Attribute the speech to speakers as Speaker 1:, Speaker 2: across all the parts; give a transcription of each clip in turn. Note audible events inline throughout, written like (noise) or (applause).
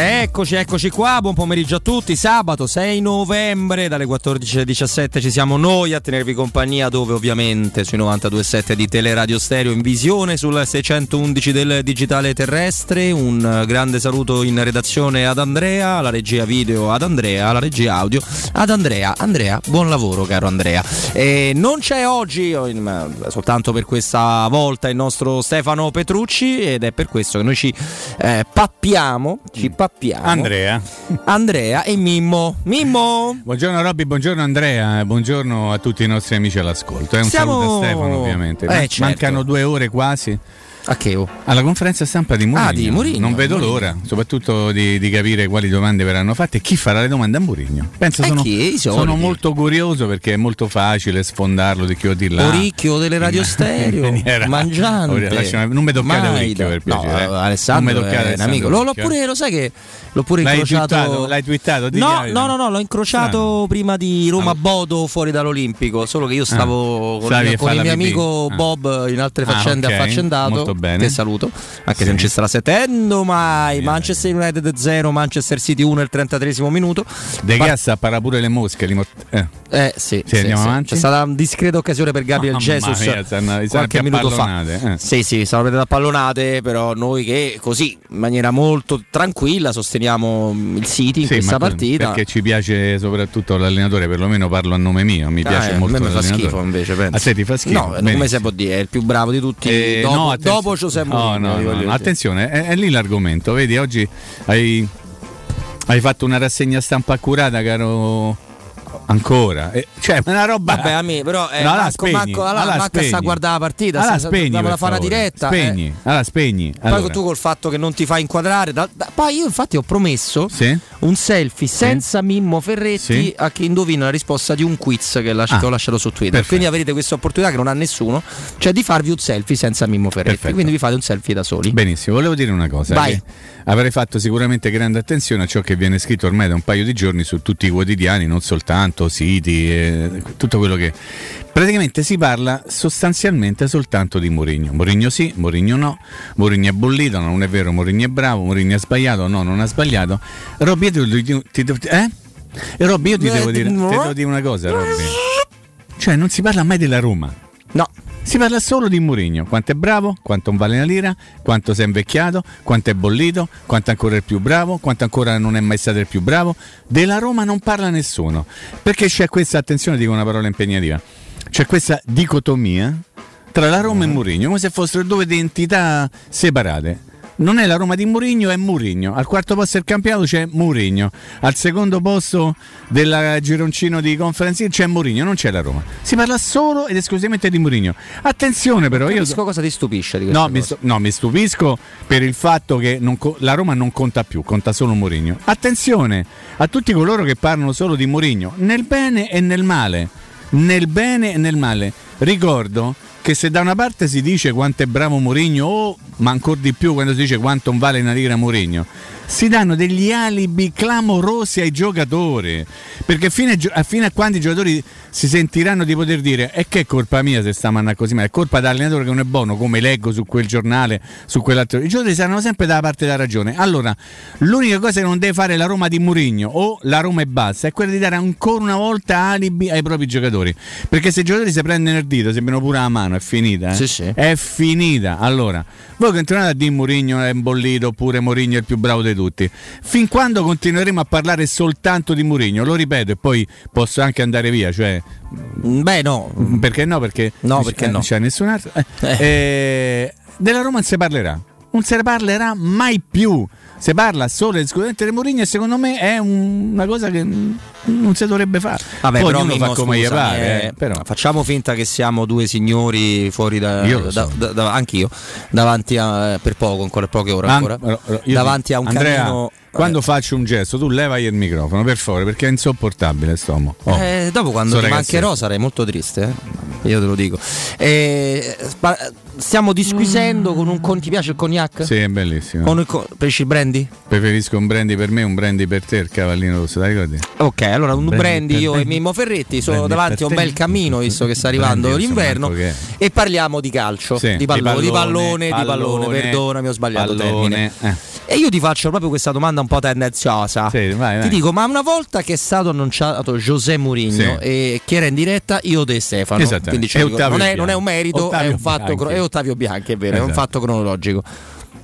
Speaker 1: Eccoci, eccoci qua, buon pomeriggio a tutti. Sabato 6 novembre dalle 14 alle 17 ci siamo noi a tenervi compagnia dove ovviamente sui 92.7 di Teleradio Stereo in visione sul 611 del digitale terrestre. Un grande saluto in redazione ad Andrea, alla regia video ad Andrea, alla regia audio ad Andrea. Andrea, buon lavoro caro Andrea. E non c'è oggi, soltanto per questa volta, il nostro Stefano Petrucci ed è per questo che noi ci eh, pappiamo, ci pappiamo.
Speaker 2: Andrea. (laughs)
Speaker 1: Andrea e Mimmo. Mimmo!
Speaker 2: Buongiorno Robby, buongiorno Andrea, buongiorno a tutti i nostri amici all'ascolto. È un
Speaker 1: Siamo...
Speaker 2: saluto a Stefano ovviamente.
Speaker 1: Eh, certo.
Speaker 2: Mancano due ore quasi.
Speaker 1: A che? oh?
Speaker 2: Alla conferenza stampa di Mourinho.
Speaker 1: Ah, di Mourinho,
Speaker 2: Non vedo
Speaker 1: Mourinho.
Speaker 2: l'ora, soprattutto di, di capire quali domande verranno fatte e chi farà le domande a Mourinho. Penso
Speaker 1: Eh,
Speaker 2: sono, sono molto curioso perché è molto facile sfondarlo di chi o di là.
Speaker 1: Oricchio delle radio (laughs) stereo,
Speaker 2: maniera-
Speaker 1: mangiante.
Speaker 2: Lasciami- non mi toccate
Speaker 1: Mai
Speaker 2: Oricchio per piacere.
Speaker 1: No,
Speaker 2: eh.
Speaker 1: Alessandro
Speaker 2: non mi toccate
Speaker 1: è un amico. L'ho, l'ho pure, lo sai che l'ho pure
Speaker 2: L'hai
Speaker 1: incrociato.
Speaker 2: twittato? L'hai twittato?
Speaker 1: No, no, no, no, l'ho incrociato
Speaker 2: Strano.
Speaker 1: prima di Roma
Speaker 2: Ah.
Speaker 1: Bodo fuori dall'Olimpico. Solo che io stavo con,
Speaker 2: stavi
Speaker 1: il,
Speaker 2: a
Speaker 1: con il mio amico
Speaker 2: Ah.
Speaker 1: Bob in altre
Speaker 2: Ah,
Speaker 1: faccende
Speaker 2: ok,
Speaker 1: affaccendato.
Speaker 2: molto bene.
Speaker 1: Che saluto, anche
Speaker 2: Sì.
Speaker 1: se non ci starà sentendo mai.
Speaker 2: Sì.
Speaker 1: Manchester United 0, Manchester City 1 il 33 minuto.
Speaker 2: De
Speaker 1: Pa-
Speaker 2: Gea spara pure le mosche. li mort- eh.
Speaker 1: Eh sì,
Speaker 2: Sì, andiamo avanti?
Speaker 1: c'è stata una discreta occasione per Gabriel
Speaker 2: Mamma
Speaker 1: Jesus
Speaker 2: mia, stanno
Speaker 1: qualche minuto fa.
Speaker 2: eh.
Speaker 1: Sì, sì, stanno prendendo a pallonate, però noi che così in maniera molto tranquilla sosteniamo il City in questa partita.
Speaker 2: Perché ci piace soprattutto l'allenatore, perlomeno parlo a nome mio, mi
Speaker 1: Ah,
Speaker 2: piace
Speaker 1: eh,
Speaker 2: molto
Speaker 1: a me fa schifo invece, penso.
Speaker 2: A te ti fa schifo?
Speaker 1: No, come si può dire, è il più bravo di tutti
Speaker 2: Eh,
Speaker 1: dopo,
Speaker 2: no,
Speaker 1: dopo Giuseppe
Speaker 2: No,
Speaker 1: Mourinho,
Speaker 2: no, no, no, attenzione, è, è lì l'argomento. Vedi, oggi hai, hai fatto una rassegna stampa accurata, caro. Ancora, Eh, cioè, una roba.
Speaker 1: Vabbè, a me, però eh,
Speaker 2: No, allora
Speaker 1: manco,
Speaker 2: spegni,
Speaker 1: manco, allora,
Speaker 2: allora
Speaker 1: manca sta a guardare la partita,
Speaker 2: Allora
Speaker 1: se-
Speaker 2: spegni, per
Speaker 1: fare diretta. eh.
Speaker 2: Spegni, allora spegni.
Speaker 1: Poi
Speaker 2: Allora.
Speaker 1: tu col fatto che non ti fai inquadrare, da- da- poi io infatti ho promesso
Speaker 2: Sì?
Speaker 1: un selfie senza Mimmo Ferretti
Speaker 2: Sì.
Speaker 1: a chi indovina la risposta di un quiz che, lasci-
Speaker 2: Ah,
Speaker 1: che ho lasciato su Twitter.
Speaker 2: perfetto.
Speaker 1: Quindi avrete questa opportunità che non ha nessuno, cioè di farvi un selfie senza Mimmo Ferretti.
Speaker 2: Perfetto.
Speaker 1: Quindi vi fate un selfie da soli.
Speaker 2: Benissimo, volevo dire una cosa.
Speaker 1: Vai.
Speaker 2: Avrei fatto sicuramente grande attenzione a ciò che viene scritto ormai da un paio di giorni su tutti i quotidiani, non soltanto siti, eh, tutto quello che. Praticamente si parla sostanzialmente soltanto di Mourinho. Mourinho sì, Mourinho no, Mourinho è bollito, no, non è vero, Mourinho è bravo, Mourinho ha sbagliato, no, non ha sbagliato. Robby, io ti, devo- eh? E Robby, io ti devo dire, ti devo dire una cosa, Robby. Cioè, non si parla mai della Roma.
Speaker 1: No,
Speaker 2: Si parla solo di Mourinho, quanto è bravo, quanto non vale una lira, quanto si è invecchiato, quanto è bollito, quanto ancora è il più bravo, quanto ancora non è mai stato il più bravo. Della Roma non parla nessuno, perché c'è questa, attenzione dico una parola impegnativa, c'è questa dicotomia tra la Roma e Mourinho, come se fossero due identità separate. Non è la Roma di Mourinho, è Mourinho. Al quarto posto del campionato c'è Mourinho. Al secondo posto del gironcino di Conference c'è Mourinho, non c'è la Roma. Si parla solo ed esclusivamente di Mourinho. Attenzione però, io
Speaker 1: capisco cosa ti stupisce di questa
Speaker 2: No stu- no, mi stupisco per il fatto che co- la Roma non conta più, conta solo Mourinho. Attenzione a tutti coloro che parlano solo di Mourinho, nel bene e nel male. Nel bene e nel male. Ricordo che se da una parte si dice quanto è bravo Mourinho, o ma ancora di più quando si dice quanto non vale una lira Mourinho, si danno degli alibi clamorosi ai giocatori. Perché fino a, fino a quando i giocatori si sentiranno di poter dire è che è colpa mia se sta mandando così, ma è colpa dell'allenatore che non è buono, come leggo su quel giornale, su quell'altro. I giocatori saranno sempre dalla parte della ragione. Allora, l'unica cosa che non deve fare la Roma di Mourinho o la Roma e basta è quella di dare ancora una volta alibi ai propri giocatori. Perché se i giocatori si prendono il dito, sembrano pure la mano, è finita. eh?
Speaker 1: Sì, sì.
Speaker 2: È finita. Allora, voi continuate a dire Mourinho è imbollito oppure Mourinho è il più bravo di tutti. Fin quando continueremo a parlare soltanto di Mourinho? Lo ripeto e poi posso anche andare via, cioè
Speaker 1: Beh, no.
Speaker 2: perché no? Perché
Speaker 1: No, perché
Speaker 2: eh,
Speaker 1: no.
Speaker 2: c'è nessun altro. Eh, (laughs)
Speaker 1: Eh.
Speaker 2: eh, della Roma non si parlerà. Non se ne parlerà mai più. Si parla solo ed esclusivamente di Mourinho e secondo me è un- una cosa che mm, non si dovrebbe fare.
Speaker 1: Vabbè,
Speaker 2: Poi
Speaker 1: però
Speaker 2: ognuno
Speaker 1: Mimmo,
Speaker 2: fa come gli
Speaker 1: scusami,
Speaker 2: pare.
Speaker 1: eh,
Speaker 2: eh, però.
Speaker 1: Facciamo finta che siamo due signori fuori da,
Speaker 2: Io
Speaker 1: da-
Speaker 2: sono.
Speaker 1: da- da- anch'io, davanti a per poco, ancora poche ore
Speaker 2: An-
Speaker 1: ancora.
Speaker 2: allora,
Speaker 1: davanti a un
Speaker 2: Andrea,
Speaker 1: cammino
Speaker 2: Quando faccio un gesto, tu levai il microfono, per favore, perché è insopportabile st'uomo. Oh.
Speaker 1: Eh, dopo quando
Speaker 2: So
Speaker 1: ti
Speaker 2: ragazzi-
Speaker 1: mancherò sarai molto triste, eh? io te lo dico. Eh, stiamo disquisendo con un con ti piace il cognac?
Speaker 2: Sì, è bellissimo.
Speaker 1: Con il co- preferisci il brandy?
Speaker 2: Preferisco un brandy per me, un brandy per te, il cavallino rosso, dai ricordi?
Speaker 1: Ok, allora un
Speaker 2: Brandy
Speaker 1: brandy,
Speaker 2: per
Speaker 1: io
Speaker 2: te.
Speaker 1: e Mimmo Ferretti sono
Speaker 2: Brandy
Speaker 1: davanti a un bel cammino visto che sta arrivando
Speaker 2: Brandy,
Speaker 1: l'inverno e parliamo di calcio,
Speaker 2: Sì,
Speaker 1: di, pallone, di pallone, di pallone, perdonami ho sbagliato
Speaker 2: pallone,
Speaker 1: termine.
Speaker 2: eh.
Speaker 1: E io ti faccio proprio questa domanda domanda un po' tendenziosa.
Speaker 2: Sì, vai, vai.
Speaker 1: Ti dico, ma una volta che è stato annunciato José Mourinho
Speaker 2: Sì.
Speaker 1: e che era in diretta, io De Stefano. Quindi ci
Speaker 2: E
Speaker 1: dico, non, è, non è un merito,
Speaker 2: Ottavio
Speaker 1: è un fatto
Speaker 2: Bianchi.
Speaker 1: è Ottavio Bianchi, è vero, è un
Speaker 2: Esatto.
Speaker 1: fatto cronologico.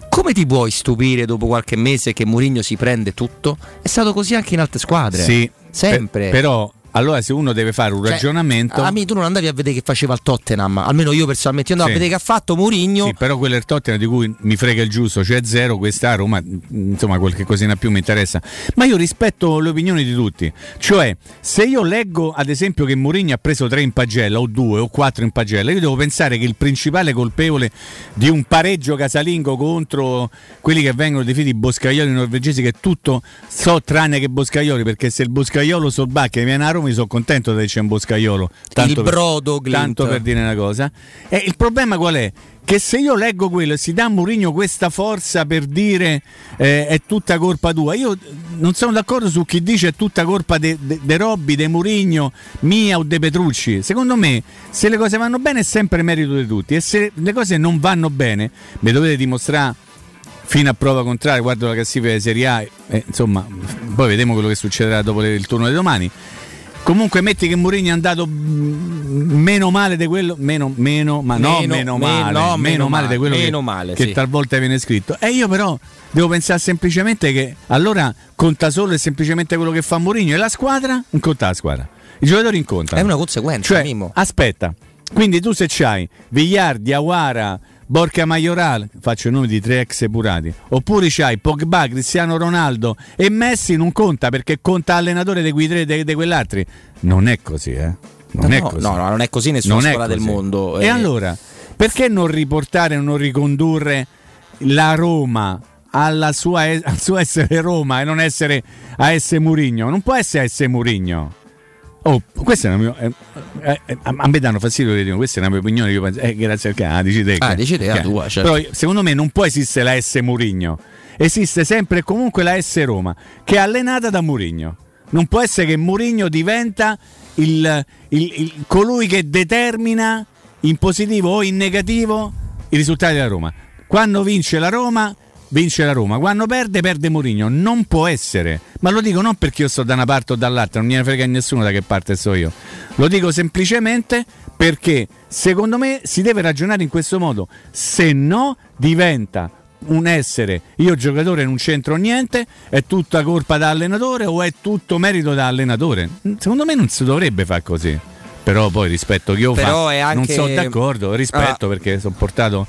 Speaker 1: Come ti puoi stupire dopo qualche mese che Mourinho si prende tutto? È stato così anche in altre squadre.
Speaker 2: Sì,
Speaker 1: Sempre.
Speaker 2: per- però allora se uno deve fare un
Speaker 1: Cioè,
Speaker 2: ragionamento
Speaker 1: A me tu non andavi a vedere che faceva il Tottenham, almeno io personalmente io andavo
Speaker 2: Sì.
Speaker 1: a vedere che ha fatto Mourinho.
Speaker 2: Sì, però quello è il Tottenham di cui mi frega il giusto, cioè zero, questa a Roma, insomma qualche cosina più mi interessa. Ma io rispetto le opinioni di tutti. Cioè, se io leggo ad esempio che Mourinho ha preso tre in pagella, o due, o quattro in pagella, io devo pensare che il principale colpevole di un pareggio casalingo contro quelli che vengono definiti boscaioli norvegesi, che tutto so tranne che boscaioli, perché se il boscaiolo Solbacchi viene a Roma, io sono contento che c'è un boscaiolo.
Speaker 1: Il
Speaker 2: per-
Speaker 1: brodo Glint.
Speaker 2: Tanto per dire una cosa. E il problema qual è? Che se io leggo quello e si dà a Mourinho questa forza per dire eh, è tutta colpa tua, io non sono d'accordo su chi dice è tutta colpa de, de, de Robby, de Mourinho, mia o de Petrucci. Secondo me, se le cose vanno bene è sempre merito di tutti e se le cose non vanno bene, mi dovete dimostrare fino a prova contraria, guardo la classifica di Serie A, e, insomma, poi vedremo quello che succederà dopo il turno di domani. Comunque metti che Mourinho è andato mm, meno male di quello, meno, meno ma no,
Speaker 1: Meno-
Speaker 2: meno
Speaker 1: meno-
Speaker 2: male,
Speaker 1: no,
Speaker 2: meno,
Speaker 1: meno
Speaker 2: male di quello che,
Speaker 1: male,
Speaker 2: che
Speaker 1: sì.
Speaker 2: talvolta viene scritto. E io però devo pensare semplicemente che allora conta solo e semplicemente quello che fa Mourinho e la squadra non conta la squadra. I giocatori incontrano.
Speaker 1: È una conseguenza,
Speaker 2: Cioè,
Speaker 1: Mimmo.
Speaker 2: aspetta, quindi tu se c'hai Vigliardi, Aguara, Borca Majoral, faccio i nomi di tre ex epurati, oppure c'hai Pogba, Cristiano Ronaldo e Messi non conta perché conta allenatore di quei tre di quell'altri. Non è così, eh. Non
Speaker 1: No,
Speaker 2: è così.
Speaker 1: no, no, non è così nessuna
Speaker 2: Non
Speaker 1: scuola del
Speaker 2: così.
Speaker 1: mondo.
Speaker 2: E
Speaker 1: Eh,
Speaker 2: allora, perché non riportare, non ricondurre la Roma alla sua, al suo essere Roma e non essere AS Murigno? Non può essere AS Murigno. Oh, questa è una mia, eh, eh, eh, a me danno fastidio che dicono, questa è una mia opinione, io penso, eh, grazie al ah, dici te.
Speaker 1: Ah, dici te, la tua, certo.
Speaker 2: Però secondo me non può esistere la S Murigno, esiste sempre e comunque la S Roma, che è allenata da Murigno. Non può essere che Murigno diventa il, il- il- colui che determina in positivo o in negativo i risultati della Roma. Quando vince la Roma, vince la Roma. Quando perde, perde Mourinho. Non può essere. Ma lo dico non perché io sto da una parte o dall'altra, non me ne frega nessuno da che parte sto io. Lo dico semplicemente perché secondo me si deve ragionare in questo modo. Se no, diventa un essere, io giocatore non c'entro niente, è tutta colpa da allenatore o è tutto merito da allenatore? Secondo me non si dovrebbe fare così. Però poi rispetto chi io
Speaker 1: Però
Speaker 2: fa,
Speaker 1: è anche-
Speaker 2: non sono d'accordo, rispetto
Speaker 1: Ah.
Speaker 2: perché sono portato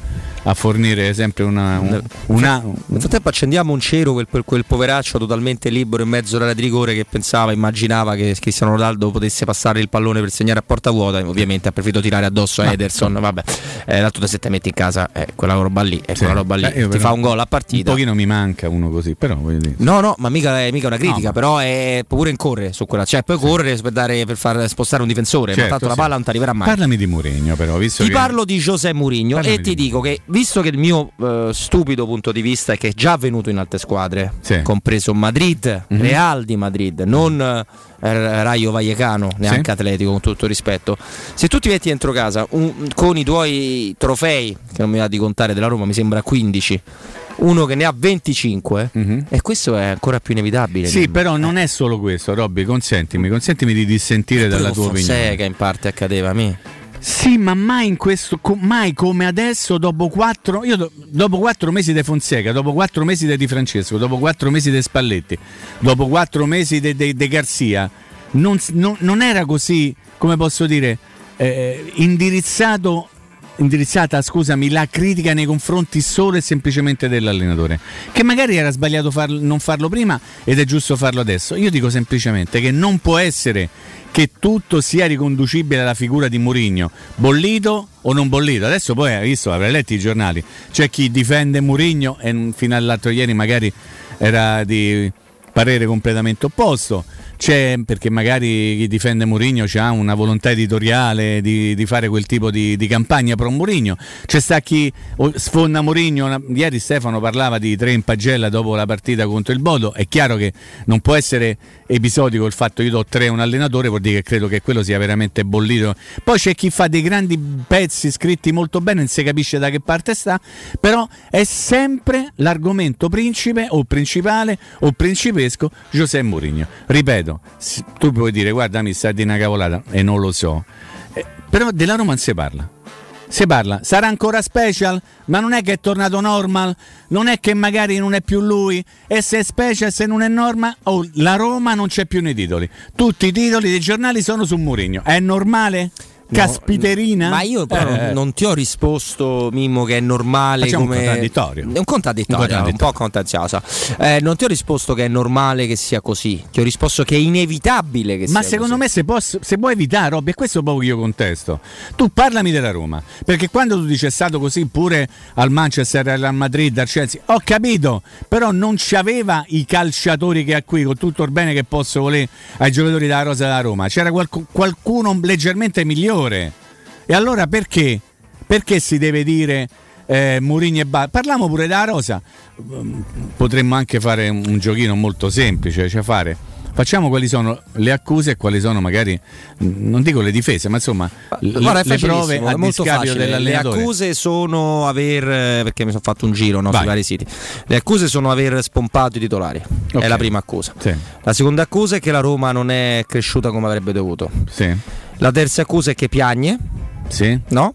Speaker 2: a fornire sempre una, un- una-
Speaker 1: Nel frattempo accendiamo un cero per, per quel poveraccio totalmente libero in mezzo all'area di rigore che pensava, immaginava che Cristiano Ronaldo potesse passare il pallone per segnare a porta vuota. Ovviamente ha preferito tirare addosso a Ederson. Vabbè, eh, l'altro te se te metti in casa eh, quella roba lì, è
Speaker 2: Sì.
Speaker 1: quella roba lì.
Speaker 2: Eh, io
Speaker 1: Ti
Speaker 2: però-
Speaker 1: fa un gol a partita.
Speaker 2: Un pochino mi manca uno così, però voglio dire.
Speaker 1: No, no, ma mica è mica una critica,
Speaker 2: No, ma-
Speaker 1: però è pure in correre su quella. Cioè, puoi correre per, dare, per far spostare un difensore, ma
Speaker 2: Certo,
Speaker 1: tanto la
Speaker 2: sì.
Speaker 1: palla non ti arriverà mai.
Speaker 2: Parlami di Mourinho però, visto
Speaker 1: Ti
Speaker 2: che...
Speaker 1: parlo di José Mourinho e ti dico che visto che il mio eh, stupido punto di vista è che è già venuto in altre squadre,
Speaker 2: Sì.
Speaker 1: compreso Madrid,
Speaker 2: Mhm.
Speaker 1: Real di Madrid, non eh, Rayo Vallecano, neanche
Speaker 2: Sì.
Speaker 1: Atletico con tutto rispetto. Se tu ti metti dentro casa un- con i tuoi trofei, che non mi va di contare della Roma, mi sembra 15, uno che ne ha 25,
Speaker 2: Mhm.
Speaker 1: e questo è ancora più inevitabile.
Speaker 2: Sì, però non è solo questo, Robby, consentimi, consentimi di dissentire dalla tua opinione.
Speaker 1: Fonseca in parte accadeva a me.
Speaker 2: Sì, ma mai in questo, mai come adesso, dopo quattro, io do- dopo quattro mesi di Fonseca, dopo quattro mesi di Di Francesco, dopo quattro mesi di Spalletti, dopo quattro mesi di Garzia, non, non- non era così, come posso dire, eh, indirizzato, indirizzata, scusami, la critica nei confronti solo e semplicemente dell'allenatore, che magari era sbagliato far- non farlo prima ed è giusto farlo adesso. Io dico semplicemente che non può essere che tutto sia riconducibile alla figura di Mourinho, bollito o non bollito. Adesso poi hai visto, avrai letto i giornali, c'è chi difende Mourinho e fino all'altro ieri magari era di parere completamente opposto c'è perché magari chi difende Mourinho ha una volontà editoriale di, di, fare quel tipo di, di campagna pro Mourinho. C'è sta chi sfonda Mourinho. Ieri Stefano parlava di tre in pagella dopo la partita contro il Bodo. È chiaro che non può essere episodico il fatto che io do tre a un allenatore vuol dire che credo che quello sia veramente bollito. Poi c'è chi fa dei grandi pezzi scritti molto bene non si capisce da che parte sta però è sempre l'argomento principe o principale o principesco Giuseppe Mourinho. Ripeto tu puoi dire guarda mi sta di una cavolata e non lo so, eh, però della Roma si parla. Si parla, sarà ancora special, ma non è che è tornato normal, non è che magari non è più lui, e se è special, se non è normal, oh, la Roma non c'è più nei titoli. Tutti i titoli dei giornali sono su Mourinho. È normale? Caspiterina?
Speaker 1: ma io però eh. non ti ho risposto, Mimmo, che è normale
Speaker 2: Facciamo
Speaker 1: come.
Speaker 2: Un contraddittorio.
Speaker 1: È un contraddittorio, un, un po' contenziosa. Eh, non ti ho risposto che è normale che sia così. Ti ho risposto che è inevitabile che
Speaker 2: ma
Speaker 1: sia
Speaker 2: così. Ma secondo
Speaker 1: me
Speaker 2: se, posso, se puoi evitare, Robby, è questo poco che io contesto. Tu parlami della Roma. Perché quando tu dici è stato così pure al Manchester, al Madrid, al Chelsea, ho capito, però non ci aveva i calciatori che ha qui, con tutto il bene che posso volere ai giocatori della Rosa della Roma. C'era qualc- qualcuno leggermente migliore migliore. E allora perché? Perché si deve dire eh, Murigno e Bar? Parliamo pure della Rosa. Potremmo anche fare un giochino molto semplice, cioè fare facciamo quali sono le accuse e quali sono magari non dico le difese ma insomma Guarda, le, le prove a discapito dell'allenatore
Speaker 1: le accuse sono aver perché mi sono fatto un giro no, sui vari siti le accuse sono aver spompato i titolari okay. è la prima accusa
Speaker 2: sì.
Speaker 1: la seconda accusa è che la Roma non è cresciuta come avrebbe dovuto
Speaker 2: sì.
Speaker 1: La terza accusa è che piagne.
Speaker 2: Sì.
Speaker 1: No?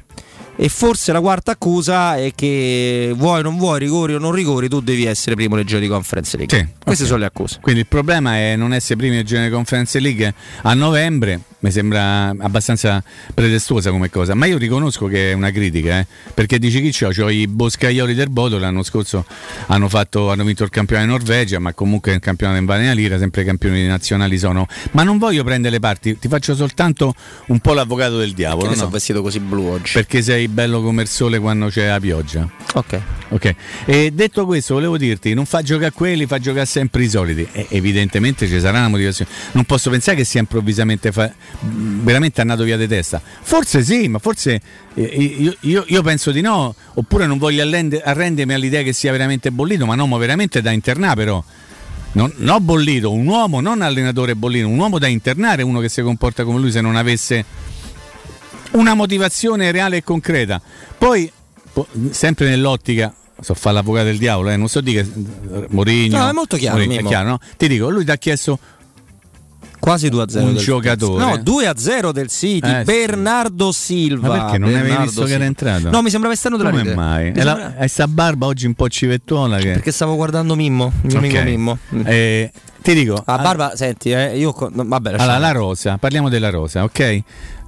Speaker 1: E forse la quarta accusa è che vuoi o non vuoi, rigori o non rigori, tu devi essere primo nel giro di Conference League.
Speaker 2: Sì,
Speaker 1: Queste
Speaker 2: okay.
Speaker 1: sono le accuse.
Speaker 2: Quindi il problema è non essere primi nel giro di Conference League a novembre mi sembra abbastanza pretestuosa come cosa, ma io riconosco che è una critica, eh? perché dici chi c'ho? C'ho i boscaioli del Bodo, l'anno scorso hanno, fatto, hanno vinto il campionato in Norvegia, ma comunque il campionato in Vanea Lira, sempre i campioni nazionali sono. Ma non voglio prendere le parti, ti faccio soltanto un po' l'avvocato del diavolo. Perché
Speaker 1: no? sono vestito così blu oggi?
Speaker 2: Perché sei bello come il sole quando c'è la pioggia.
Speaker 1: Ok.
Speaker 2: Ok. E detto questo, volevo dirti, non fa giocare quelli, fa giocare sempre i soliti. E evidentemente ci sarà una motivazione. Non posso pensare che sia improvvisamente fa- veramente andato via di testa. Forse sì, ma forse eh, io, io, io, penso di no, oppure non voglio arrendermi all'idea che sia veramente bollito, ma no, ma veramente da internare però. Non, non bollito, un uomo, non allenatore bollito, un uomo da internare, uno che si comporta come lui se non avesse una motivazione reale e concreta. Poi, sempre nell'ottica so fare l'avvocato del diavolo, eh, non so dire Mourinho.
Speaker 1: No, è molto chiaro.
Speaker 2: Mourinho, è chiaro no? Ti dico, lui ti ha chiesto
Speaker 1: Quasi 2-0
Speaker 2: un
Speaker 1: del
Speaker 2: giocatore.
Speaker 1: No, 2-0 del City. Eh, Bernardo Silva.
Speaker 2: Ma perché non
Speaker 1: Bernardo
Speaker 2: avevi visto Silva. che era entrato?
Speaker 1: No, mi sembrava esterno della
Speaker 2: Come
Speaker 1: rete.
Speaker 2: mai?
Speaker 1: È,
Speaker 2: la, è sta barba oggi un po' civettuola che...
Speaker 1: Perché stavo guardando Mimmo, il mio
Speaker 2: okay.
Speaker 1: amico Mimmo.
Speaker 2: Eh, ti dico...
Speaker 1: La barba, senti, eh, io... Vabbè,
Speaker 2: allora, la rosa, parliamo della rosa, ok?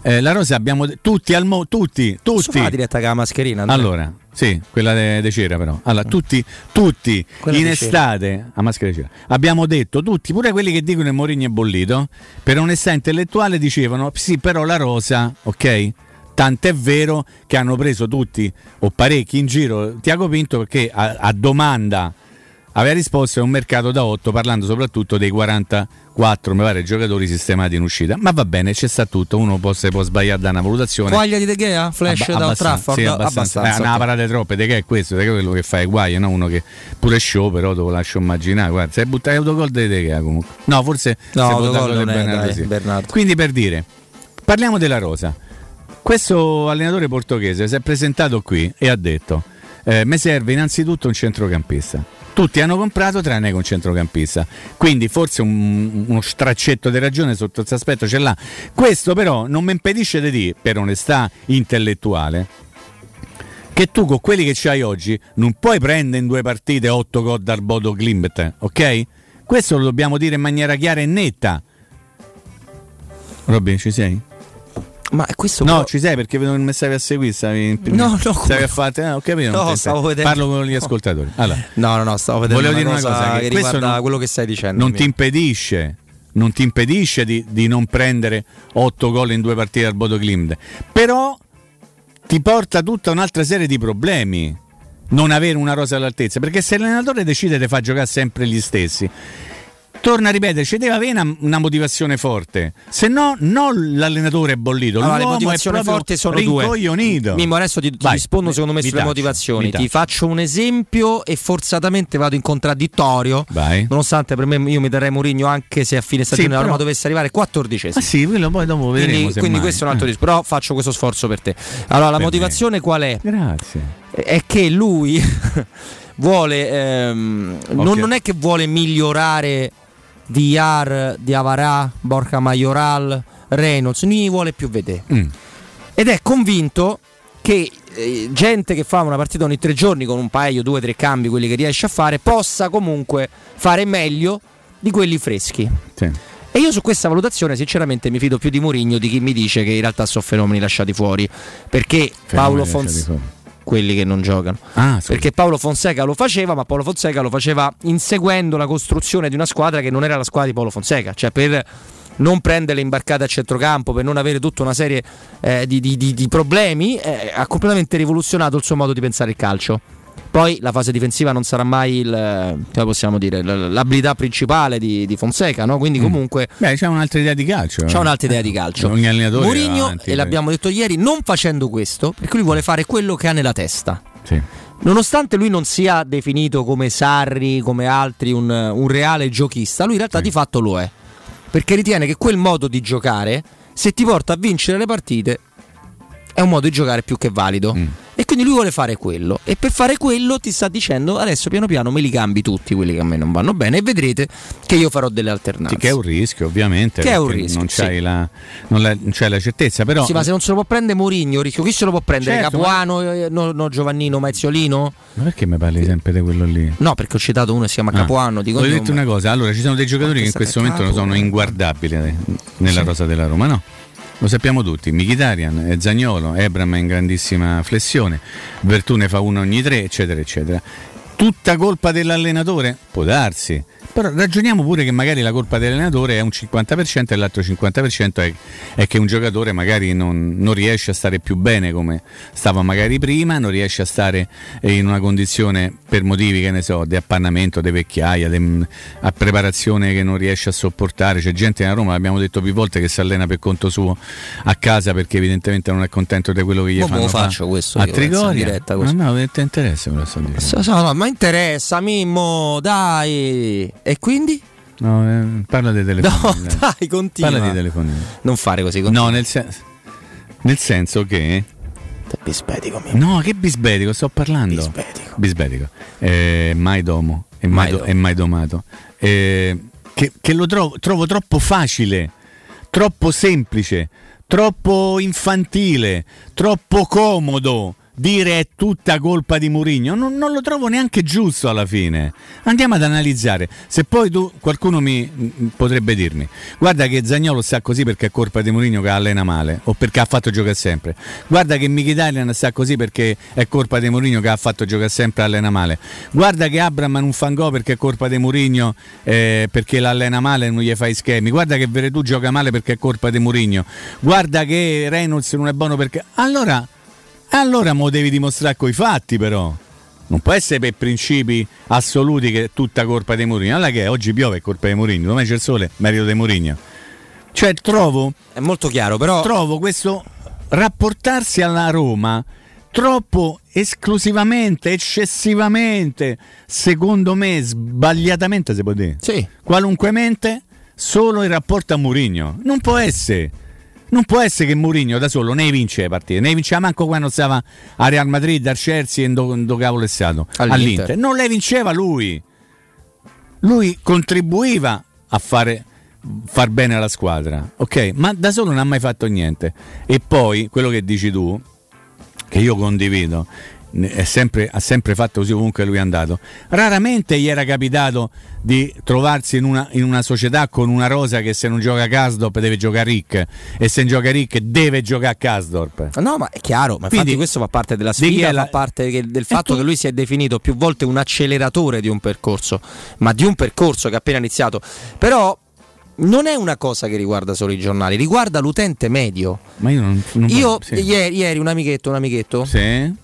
Speaker 2: Eh, la rosa abbiamo tutti al mo tutti tutti.
Speaker 1: La diretta con la mascherina Andrea?
Speaker 2: allora sì quella de, de cera però. Allora tutti tutti
Speaker 1: Quella
Speaker 2: in estate a maschera di cera. Abbiamo detto tutti pure quelli che dicono che Mourinho è bollito per onestà intellettuale dicevano sì però la rosa ok? Tant'è vero che hanno preso tutti o parecchi in giro Tiago Pinto perché a, a domanda aveva risposto è un mercato da 8 parlando soprattutto dei 44 mi pare giocatori sistemati in uscita. Ma va bene c'è sta tutto. Uno può, può sbagliare da una valutazione.
Speaker 1: Quaglia di De Gea? Flash
Speaker 2: Abba,
Speaker 1: da Trafford?
Speaker 2: sì, abbastanza,
Speaker 1: abbastanza.
Speaker 2: Eh, una parate troppe. De Gea è questo De Gea è quello che fa i guai no? uno che pure show però te lo lascio immaginare. Guarda se buttato autogol di De Gea comunque. No forse
Speaker 1: no, autogol non è,
Speaker 2: Bernardo,
Speaker 1: dai,
Speaker 2: sì.
Speaker 1: Bernardo.
Speaker 2: quindi per dire parliamo della Rosa. Questo allenatore portoghese si è presentato qui e ha detto eh, mi serve innanzitutto un centrocampista tutti hanno comprato tranne che un centrocampista. Quindi forse un, uno straccetto di ragione sotto questo aspetto ce l'ha. Questo però non mi impedisce di dire, per onestà intellettuale, che tu con quelli che c'hai oggi non puoi prendere in due partite 8 gol dal Bodo Glimt, ok? Questo lo dobbiamo dire in maniera chiara e netta. Robin, ci sei?
Speaker 1: Ma questo
Speaker 2: No,
Speaker 1: però...
Speaker 2: ci sei perché vedo che mi stavi a seguire, stavi
Speaker 1: No, no,
Speaker 2: stavi a fare, ah, ho capito.
Speaker 1: No, stavo vedendo.
Speaker 2: Parlo con gli ascoltatori. Allora,
Speaker 1: No, no, no, stavo vedendo
Speaker 2: Volevo
Speaker 1: una
Speaker 2: dire una
Speaker 1: cosa,
Speaker 2: che
Speaker 1: che riguarda
Speaker 2: non-
Speaker 1: quello che stai dicendo.
Speaker 2: non ti impedisce non ti impedisce di, di non prendere 8 gol in due partite al Bodo Glimt, però ti porta tutta un'altra serie di problemi non avere una rosa all'altezza, perché se l'allenatore decide di far giocare sempre gli stessi, torna a ripetere, ci deve avere una, motivazione forte, se no non l'allenatore è bollito,
Speaker 1: Allora, le motivazioni forti sono due. Mimmo, adesso ti, ti
Speaker 2: Vai,
Speaker 1: rispondo
Speaker 2: mi-
Speaker 1: secondo me sulle
Speaker 2: taccio,
Speaker 1: motivazioni. Ti faccio un esempio e forzatamente vado in contraddittorio.
Speaker 2: Vai.
Speaker 1: Nonostante per me io mi terrei Mourinho anche se a fine stagione la
Speaker 2: però-
Speaker 1: Roma dovesse arrivare 14
Speaker 2: Ah sì, quello poi dopo vedremo
Speaker 1: quindi, quindi questo è un altro discorso. Però faccio questo sforzo per te. Allora, la
Speaker 2: Per
Speaker 1: motivazione qual è?
Speaker 2: Grazie.
Speaker 1: È che lui (laughs) vuole. ehm, non, non è che vuole migliorare di Yar, di Avarà, Borja Majoral, Reynolds, non gli vuole più vedere.
Speaker 2: Mm.
Speaker 1: Ed è convinto che eh, gente che fa una partita ogni tre giorni con un paio, due, tre cambi, quelli che riesce a fare, possa comunque fare meglio di quelli freschi.
Speaker 2: Sì.
Speaker 1: E io su questa valutazione sinceramente mi fido più di Mourinho di chi mi dice che in realtà sono fenomeni lasciati fuori. Perché Paolo
Speaker 2: Fenomeni
Speaker 1: Fonseca,
Speaker 2: lasciati fuori.
Speaker 1: Quelli che non giocano.
Speaker 2: Ah, scusa.
Speaker 1: Perché Paolo Fonseca lo faceva, ma Paolo Fonseca lo faceva inseguendo la costruzione di una squadra che non era la squadra di Paolo Fonseca, cioè per non prendere le imbarcate a centrocampo, per non avere tutta una serie eh, di, di- di- di problemi, eh, ha completamente rivoluzionato il suo modo di pensare il calcio. Poi la fase difensiva non sarà mai il, eh, come possiamo dire, l'abilità principale di, di Fonseca, no? quindi comunque
Speaker 2: Beh, c'è un'altra idea di calcio.
Speaker 1: c'è
Speaker 2: eh.
Speaker 1: un'altra idea di calcio.
Speaker 2: Ogni allenatore
Speaker 1: Mourinho,
Speaker 2: va avanti
Speaker 1: e l'abbiamo detto ieri, non facendo questo, perché lui vuole fare quello che ha nella testa.
Speaker 2: Sì.
Speaker 1: Nonostante lui non sia definito come Sarri, come altri, un, un reale giochista, lui in realtà
Speaker 2: Sì.
Speaker 1: di fatto lo è. Perché ritiene che quel modo di giocare, se ti porta a vincere le partite, è un modo di giocare più che valido.
Speaker 2: Mm.
Speaker 1: E quindi lui vuole fare quello. E per fare quello ti sta dicendo adesso piano piano me li cambi tutti quelli che a me non vanno bene e vedrete che io farò delle alternanze.
Speaker 2: Sì, che è un rischio, ovviamente.
Speaker 1: Che è un rischio,
Speaker 2: Non
Speaker 1: sì.
Speaker 2: c'hai, la, non la- certezza, però.
Speaker 1: Sì, ma se non se lo può prendere Mourinho, rischio chi se lo può prendere?
Speaker 2: Certo,
Speaker 1: Capuano, eh, no, no, Giovannino, Mazziolino?
Speaker 2: Ma perché mi parli sempre di quello lì?
Speaker 1: No, perché ho citato uno che si chiama
Speaker 2: Ah.
Speaker 1: Capuano. Di
Speaker 2: Ho detto una cosa, allora ci sono dei giocatori che in questo momento
Speaker 1: capo?
Speaker 2: sono inguardabili eh, nella
Speaker 1: Sì.
Speaker 2: rosa della Roma, no? Lo sappiamo tutti, Mkhitaryan, eh, Zagnolo, Ebram è in grandissima flessione, Vertune fa uno ogni tre, eccetera, eccetera. Tutta colpa dell'allenatore? Può darsi. Però ragioniamo pure che magari la colpa dell'allenatore è un 50% e l'altro 50% è, è che un giocatore magari non, non riesce a stare più bene come stava magari prima, non riesce a stare in una condizione per motivi che ne so, di appannamento, di vecchiaia, di a preparazione che non riesce a sopportare. C'è gente a Roma, l'abbiamo detto più volte, che si allena per conto suo a casa perché evidentemente non è contento di quello che gli
Speaker 1: Ma
Speaker 2: fanno
Speaker 1: lo
Speaker 2: fa-
Speaker 1: faccio questo
Speaker 2: a Trigoria.
Speaker 1: diretta
Speaker 2: No, ti interessa quello che sto dicendo.
Speaker 1: So- so, no, ma interessa, Mimmo, dai. E quindi?
Speaker 2: No, eh, parla dei
Speaker 1: No,
Speaker 2: telefonini. (laughs) dai.
Speaker 1: dai, continua.
Speaker 2: Parla dei telefonini.
Speaker 1: Non fare così. continua.
Speaker 2: No, nel, sen- nel senso che...
Speaker 1: Te bispedico, Mimmo.
Speaker 2: No, che bisbetico, sto parlando.
Speaker 1: Bisbetico.
Speaker 2: Bisbetico. Eh, mai domo e mai, do- e mai domato. Eh, che, che lo trovo, trovo troppo facile, troppo semplice, troppo infantile, troppo comodo. Dire è tutta colpa di Mourinho non, non lo trovo neanche giusto alla fine. Andiamo ad analizzare. Se poi tu, qualcuno mi m, potrebbe dirmi: guarda che Zagnolo sta così perché è colpa di Mourinho che allena male o perché ha fatto giocare sempre. Guarda che Mkhitaryan sta così perché è colpa di Mourinho che ha fatto giocare sempre e allena male. Guarda che Abram non fa un gol perché è colpa di Mourinho eh, perché l'allena male e non gli fai schemi. Guarda che Veretù gioca male perché è colpa di Mourinho. Guarda che Reynolds non è buono perché allora allora mo devi dimostrare coi fatti però. Non può essere per principi assoluti che è tutta colpa di Mourinho. Allora che è? oggi piove è colpa di Mourinho, domani c'è il sole, merito di Mourinho. Cioè trovo
Speaker 1: È molto chiaro, però.
Speaker 2: trovo questo rapportarsi alla Roma troppo esclusivamente, eccessivamente, secondo me sbagliatamente si può dire.
Speaker 1: Sì.
Speaker 2: Qualunquemente solo in rapporto a Mourinho. Non può essere. Non può essere che Mourinho da solo ne vince le partite, ne vinceva manco quando stava a Real Madrid, al Chelsea e in do, cavolo è stato
Speaker 1: All'Inter.
Speaker 2: all'Inter. Non le vinceva lui. Lui contribuiva a fare far bene alla squadra, ok? Ma da solo non ha mai fatto niente. E poi quello che dici tu, che io condivido, sempre- ha sempre fatto così ovunque lui è andato. Raramente gli era capitato di trovarsi in una, in una società con una rosa che se non gioca Kasdorp deve giocare Rick e se non gioca Rick deve giocare Kasdorp.
Speaker 1: No, ma è chiaro, ma infatti
Speaker 2: Quindi,
Speaker 1: questo fa parte della sfida,
Speaker 2: la-
Speaker 1: fa parte che- del fatto
Speaker 2: tu-
Speaker 1: che lui si è definito più volte un acceleratore di un percorso, ma di un percorso che ha appena iniziato. Però non è una cosa che riguarda solo i giornali, riguarda l'utente medio.
Speaker 2: Ma io non, non
Speaker 1: Io
Speaker 2: sì.
Speaker 1: ieri, ieri un amichetto, un amichetto
Speaker 2: Sì.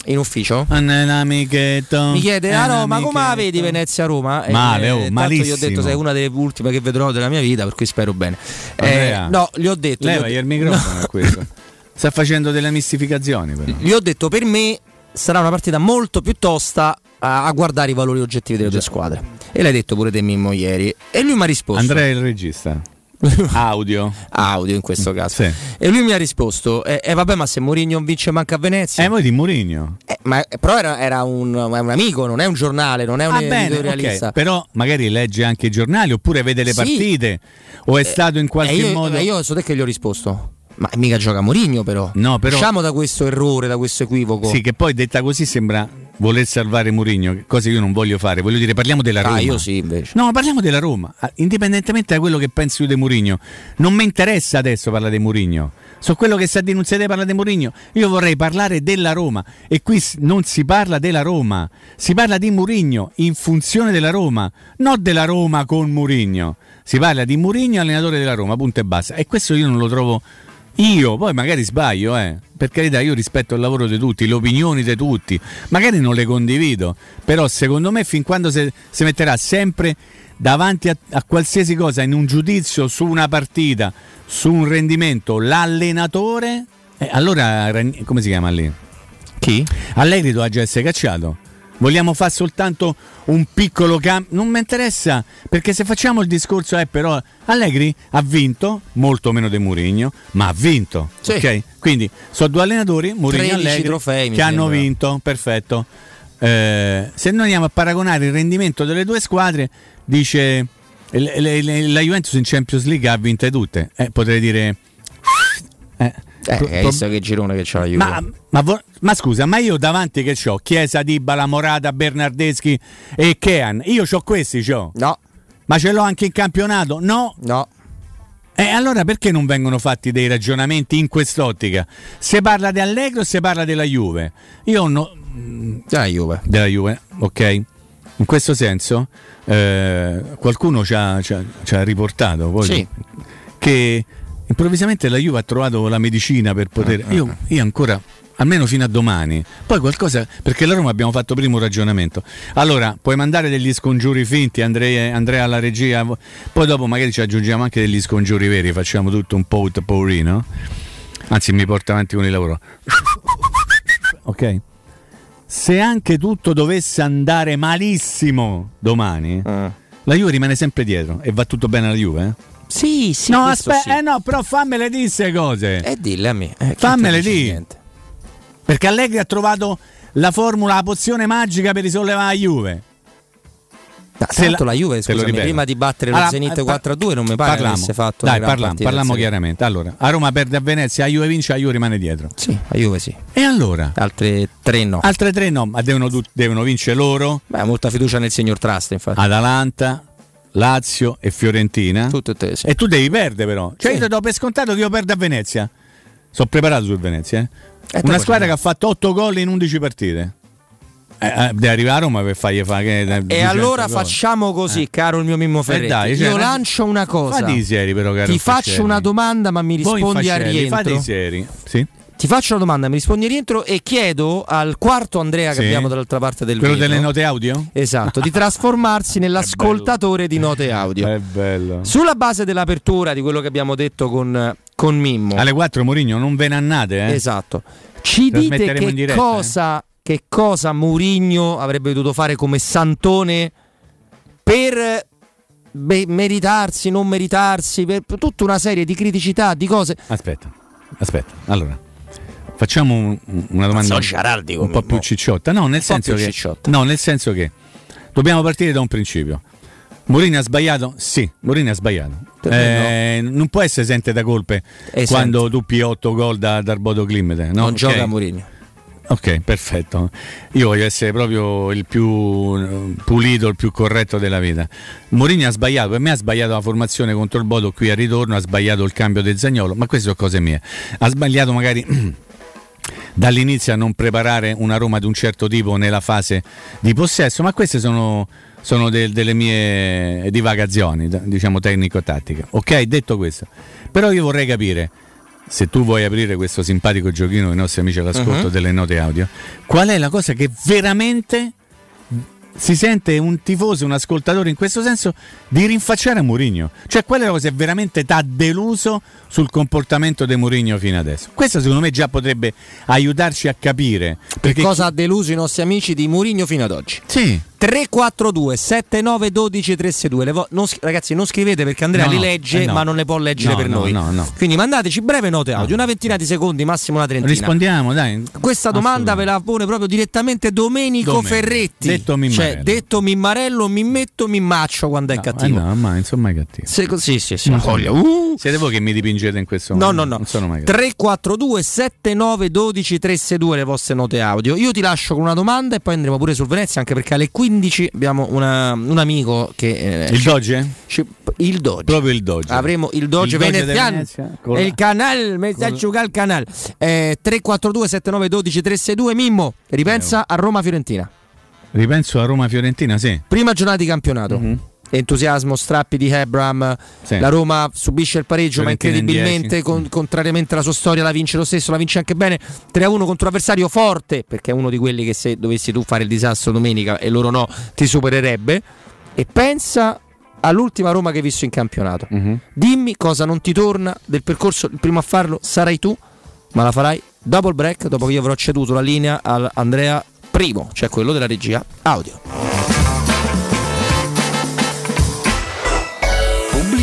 Speaker 1: in ufficio
Speaker 2: Un amichetto.
Speaker 1: mi chiede: Ah no, ma come la vedi Venezia-Roma? E,
Speaker 2: Male, oh,
Speaker 1: eh, tanto gli ho detto:
Speaker 2: malissimo.
Speaker 1: sei una delle ultime che vedrò della mia vita, per cui spero bene. Eh, no, gli ho detto. gli ho
Speaker 2: il microfono (laughs) a questo. Sta facendo delle mistificazioni però.
Speaker 1: Gli ho detto: per me sarà una partita molto più tosta a, a guardare i valori oggettivi delle due squadre. E l'hai detto pure te, Mimmo, ieri. E lui mi ha risposto:
Speaker 2: Andrea è il regista. (laughs) Audio.
Speaker 1: audio in questo caso.
Speaker 2: Sì.
Speaker 1: E lui mi ha risposto: E eh, vabbè, ma se Mourinho vince manca a Venezia.
Speaker 2: Eh, voi di Murigno.
Speaker 1: Eh, ma, però era, era un, un amico, non è un giornale, non è un
Speaker 2: Ah,
Speaker 1: editorialista.
Speaker 2: ok. Però magari legge anche i giornali oppure vede le
Speaker 1: Sì.
Speaker 2: partite o è stato in qualche
Speaker 1: E io,
Speaker 2: modo
Speaker 1: e io so te che gli ho risposto. Ma mica gioca Mourinho però.
Speaker 2: No, però-
Speaker 1: Usciamo da questo errore, da questo equivoco.
Speaker 2: Sì, che poi detta così sembra voler salvare Mourinho, cosa che io non voglio fare. Voglio dire, parliamo della Roma.
Speaker 1: ah, io sì, invece.
Speaker 2: No, parliamo della Roma, Ah, indipendentemente da quello che pensi di Mourinho. Non mi interessa adesso parlare di Mourinho. So quello che sta denunziando parla di Mourinho. Io vorrei parlare della Roma e qui non si parla della Roma, si parla di Mourinho in funzione della Roma, non della Roma con Mourinho. Si parla di Mourinho allenatore della Roma, punto e basta. E questo io non lo trovo io, poi magari sbaglio, eh. Per carità, io rispetto il lavoro di tutti, le opinioni di tutti, magari non le condivido, però secondo me fin quando si si metterà sempre davanti a, a qualsiasi cosa in un giudizio su una partita, su un rendimento, l'allenatore, eh, allora come si chiama lì?
Speaker 1: Chi?
Speaker 2: Allegri doveva già essere cacciato. Vogliamo fare soltanto un piccolo cambio? Non mi interessa, perché se facciamo il discorso è però Allegri ha vinto, molto meno di Mourinho, ma ha vinto.
Speaker 1: Sì.
Speaker 2: ok? Quindi sono due allenatori, Mourinho e
Speaker 1: 13
Speaker 2: Allegri,
Speaker 1: trofei,
Speaker 2: che hanno
Speaker 1: sembra.
Speaker 2: vinto, perfetto. Eh, se noi andiamo a paragonare il rendimento delle due squadre, dice la Juventus in Champions League ha vinte tutte. Eh, potrei dire... Eh,
Speaker 1: Eh,
Speaker 2: pro-
Speaker 1: hai visto che girone che c'ha la Juve.
Speaker 2: ma, ma vo- ma scusa, ma io davanti che ho? Chiesa, Dybala, Morata, Bernardeschi e Kean. Io ho questi, c'ho.
Speaker 1: No,
Speaker 2: Ma ce l'ho anche in campionato? No.
Speaker 1: no.
Speaker 2: E allora perché non vengono fatti dei ragionamenti in quest'ottica? Se parla di Allegro o se parla della Juve? Io no,
Speaker 1: Già la Juve.
Speaker 2: della Juve, ok? In questo senso, eh, qualcuno ci ha, ci ha- ci ha riportato poi
Speaker 1: Sì.
Speaker 2: che improvvisamente la Juve ha trovato la medicina per poter.
Speaker 1: Ah,
Speaker 2: Io, io ancora. Almeno fino a domani, poi qualcosa perché la Roma abbiamo fatto prima un ragionamento. Allora, puoi mandare degli scongiuri finti, Andrea, Andrea alla regia, poi dopo magari ci aggiungiamo anche degli scongiuri veri, facciamo tutto un po' potpourri, no? Anzi, mi porta avanti con il lavoro. (laughs) Ok? Se anche tutto dovesse andare malissimo domani,
Speaker 1: Eh.
Speaker 2: la Juve rimane sempre dietro e va tutto bene alla Juve? eh?
Speaker 1: Sì, sì.
Speaker 2: no, aspetta,
Speaker 1: sì.
Speaker 2: eh no, però fammele di queste cose.
Speaker 1: E dille a me. Eh,
Speaker 2: Fammele
Speaker 1: te dice
Speaker 2: di.
Speaker 1: niente?
Speaker 2: Perché Allegri ha trovato la formula, la pozione magica per risollevare la Juve. Se
Speaker 1: tanto
Speaker 2: la-
Speaker 1: la, Juve,
Speaker 2: lo
Speaker 1: scusami, prima di battere lo
Speaker 2: Allora,
Speaker 1: Zenit
Speaker 2: eh, par-
Speaker 1: 4-2 non mi pare
Speaker 2: Parliamo.
Speaker 1: avesse fatto
Speaker 2: Dai, parliamo, parliamo
Speaker 1: A.
Speaker 2: chiaramente. Allora, a Roma perde a Venezia, la Juve vince, la Juve rimane dietro.
Speaker 1: Sì, la Juve sì.
Speaker 2: E allora?
Speaker 1: Altre tre no.
Speaker 2: Altre tre no, ma devono, devono vincere loro,
Speaker 1: Beh, molta fiducia nel signor Trust, infatti.
Speaker 2: Atalanta, Lazio e Fiorentina.
Speaker 1: Tutte e tre, sì.
Speaker 2: E tu devi perdere però. Cioè
Speaker 1: Sì.
Speaker 2: io ti do per scontato che io perdo a Venezia. Sono preparato sul Venezia. eh. Una squadra che ha fatto 8 gol in 11 partite. Eh, eh, deve arrivare a Roma per fargli fare che-
Speaker 1: E
Speaker 2: 200
Speaker 1: allora facciamo così, caro il mio Mimmo Ferretti.
Speaker 2: Eh dai, cioè,
Speaker 1: Io
Speaker 2: raggi-
Speaker 1: lancio una cosa.
Speaker 2: Fatti i seri però, caro
Speaker 1: Ti faccio
Speaker 2: Fascelli.
Speaker 1: una domanda, ma mi rispondi a rientro.
Speaker 2: seri. Sì?
Speaker 1: Ti faccio una domanda, mi rispondi rientro e chiedo al quarto Andrea che
Speaker 2: Sì.
Speaker 1: abbiamo dall'altra parte del
Speaker 2: Quello
Speaker 1: vetro,
Speaker 2: delle note audio?
Speaker 1: Esatto, di (laughs) trasformarsi nell'ascoltatore di note audio.
Speaker 2: È bello.
Speaker 1: Sulla base dell'apertura di quello che abbiamo detto con, con Mimmo.
Speaker 2: Alle 4 Mourinho non ve ne annate, eh?
Speaker 1: Esatto. Ci dite che
Speaker 2: diretta,
Speaker 1: cosa, che cosa Mourinho avrebbe dovuto fare come Santone per beh, meritarsi, non meritarsi, per tutta una serie di criticità, di cose.
Speaker 2: Aspetta, aspetta. Allora, facciamo un- una domanda un
Speaker 1: come
Speaker 2: po' più cicciotta. No, nel
Speaker 1: più
Speaker 2: che
Speaker 1: cicciotta.
Speaker 2: No, nel senso che dobbiamo partire da un principio. Mourinho ha sbagliato? Sì, Mourinho ha sbagliato. Eh, Non può essere esente da colpe
Speaker 1: Esente.
Speaker 2: quando tu pii 8 gol da, dal Bodo Klimt. No?
Speaker 1: non
Speaker 2: Ok.
Speaker 1: gioca Mourinho.
Speaker 2: Ok, perfetto. Io voglio essere proprio il più eh, pulito, il più corretto della vita. Mourinho ha sbagliato, per me ha sbagliato la formazione contro il Bodo qui al ritorno, ha sbagliato il cambio del Zagnolo, ma queste sono cose mie. Ha sbagliato magari (clears throat) dall'inizio a non preparare una Roma di un certo tipo nella fase di possesso, ma queste sono, sono de- delle mie divagazioni, diciamo tecnico-tattiche. Ok, detto questo, però io vorrei capire se tu vuoi aprire questo simpatico giochino ai nostri amici all'ascolto uh-huh. delle note audio, qual è la cosa che veramente si sente un tifoso, un ascoltatore in questo senso di rinfacciare a Mourinho? Cioè, qual è la cosa che veramente ti ha deluso sul comportamento di Mourinho fino adesso? Questo secondo me già potrebbe aiutarci a capire.
Speaker 1: Perché cosa ha deluso i nostri amici di Mourinho fino ad oggi?
Speaker 2: Sì.
Speaker 1: 342 7912 362 vo- non, ragazzi non scrivete perché Andrea no, li legge eh no. ma non le può leggere no, per noi quindi mandateci breve note audio una ventina di secondi massimo una trentina
Speaker 2: rispondiamo dai
Speaker 1: questa domanda ve la pone proprio direttamente Domenico Domenico. Ferretti
Speaker 2: detto Mimmarello
Speaker 1: cioè, detto Mimmarello mi metto mi maccio quando è cattivo
Speaker 2: eh no ma insomma è cattivo
Speaker 1: Se, sì sì sì
Speaker 2: uh. siete voi che mi dipingete in questo
Speaker 1: no no no sono mai 342 7912 362 le vostre note audio io ti lascio con una domanda e poi andremo pure sul Venezia anche perché alle 15 15 abbiamo una, un amico che...
Speaker 2: Eh, il Doge?
Speaker 1: Ci, il Doge.
Speaker 2: Proprio il Doge.
Speaker 1: Avremo il Doge il veneziano. Doge il canale, messaggio al canale. Eh, 342 7912 362 Mimmo, ripensa a Roma-Fiorentina.
Speaker 2: Ripenso a Roma-Fiorentina, sì.
Speaker 1: Prima giornata di campionato. Mm-hmm entusiasmo, strappi di Hebram. Sì. La Roma subisce il pareggio, ma incredibilmente, con, contrariamente alla sua storia, la vince lo stesso, la vince anche bene. 3-1 contro un avversario forte, perché è uno di quelli che se dovessi tu fare il disastro domenica e loro no, ti supererebbe. E pensa all'ultima Roma che hai visto in campionato. Uh-huh. Dimmi cosa non ti torna del percorso, il primo a farlo sarai tu, ma la farai dopo il break, dopo che io avrò ceduto la linea ad Andrea Primo, cioè quello della regia audio.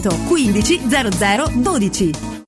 Speaker 3: 15 0012.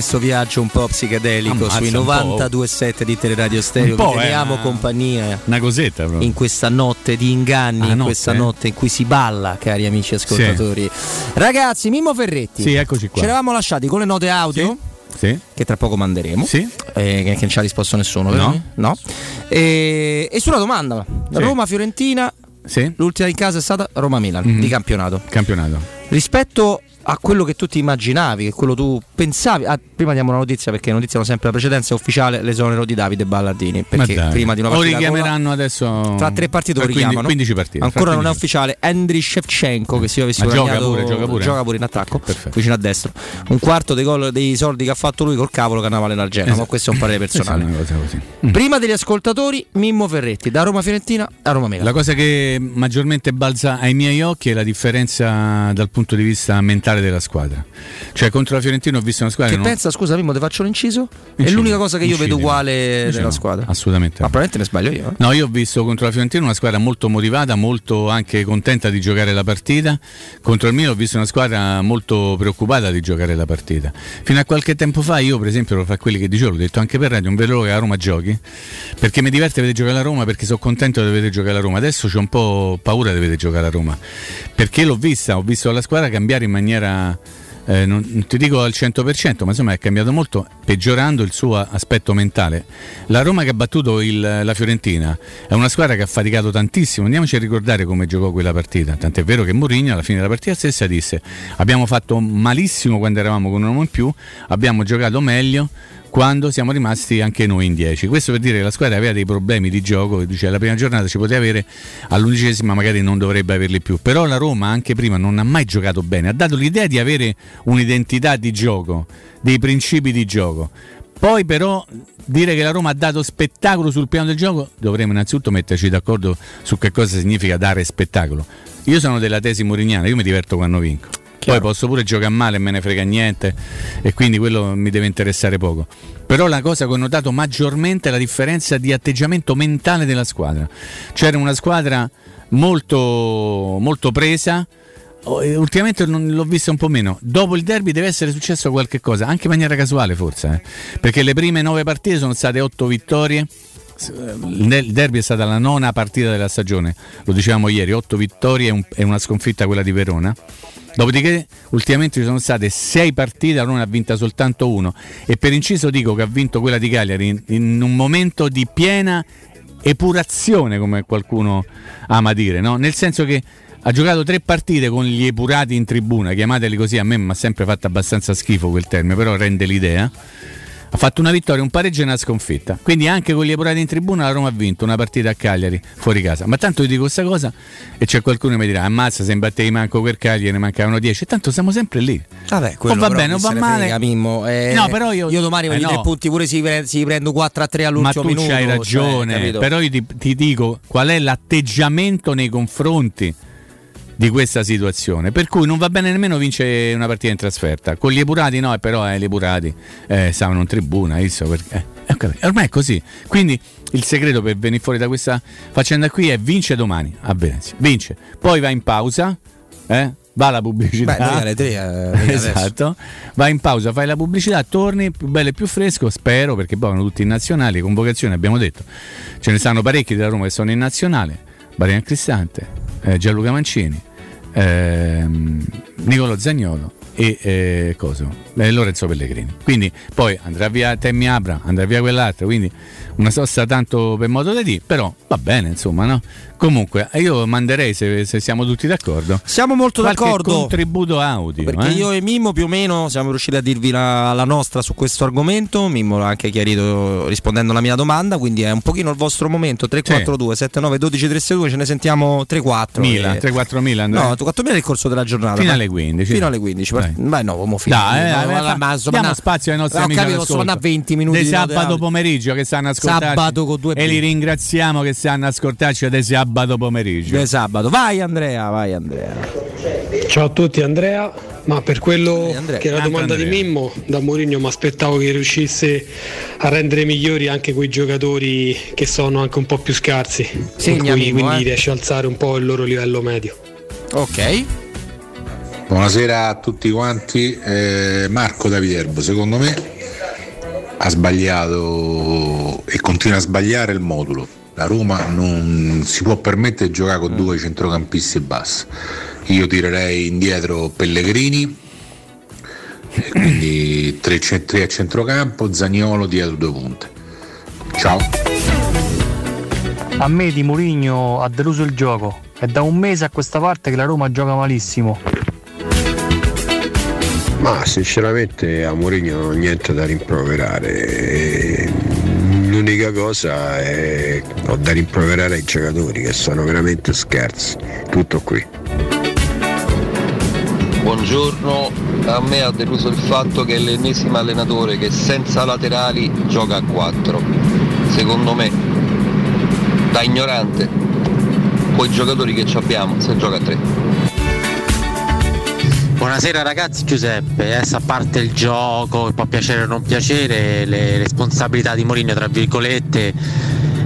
Speaker 1: Questo viaggio un po' psichedelico
Speaker 2: Ammazza,
Speaker 1: sui
Speaker 2: un po'.
Speaker 1: 92.7 di Teleradio Stereo. Vi
Speaker 2: eh,
Speaker 1: teniamo
Speaker 2: una-
Speaker 1: compagnia
Speaker 2: Una cosetta proprio.
Speaker 1: in questa notte di inganni,
Speaker 2: Ah,
Speaker 1: in
Speaker 2: notte,
Speaker 1: questa
Speaker 2: eh?
Speaker 1: notte in cui si balla, cari amici ascoltatori. Ragazzi, Mimmo Ferretti.
Speaker 2: Sì, eccoci qua.
Speaker 1: Ci eravamo lasciati con le note audio.
Speaker 2: Sì.
Speaker 1: Che tra poco manderemo.
Speaker 2: Sì.
Speaker 1: Eh, che non ci ha risposto nessuno,
Speaker 2: No.
Speaker 1: No. E, e sulla domanda:
Speaker 2: Sì.
Speaker 1: Roma-Fiorentina.
Speaker 2: Sì.
Speaker 1: L'ultima in casa è stata Roma-Milan
Speaker 2: Mhm.
Speaker 1: di campionato.
Speaker 2: Campionato.
Speaker 1: Rispetto a quello che tu ti immaginavi, che quello tu pensavi. ah, prima diamo una notizia perché hanno sempre la precedenza. È ufficiale l'esonero di Davide Ballardini. Perché
Speaker 2: Ma
Speaker 1: prima di una
Speaker 2: Lo
Speaker 1: partita. la-
Speaker 2: richiameranno adesso.
Speaker 1: Tra tre partite lo
Speaker 2: Tra 15
Speaker 1: richiamano.
Speaker 2: 15 partite.
Speaker 1: Ancora non è
Speaker 2: 15.
Speaker 1: ufficiale. Andriy Shevchenko che si avesse
Speaker 2: Ma gioca
Speaker 1: guadagnato
Speaker 2: pure, gioca pure?
Speaker 1: gioca pure in attacco, vicino a destra. Un quarto dei, gol, dei soldi che ha fatto lui col cavolo che andava all'Argena. Ma
Speaker 2: Esatto.
Speaker 1: questo è un parere (laughs) personale.
Speaker 2: Così.
Speaker 1: Prima degli ascoltatori, Mimmo Ferretti, da Roma Fiorentina a Roma Milan.
Speaker 2: La cosa che maggiormente balza ai miei occhi è la differenza dal punto di vista mentale della squadra. Cioè, contro la Fiorentina ho visto una squadra
Speaker 1: Che
Speaker 2: non-
Speaker 1: pensa, scusa Mimmo, ti faccio l'inciso? È
Speaker 2: Incidi,
Speaker 1: l'unica cosa che io vedo uguale
Speaker 2: Invece
Speaker 1: della squadra.
Speaker 2: Assolutamente.
Speaker 1: Ma probabilmente ne sbaglio io. eh.
Speaker 2: No, io ho visto contro la Fiorentina una squadra molto motivata, molto anche contenta di giocare la partita. Contro il Milan ho visto una squadra molto preoccupata di giocare la partita. Fino a qualche tempo fa io, per esempio, ero fra quelli che dicevo, l'ho detto anche per radio, non vedo che la Roma giochi, perché mi diverte vedere giocare la Roma, perché sono contento di vedere giocare la Roma. Adesso c'ho un po' paura di vedere giocare la Roma, perché l'ho vista, ho visto la squadra cambiare in maniera eh, non, non ti dico al 100%, ma insomma è cambiato molto, peggiorando il suo aspetto mentale. La Roma che ha battuto il- la Fiorentina è una squadra che ha faticato tantissimo. Andiamoci a ricordare come giocò quella partita. Tant'è vero che Mourinho alla fine della partita stessa disse: Abbiamo fatto malissimo quando eravamo con un uomo in più, abbiamo giocato meglio quando siamo rimasti anche noi in 10. Questo per dire che la squadra aveva dei problemi di gioco, dice la prima giornata ci poteva avere, all'undicesima magari non dovrebbe averli più, però la Roma anche prima non ha mai giocato bene, ha dato l'idea di avere un'identità di gioco, dei principi di gioco. Poi però dire che la Roma ha dato spettacolo sul piano del gioco, dovremmo innanzitutto metterci d'accordo su che cosa significa dare spettacolo. Io sono della tesi murignana, io mi diverto quando vinco. Poi posso pure giocare male e me ne frega niente e quindi quello mi deve interessare poco. Però la cosa che ho notato maggiormente è la differenza di atteggiamento mentale della squadra. C'era una squadra molto, molto presa, Ultimamente l'ho vista un po' meno. Dopo il derby deve essere successo qualche cosa, anche in maniera casuale forse, eh. perché le prime nove partite sono state otto vittorie. Il derby è stata la nona partita della stagione, lo dicevamo ieri, otto vittorie e, un- e una sconfitta quella di Verona. Dopodiché ultimamente ci sono state sei partite, la Roma ha vinta soltanto uno e per inciso dico che ha vinto quella di Cagliari in, in un momento di piena epurazione, come qualcuno ama dire, no? nel senso che ha giocato tre partite con gli epurati in tribuna, chiamateli così, a me mi ha sempre fatto abbastanza schifo quel termine, però rende l'idea. Ha fatto una vittoria, un pareggio e una sconfitta. Quindi anche con gli epurati in tribuna la Roma ha vinto una partita a Cagliari fuori casa. Ma tanto io dico questa cosa e c'è qualcuno che mi dirà ammazza se imbattevi manco quel Cagliari ne mancavano 10. Tanto siamo sempre lì.
Speaker 1: Vabbè, quello
Speaker 2: va
Speaker 1: però
Speaker 2: bene va male.
Speaker 1: frega, Mimmo. Eh,
Speaker 2: no, però io,
Speaker 1: domani
Speaker 2: eh
Speaker 1: voglio
Speaker 2: no.
Speaker 1: tre punti pure si, si prendo 4 a 3
Speaker 2: Ma
Speaker 1: all'ultimo
Speaker 2: tu
Speaker 1: minuto.
Speaker 2: c'hai
Speaker 1: cioè,
Speaker 2: ragione,
Speaker 1: capito?
Speaker 2: però io ti, ti dico qual è l'atteggiamento nei confronti di questa situazione. Per cui non va bene nemmeno vincere una partita in trasferta. Con gli epurati no, però eh, gli epurati eh, stavano in tribuna, visto perché, eh, ormai è così. Quindi il segreto per venire fuori da questa faccenda qui è vince domani a Venezia. Vince, poi va in pausa, eh, va alla pubblicità.
Speaker 1: Beh, alle tre, eh, (laughs)
Speaker 2: esatto. Vai in pausa, fai la pubblicità, torni più bello e più fresco, spero, perché poi vanno tutti in nazionale, convocazioni abbiamo detto. Ce ne stanno parecchi della Roma che sono in nazionale. Barian Cristante, eh, Gianluca Mancini, ehm, Nicolo Zagnolo e eh, eh, Lorenzo Pellegrini. Quindi poi andrà via Temmi Abra, andrà via quell'altro, quindi una sosta tanto per modo di dire, però va bene, insomma, no? Comunque, io manderei se, se siamo tutti d'accordo.
Speaker 1: Siamo molto
Speaker 2: qualche
Speaker 1: d'accordo.
Speaker 2: contributo audio.
Speaker 1: Perché
Speaker 2: eh?
Speaker 1: io e Mimmo più o meno siamo riusciti a dirvi la, la nostra su questo argomento. Mimmo l'ha anche chiarito rispondendo alla mia domanda. Quindi è un pochino il vostro momento. 342 79 12 362. Ce ne sentiamo 3-4.
Speaker 2: Milan,
Speaker 1: e-
Speaker 2: 3-4 Milan.
Speaker 1: No, 4 nel corso della giornata.
Speaker 2: Alle 15.
Speaker 1: Fino alle 15.
Speaker 2: Dai.
Speaker 1: Beh, no.
Speaker 2: Dai,
Speaker 1: no,
Speaker 2: eh,
Speaker 1: ma- ma- insomma,
Speaker 2: diamo spazio ai nostri amici
Speaker 1: capito, sono a 20 minuti
Speaker 2: Di
Speaker 1: di
Speaker 2: sabato pomeriggio che stanno a ascoltarci
Speaker 1: Sabato con due
Speaker 2: e li ringraziamo che stanno ascoltarci di sabato pomeriggio
Speaker 1: Di sabato. Vai Andrea, vai Andrea.
Speaker 4: Ciao a tutti Andrea, ma per quello
Speaker 1: Andrea.
Speaker 4: che è la domanda di
Speaker 1: Andrea.
Speaker 4: Mimmo, da Mourinho mi aspettavo che riuscisse a rendere migliori anche quei giocatori che sono anche un po' più scarsi, in cui
Speaker 1: Mimmo,
Speaker 4: quindi
Speaker 1: eh.
Speaker 4: riesce a alzare un po' il loro livello medio.
Speaker 1: Ok.
Speaker 5: Buonasera a tutti quanti, Eh, Marco da Viterbo, secondo me ha sbagliato e continua a sbagliare il modulo. La Roma non si può permettere di giocare con due centrocampisti e basta. Io tirerei indietro Pellegrini, quindi tre, ce- tre a centrocampo, Zagnolo dietro due punte. Ciao.
Speaker 6: A me di Mourinho ha deluso il gioco. È da un mese a questa parte che la Roma gioca malissimo.
Speaker 7: Ma sinceramente a Mourinho non ho niente da rimproverare. L'unica cosa è ho da rimproverare ai giocatori che sono veramente scherzi. Tutto qui.
Speaker 8: Buongiorno, a me ha deluso il fatto che è l'ennesimo allenatore che senza laterali gioca a 4. Secondo me, da ignorante, con i giocatori che abbiamo, se gioca a 3.
Speaker 9: Buonasera ragazzi, Giuseppe, adesso a parte il gioco, può piacere o non piacere, le responsabilità di Mourinho tra virgolette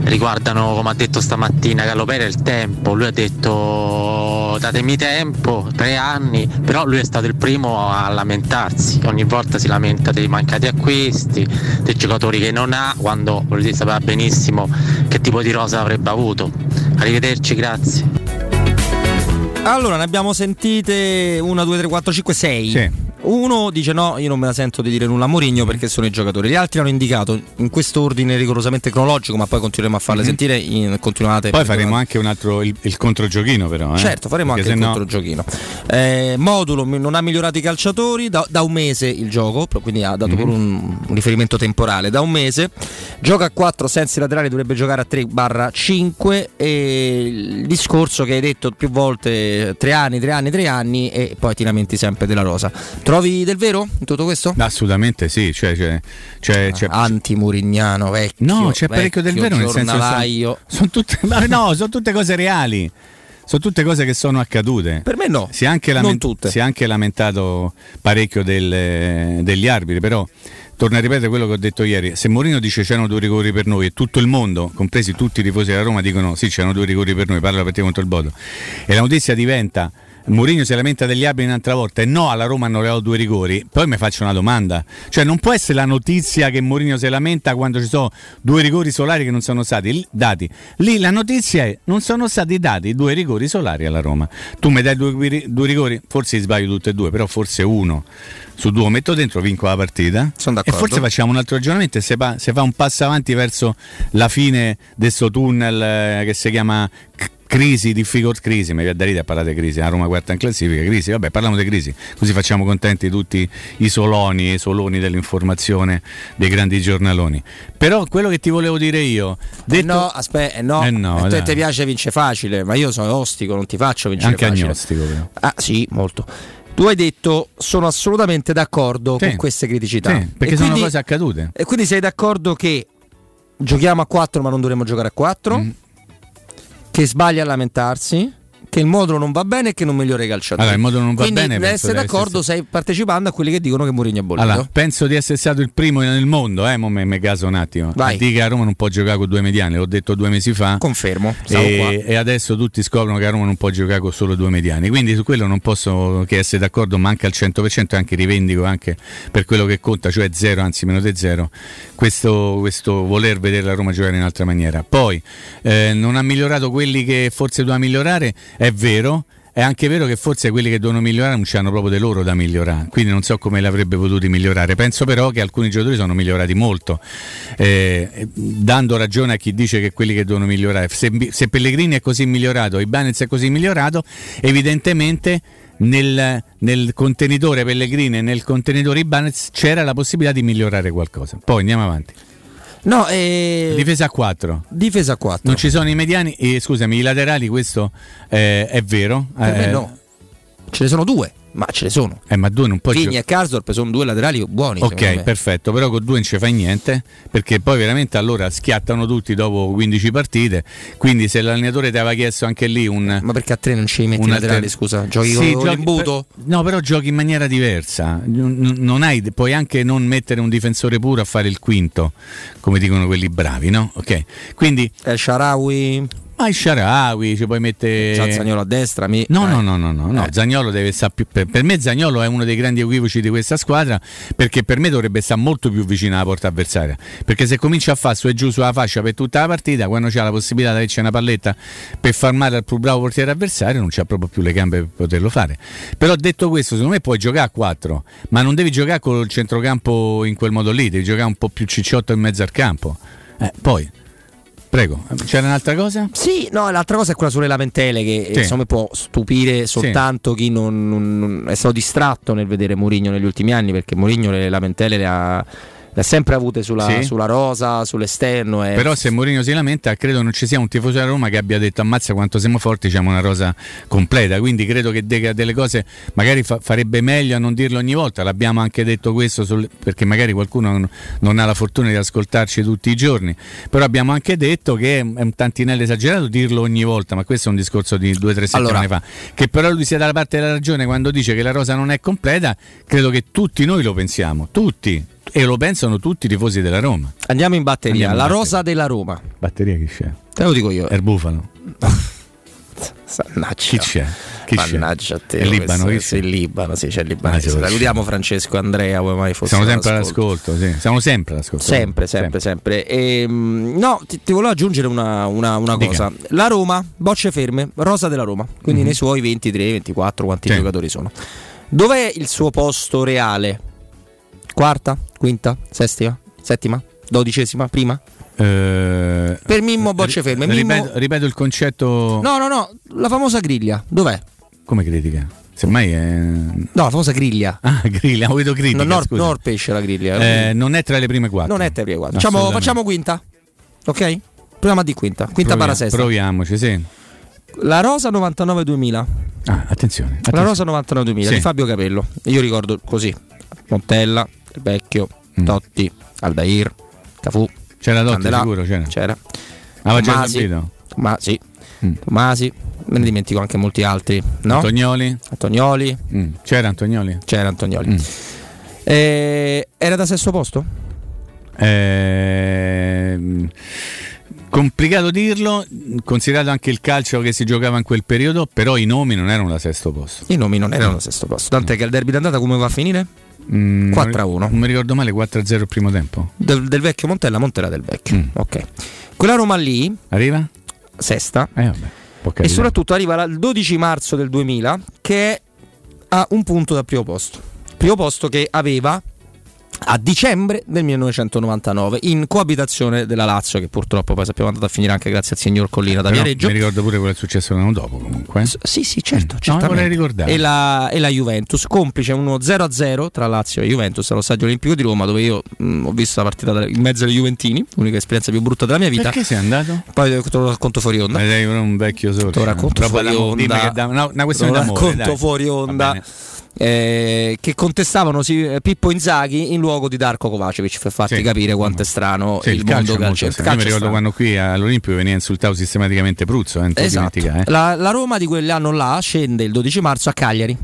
Speaker 9: riguardano, come ha detto stamattina Gallo il tempo. Lui ha detto datemi tempo, tre anni, però lui è stato il primo a lamentarsi, ogni volta si lamenta dei mancati acquisti, dei giocatori che non ha, quando lui sapeva benissimo che tipo di rosa avrebbe avuto. Arrivederci, grazie.
Speaker 1: Allora, ne abbiamo sentite 1, 2, 3, 4, 5, 6.
Speaker 2: Sì.
Speaker 1: Uno dice no, io non me la sento di dire nulla a Mourinho perché sono i giocatori. Gli altri hanno indicato in questo ordine rigorosamente cronologico, ma poi continueremo a farle
Speaker 2: Mhm.
Speaker 1: sentire. In, continuate
Speaker 2: Poi faremo anche un altro il, il controgiochino però. eh?
Speaker 1: Certo, faremo
Speaker 2: Perché
Speaker 1: anche il
Speaker 2: sennò-
Speaker 1: controgiochino. Eh, modulo non ha migliorato i calciatori da, da un mese il gioco, quindi ha dato
Speaker 2: Mhm.
Speaker 1: pure un, un riferimento temporale. Da un mese gioca a 4 senza laterali, dovrebbe giocare a 3-5 e il discorso che hai detto più volte 3 anni, 3 anni, 3 anni e poi ti lamenti sempre della rosa. Trovi del vero in tutto questo?
Speaker 2: Assolutamente sì, cioè, cioè, cioè, cioè-
Speaker 1: Anti-Murignano, vecchio.
Speaker 2: No, c'è parecchio del
Speaker 1: vecchio
Speaker 2: vero nel senso sono, sono tutte, ma no, sono tutte cose reali. Sono tutte cose che sono accadute.
Speaker 1: Per me no.
Speaker 2: Si è anche,
Speaker 1: tutte.
Speaker 2: si è anche lamentato parecchio del- degli arbitri, però torno a ripetere quello che ho detto ieri. Se Mourinho dice c'erano due rigori per noi e tutto il mondo, compresi tutti i tifosi della Roma, dicono sì c'erano due rigori per noi, parla per te contro il Bodo. E la notizia diventa Mourinho si lamenta degli arbitri un'altra volta e no alla Roma hanno regalato due rigori, poi mi faccio una domanda. Cioè non può essere la notizia che Mourinho si lamenta quando ci sono due rigori solari che non sono stati dati. Lì la notizia è non sono stati dati due rigori solari alla Roma. Tu mi dai due, due rigori, forse sbaglio tutte e due, però forse uno su due metto dentro, vinco la partita. E forse facciamo un altro ragionamento e se fa, un passo avanti verso la fine del suo tunnel eh, che si chiama crisi, difficult crisi, mi viene da ridere a parlare di crisi, la Roma quarta in classifica, crisi, vabbè parliamo di crisi, così facciamo contenti tutti i soloni, i soloni dell'informazione dei grandi giornaloni. Però quello che ti volevo dire io, detto...
Speaker 1: No, aspetta, no.
Speaker 2: Eh no,
Speaker 1: a te
Speaker 2: dai.
Speaker 1: ti piace vince facile, ma io sono ostico, non ti faccio vincere
Speaker 2: Anche
Speaker 1: facile.
Speaker 2: agnostico però.
Speaker 1: Ah, sì, molto. Tu hai detto sono assolutamente d'accordo
Speaker 2: Sì.
Speaker 1: con queste criticità.
Speaker 2: Sì, perché
Speaker 1: E
Speaker 2: sono
Speaker 1: quindi-
Speaker 2: cose accadute.
Speaker 1: E quindi sei d'accordo che giochiamo a 4 ma non dovremmo giocare a 4?
Speaker 2: Mm.
Speaker 1: Che sbaglia a lamentarsi? Che il modulo non va bene e che non migliora i calciatori.
Speaker 2: Allora, il modulo non va
Speaker 1: Quindi
Speaker 2: bene, penso
Speaker 1: essere d'accordo, sei partecipando a quelli che dicono che Mourinho è bollito.
Speaker 2: Allora, penso di essere stato il primo nel mondo, eh, mo me, caso un attimo.
Speaker 1: Vai.
Speaker 2: A dire che a Roma non può giocare con due mediani, l'ho detto due mesi fa.
Speaker 1: Confermo.
Speaker 2: E, e adesso tutti scoprono che a Roma non può giocare con solo due mediani. Quindi su quello non posso che essere d'accordo, ma anche al 100% e anche rivendico anche per quello che conta, cioè zero, anzi meno di zero, questo, questo voler vedere la Roma giocare in un'altra maniera. Poi eh, non ha migliorato quelli che forse doveva migliorare, è vero. È anche vero che forse quelli che devono migliorare non c'hanno proprio di loro da migliorare, quindi non so come l'avrebbe potuti migliorare. Penso però che alcuni giocatori sono migliorati molto, eh, dando ragione a chi dice che quelli che devono migliorare. Se, se Pellegrini è così migliorato, Ibanez è così migliorato, evidentemente nel, nel contenitore Pellegrini e nel contenitore Ibanez c'era la possibilità di migliorare qualcosa. Poi andiamo avanti.
Speaker 1: No, eh,
Speaker 2: Difesa a 4.
Speaker 1: Difesa a 4.
Speaker 2: Non ci sono i mediani, e scusami, i laterali, questo eh, è vero.
Speaker 1: Per me
Speaker 2: eh,
Speaker 1: no. Ce ne sono due, ma ce ne sono.
Speaker 2: Eh, ma due non puoi
Speaker 1: Vigni e Karsdorp sono due laterali buoni.
Speaker 2: Ok, perfetto, però con due non ci fai niente, perché poi veramente allora schiattano tutti dopo 15 partite, quindi se l'allenatore ti aveva chiesto anche lì un...
Speaker 1: Ma perché a tre non ci metti
Speaker 2: un
Speaker 1: i laterali,
Speaker 2: alter-
Speaker 1: scusa? Giochi
Speaker 2: Sì,
Speaker 1: con
Speaker 2: giochi-
Speaker 1: l'imbuto?
Speaker 2: per- no, però giochi in maniera diversa, N- non hai, puoi anche non mettere un difensore puro a fare il quinto, come dicono quelli bravi, no? Ok, quindi...
Speaker 1: El Sharawi...
Speaker 2: Ma il Sharawi ci puoi mettere...
Speaker 1: Già Zagnolo a destra. Mi...
Speaker 2: No, no, no, no, no, no.
Speaker 1: Eh.
Speaker 2: Zagnolo deve stare più. Per, me Zagnolo è uno dei grandi equivoci di questa squadra perché per me dovrebbe stare molto più vicino alla porta avversaria. Perché se comincia a fare su e giù sulla fascia per tutta la partita, quando c'ha la possibilità di averci una palletta per far male al più bravo portiere avversario, non c'ha proprio più le gambe per poterlo fare. Però detto questo, secondo me puoi giocare a 4, ma non devi giocare col centrocampo in quel modo lì, devi giocare un po' più cicciotto in mezzo al campo. Eh, poi, prego, c'era un'altra cosa?
Speaker 1: Sì, no, l'altra cosa è quella sulle lamentele che
Speaker 2: Sì.
Speaker 1: insomma può stupire soltanto chi non, non- non- è stato distratto nel vedere Mourinho negli ultimi anni perché Mourinho le lamentele le ha, le ha sempre avute sulla,
Speaker 2: Sì.
Speaker 1: sulla rosa, sull'esterno. E
Speaker 2: Però se Mourinho si lamenta, credo non ci sia un tifoso della Roma che abbia detto ammazza quanto siamo forti, c'è una rosa completa, quindi credo che de- delle cose magari fa- farebbe meglio a non dirlo ogni volta, l'abbiamo anche detto questo sul- perché magari qualcuno non, non ha la fortuna di ascoltarci tutti i giorni, però abbiamo anche detto che è un è un tantinello esagerato dirlo ogni volta, ma questo è un discorso di due o tre settimane
Speaker 1: Allora.
Speaker 2: fa, che però lui sia dalla parte della ragione quando dice che la rosa non è completa, credo che tutti noi lo pensiamo, tutti. E lo pensano tutti i tifosi della Roma.
Speaker 1: Andiamo in batteria.
Speaker 2: Andiamo in
Speaker 1: la
Speaker 2: batteria.
Speaker 1: rosa della Roma.
Speaker 2: Batteria chi c'è?
Speaker 1: Te lo dico io.
Speaker 2: Er Bufalo.
Speaker 1: Mannaggia. (laughs)
Speaker 2: Chi c'è? Chi c'è?
Speaker 1: Mannaggia a te.
Speaker 2: Il Libano,
Speaker 1: questo-
Speaker 2: chi
Speaker 1: sì, il Libano, sì, c'è il Libano.
Speaker 2: Ah,
Speaker 1: Salutiamo Francesco e Andrea, come mai fosse
Speaker 2: Siamo sempre all'ascolto, sì. Siamo sempre all'ascolto.
Speaker 1: Sempre, sempre, sempre. Ehm, no, ti, ti volevo aggiungere una, una- una cosa. La Roma, bocce ferme, rosa della Roma, quindi
Speaker 2: Mhm.
Speaker 1: nei suoi 23, 24, quanti
Speaker 2: Sì.
Speaker 1: giocatori sono. Dov'è il suo posto reale? Quarta? Quinta? Sestima? Settima? Dodicesima? Prima?
Speaker 2: Eh,
Speaker 1: Per Mimmo Bocce Ferme. Mimmo-
Speaker 2: ripeto, ripeto il concetto.
Speaker 1: No, no, no, la famosa griglia. Dov'è?
Speaker 2: Come critica? Semmai è.
Speaker 1: No, la famosa griglia.
Speaker 2: Ah, griglia, ho vedo critica.
Speaker 1: No, nor, nor pesce la griglia.
Speaker 2: Eh, non è tra le prime quattro.
Speaker 1: non è te quattro. Facciamo, facciamo quinta. Ok? Proviamo a di quinta. Quinta
Speaker 2: Proviamo-
Speaker 1: para sesta.
Speaker 2: Proviamoci, sì.
Speaker 1: La Rosa 99-2000.
Speaker 2: Ah, attenzione.
Speaker 1: La
Speaker 2: attenzione.
Speaker 1: Rosa 99-2000
Speaker 2: Sì.
Speaker 1: di Fabio Capello. Io ricordo così: Montella, Vecchio, Totti, Aldair, Cafù.
Speaker 2: Mm. C'era Totti,
Speaker 1: Candelà.
Speaker 2: sicuro, c'era.
Speaker 1: C'era.
Speaker 2: Aveva già
Speaker 1: Tomasi.
Speaker 2: esordito?
Speaker 1: Ma sì. Tomasi. Me ne dimentico anche molti altri. No?
Speaker 2: Antonioli?
Speaker 1: Antonioli.
Speaker 2: Mm. C'era Antonioli?
Speaker 1: C'era Antonioli. Eh, era da sesto posto?
Speaker 2: Ehm, complicato dirlo, considerato anche il calcio che si giocava in quel periodo, però i nomi non erano da sesto posto.
Speaker 1: I nomi non erano da sesto posto. Tant'è che il derby d'andata come va a finire?
Speaker 2: Mm,
Speaker 1: 4 a 1.
Speaker 2: Non mi ricordo male, 4-0 il primo tempo.
Speaker 1: Del, del vecchio Montella, Montella del vecchio.
Speaker 2: Mm.
Speaker 1: Ok. Quella Roma lì,
Speaker 2: Arriva?
Speaker 1: sesta,
Speaker 2: Eh, vabbè,
Speaker 1: e soprattutto arriva il 12 marzo del 2000 che è a un punto dal primo posto. Primo posto che aveva a dicembre del 1999 in coabitazione della Lazio che purtroppo poi sappiamo è andata a finire anche grazie al signor Collina da
Speaker 2: Però
Speaker 1: Viareggio.
Speaker 2: Mi ricordo pure quello che è successo l'anno dopo comunque.
Speaker 1: Sì, sì, certo.
Speaker 2: No,
Speaker 1: certamente.
Speaker 2: vorrei ricordare.
Speaker 1: E la, e la Juventus, complice uno 0-0 tra Lazio e Juventus allo Stadio Olimpico di Roma, dove io mh, ho visto la partita in mezzo ai Juventini, l'unica esperienza più brutta della mia vita.
Speaker 2: Perché sei andato?
Speaker 1: Poi te lo racconto fuori onda.
Speaker 2: Ma sei un vecchio solo.
Speaker 1: Te lo racconto fuori onda.
Speaker 2: da- no, una questione
Speaker 1: lo racconto fuori onda. Eh, che contestavano sì, Pippo Inzaghi in luogo di Darko Kovacevic per farti
Speaker 2: Sì.
Speaker 1: capire quanto è strano
Speaker 2: Sì,
Speaker 1: il,
Speaker 2: calcio
Speaker 1: mondo calcio.
Speaker 2: strano. Io mi ricordo quando qui all'Olimpio veniva insultato sistematicamente Pruzzo, eh,
Speaker 1: Esatto.
Speaker 2: eh.
Speaker 1: La, la Roma di quell'anno là scende il 12 marzo a Cagliari.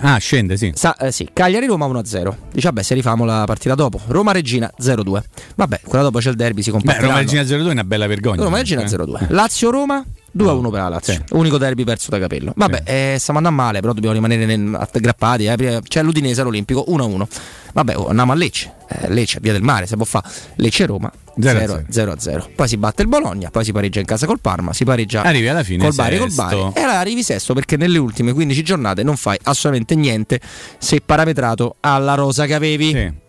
Speaker 2: Ah, scende, sì.
Speaker 1: Sa- eh, sì, Cagliari-Roma 1-0. Dice, vabbè, se rifamo la partita dopo. Roma-Regina 0-2. Vabbè, quella dopo c'è il derby, si
Speaker 2: Beh,
Speaker 1: compatteranno.
Speaker 2: Roma Regina 0-2 è una bella vergogna.
Speaker 1: Roma Regina
Speaker 2: eh.
Speaker 1: 0-2. Lazio-Roma 2-1 per la Lazio. Unico derby perso da capello. Vabbè, eh, stiamo andando male, però dobbiamo rimanere nel- aggrappati. eh. C'è l'Udinese all'Olimpico 1-1. Vabbè, oh, andiamo a Lecce. Eh, Lecce, via del mare, se può fare. Lecce-Roma
Speaker 2: 0-0.
Speaker 1: 0-0. Poi si batte il Bologna, poi si pareggia in casa col Parma, si pareggia
Speaker 2: Arrivi alla fine
Speaker 1: col Bari col Bari. E allora arrivi sesto perché nelle ultime 15 giornate non fai assolutamente niente se parametrato alla rosa che avevi.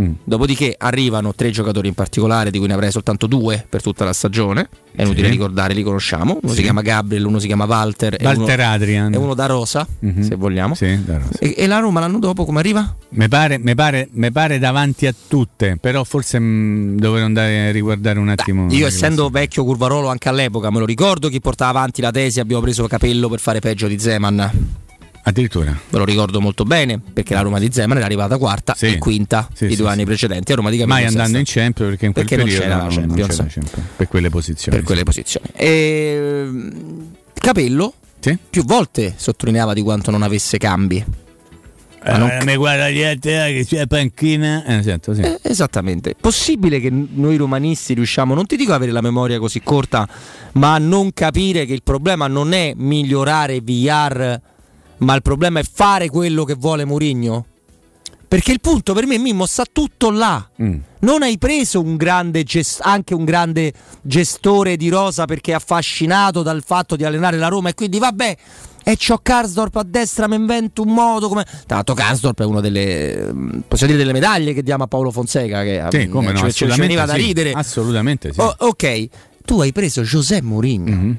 Speaker 2: Mm.
Speaker 1: Dopodiché arrivano tre giocatori in particolare, di cui ne avrei soltanto due per tutta la stagione. È inutile
Speaker 2: Sì.
Speaker 1: ricordare, li conosciamo. Uno
Speaker 2: Sì.
Speaker 1: si chiama Gabriel, uno si chiama Walter. e
Speaker 2: Walter
Speaker 1: uno,
Speaker 2: Adrian.
Speaker 1: E uno da Rosa,
Speaker 2: Mhm.
Speaker 1: se vogliamo.
Speaker 2: Sì, da Rosa.
Speaker 1: E, e la Roma l'anno dopo come arriva?
Speaker 2: Mi pare, mi pare- mi pare davanti a tutte, però forse mh, dovrei andare a riguardare un attimo.
Speaker 1: Io
Speaker 2: la
Speaker 1: essendo vecchio curvarolo anche all'epoca, me lo ricordo chi portava avanti la tesi, abbiamo preso capello per fare peggio di Zeman.
Speaker 2: Addirittura.
Speaker 1: Me lo ricordo molto bene, perché la Roma di Zeman era arrivata quarta
Speaker 2: Sì.
Speaker 1: e quinta
Speaker 2: Sì,
Speaker 1: i
Speaker 2: sì,
Speaker 1: due
Speaker 2: sì.
Speaker 1: anni precedenti. A Roma di
Speaker 2: Mai andando in. Champions perché in quel
Speaker 1: Perché non
Speaker 2: periodo
Speaker 1: c'era la
Speaker 2: non
Speaker 1: Champions.
Speaker 2: c'era Champions, per quelle posizioni.
Speaker 1: per quelle posizioni. E, Capello più volte sottolineava di quanto non avesse cambi. Ma non-
Speaker 2: mi guarda dietro che c'è panchina. Eh, esatto, sì.
Speaker 1: Eh, esattamente. Possibile che noi romanisti riusciamo, non ti dico avere la memoria così corta, ma a non capire che il problema non è migliorare VR, ma il problema è fare quello che vuole Mourinho? Perché il punto per me, Mimmo, sta tutto là.
Speaker 2: Mm.
Speaker 1: Non hai preso un grande ges- anche un grande gestore di Rosa perché è affascinato dal fatto di allenare la Roma e quindi vabbè. E c'ho Karsdorp a destra, mi invento un modo come. L'altro, Karsdorp è una delle. mm, possiamo dire delle medaglie che diamo a Paolo Fonseca. Che
Speaker 2: Sì,
Speaker 1: mm,
Speaker 2: come no,
Speaker 1: ci- ci, veniva da
Speaker 2: sì.
Speaker 1: ridere.
Speaker 2: Assolutamente sì.
Speaker 1: Oh, ok, tu hai preso José Mourinho.
Speaker 2: Mhm.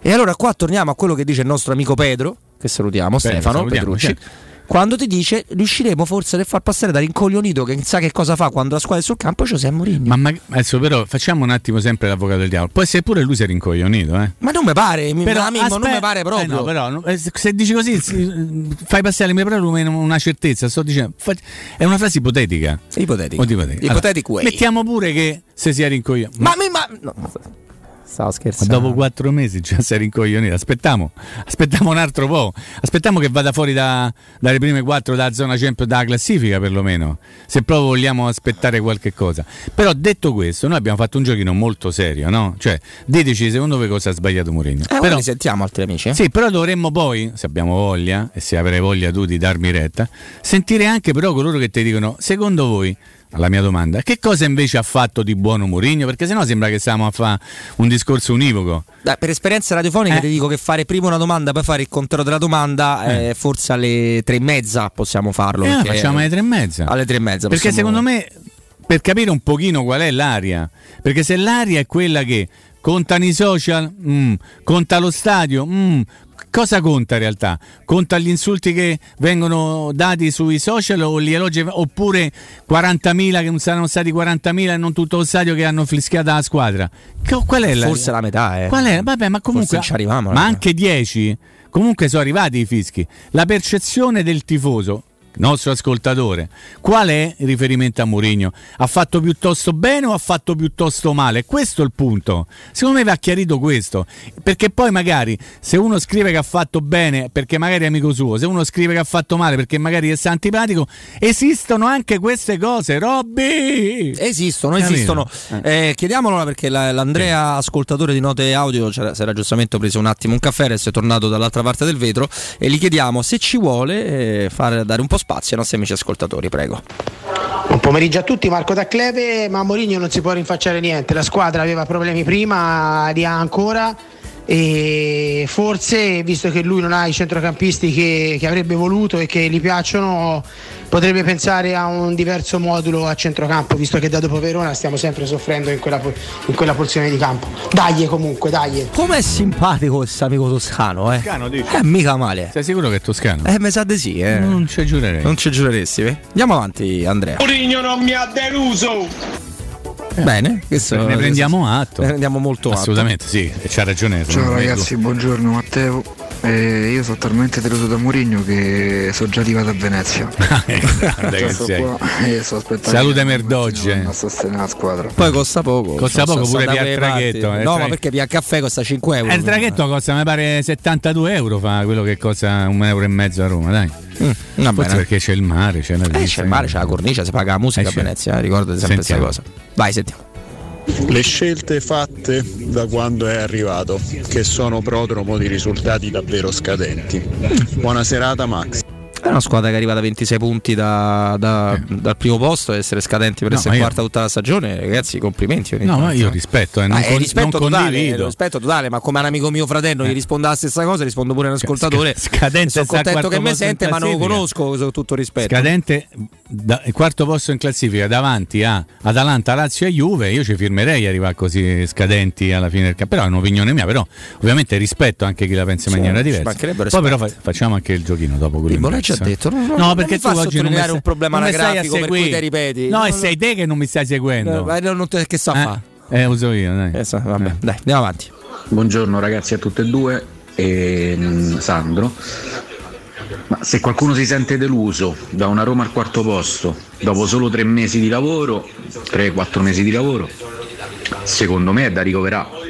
Speaker 1: E allora qua torniamo a quello che dice il nostro amico Pedro, che salutiamo, Stefano
Speaker 2: salutiamo,
Speaker 1: Petrucci.
Speaker 2: certo.
Speaker 1: Quando ti dice riusciremo forse a far passare da rincoglionito che sa che cosa fa quando la squadra è sul campo José Mourinho.
Speaker 2: Ma, ma- adesso però facciamo un attimo sempre l'avvocato del diavolo. Può essere pure lui si è rincoglionito, eh.
Speaker 1: Ma non mi pare,
Speaker 2: Però
Speaker 1: ma Mimmo, non mi pare proprio.
Speaker 2: eh no, però, eh, se- se dici così fai passare le mie parole una certezza. Sto dicendo, è una frase ipotetica.
Speaker 1: Ipotetica.
Speaker 2: Ipotetica.
Speaker 1: Ipothetic way.
Speaker 2: Mettiamo pure che se si è rincoglionito.
Speaker 1: Ma mi ma no. Stavo
Speaker 2: Ma
Speaker 1: scherzando.
Speaker 2: dopo quattro mesi già sei rincoglionito. Aspettiamo, aspettiamo un altro po'. Aspettiamo che vada fuori da- dalle prime quattro dalla zona Champions dalla classifica, perlomeno. Se proprio vogliamo aspettare qualche cosa. Però detto questo, noi abbiamo fatto un giochino molto serio, no? Cioè, diteci secondo voi cosa ha sbagliato Mourinho.
Speaker 1: Eh,
Speaker 2: Però,
Speaker 1: sentiamo altri amici. eh?
Speaker 2: sì, però dovremmo poi, se abbiamo voglia, e se avrai voglia tu di darmi retta, sentire anche però coloro che ti dicono, secondo voi alla mia domanda, che cosa invece ha fatto di buono Mourinho? Perché sennò sembra che stiamo a fare un discorso univoco.
Speaker 1: Dai, per esperienza radiofonica
Speaker 2: Eh.
Speaker 1: ti dico che fare prima una domanda, poi fare il controllo della domanda, eh, forse alle tre e mezza possiamo farlo.
Speaker 2: Eh, facciamo alle tre e mezza.
Speaker 1: Alle tre e mezza.
Speaker 2: Perché
Speaker 1: possiamo-
Speaker 2: secondo me, per capire un pochino qual è l'aria, perché se l'aria è quella che contano i social, mm, conta lo stadio, mm, cosa conta in realtà? Conta gli insulti che vengono dati sui social o gli elogi, oppure 40.000 che non saranno stati 40.000 e non tutto lo stadio che hanno fischiato la squadra? Che- Qual è la
Speaker 1: Forse la metà, eh.
Speaker 2: Qual è? Vabbè, ma comunque.
Speaker 1: non ci arriviamo,
Speaker 2: ma anche 10. Comunque sono arrivati i fischi. La percezione del tifoso, nostro ascoltatore, qual è il riferimento a Mourinho? Ha fatto piuttosto bene o ha fatto piuttosto male? Questo è il punto. Secondo me va chiarito questo. Perché poi magari se uno scrive che ha fatto bene perché magari è amico suo, se uno scrive che ha fatto male perché magari è antipatico, esistono anche queste cose, Robby!
Speaker 1: Esistono, esistono. Eh, chiediamolo perché la- l'Andrea, ascoltatore di note audio, si era giustamente preso un attimo un caffè, adesso è tornato dall'altra parte del vetro e gli chiediamo se ci vuole eh, fare, dare un po' spazio ai nostri amici ascoltatori, prego.
Speaker 10: Buon pomeriggio a tutti, Marco da Cleve, ma a Mourinho non si può rinfacciare niente, la squadra aveva problemi prima, li ha ancora e forse visto che lui non ha i centrocampisti che, che avrebbe voluto e che gli piacciono potrebbe pensare a un diverso modulo a centrocampo visto che da dopo Verona stiamo sempre soffrendo in quella, in quella porzione di campo. Dagli comunque, dagli.
Speaker 1: Com'è simpatico questo amico toscano, eh?
Speaker 2: Toscano, dici?
Speaker 1: Eh, mica male.
Speaker 2: Sei sicuro che è toscano?
Speaker 1: Eh, mi sa di sì, eh.
Speaker 2: Non ci giurerei.
Speaker 1: Non ci giureresti, eh? Andiamo avanti, Andrea.
Speaker 10: Mourinho non mi ha deluso!
Speaker 1: Bene, questo
Speaker 2: ne prendiamo atto.
Speaker 1: Ne prendiamo molto atto.
Speaker 2: Assolutamente, sì, e c'ha ragione.
Speaker 11: Ciao ragazzi, buongiorno Matteo. Eh, io sono talmente deluso da Mourinho che sono già arrivato a Venezia. (laughs)
Speaker 2: Che
Speaker 11: sto
Speaker 2: sei.
Speaker 11: qua sto
Speaker 2: Salute Merdogge.
Speaker 11: a sostenere la squadra.
Speaker 1: Poi costa poco.
Speaker 2: Costa poco
Speaker 1: sto
Speaker 2: pure via il traghetto, eh,
Speaker 1: No,
Speaker 2: tra-
Speaker 1: ma perché via caffè costa 5 euro.
Speaker 2: Eh, il traghetto costa, mi pare, 72 euro, fa quello che costa un euro e mezzo a Roma, dai. Forse
Speaker 1: bene.
Speaker 2: perché c'è il mare, c'è la
Speaker 1: Eh, c'è il mare, c'è la cornice, si paga la musica
Speaker 2: Eh,
Speaker 1: a. Venezia, eh, ricordate sempre questa cosa. Vai, sentiamo.
Speaker 12: Le scelte fatte da quando è arrivato, che sono prodromo di risultati davvero scadenti. Buona serata Max.
Speaker 1: È una squadra che arriva da 26 punti da- da- dal primo posto e essere scadenti per
Speaker 2: No,
Speaker 1: essere
Speaker 2: ma io-
Speaker 1: quarta tutta la stagione, ragazzi, complimenti.
Speaker 2: No, ma io
Speaker 1: eh.
Speaker 2: rispetto, eh, non,
Speaker 1: è
Speaker 2: con-
Speaker 1: rispetto
Speaker 2: non
Speaker 1: totale,
Speaker 2: condivido.
Speaker 1: è rispetto totale, ma come un amico mio fratello gli risponde la stessa cosa, rispondo pure a un ascoltatore.
Speaker 2: Scadente
Speaker 1: sono contento che mi sente, ma non lo conosco, con tutto rispetto.
Speaker 2: Scadente, da- il quarto posto in classifica davanti a Atalanta, Lazio e Juve, io ci firmerei arrivare così scadenti alla fine del campo. Però è un'opinione mia, però ovviamente rispetto anche chi la pensa in maniera diversa. Poi però facciamo anche il giochino dopo quello
Speaker 1: Pippo,
Speaker 2: eh.
Speaker 1: detto, non-
Speaker 2: no,
Speaker 1: non
Speaker 2: perché
Speaker 1: mi
Speaker 2: tu
Speaker 1: fa
Speaker 2: oggi non mi stai-
Speaker 1: un problema
Speaker 2: non
Speaker 1: anagrafico per cui te ripeti.
Speaker 2: No, e sei te che non mi stai seguendo.
Speaker 1: Eh, non te- che sta a fa?
Speaker 2: Eh, uso io, dai.
Speaker 1: Eh, sa- vabbè, dai, andiamo avanti.
Speaker 13: Buongiorno ragazzi a tutte e due e mm, Sandro. Ma se qualcuno si sente deluso da una Roma al quarto posto dopo solo tre mesi di lavoro, 3-4 mesi di lavoro, secondo me è da ricoverare.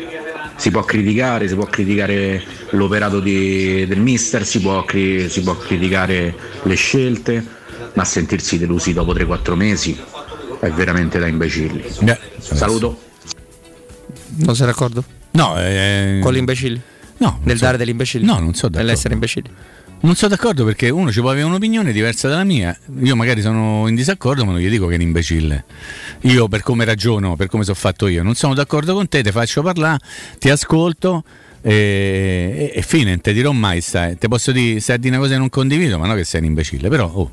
Speaker 13: Si può criticare, si può criticare l'operato di- del mister, si può, cri- si può criticare le scelte, ma sentirsi delusi dopo 3-4 mesi è veramente da imbecilli. Saluto.
Speaker 1: Non sei d'accordo?
Speaker 2: No, eh,
Speaker 1: Con l'imbecille?
Speaker 2: No.
Speaker 1: Nel dare degli imbecilli?
Speaker 2: No, non so d'accordo.
Speaker 1: Nell'essere imbecilli?
Speaker 2: Non sono d'accordo perché uno ci può avere un'opinione diversa dalla mia. Io magari sono in disaccordo, ma non gli dico che è un imbecille. Io per come ragiono, per come sono fatto io, non sono d'accordo con te, ti faccio parlare, ti ascolto e, e, e fine, non ti dirò mai stai. Ti posso dire, a dire una cosa che non condivido, ma non che sei un imbecille, però oh,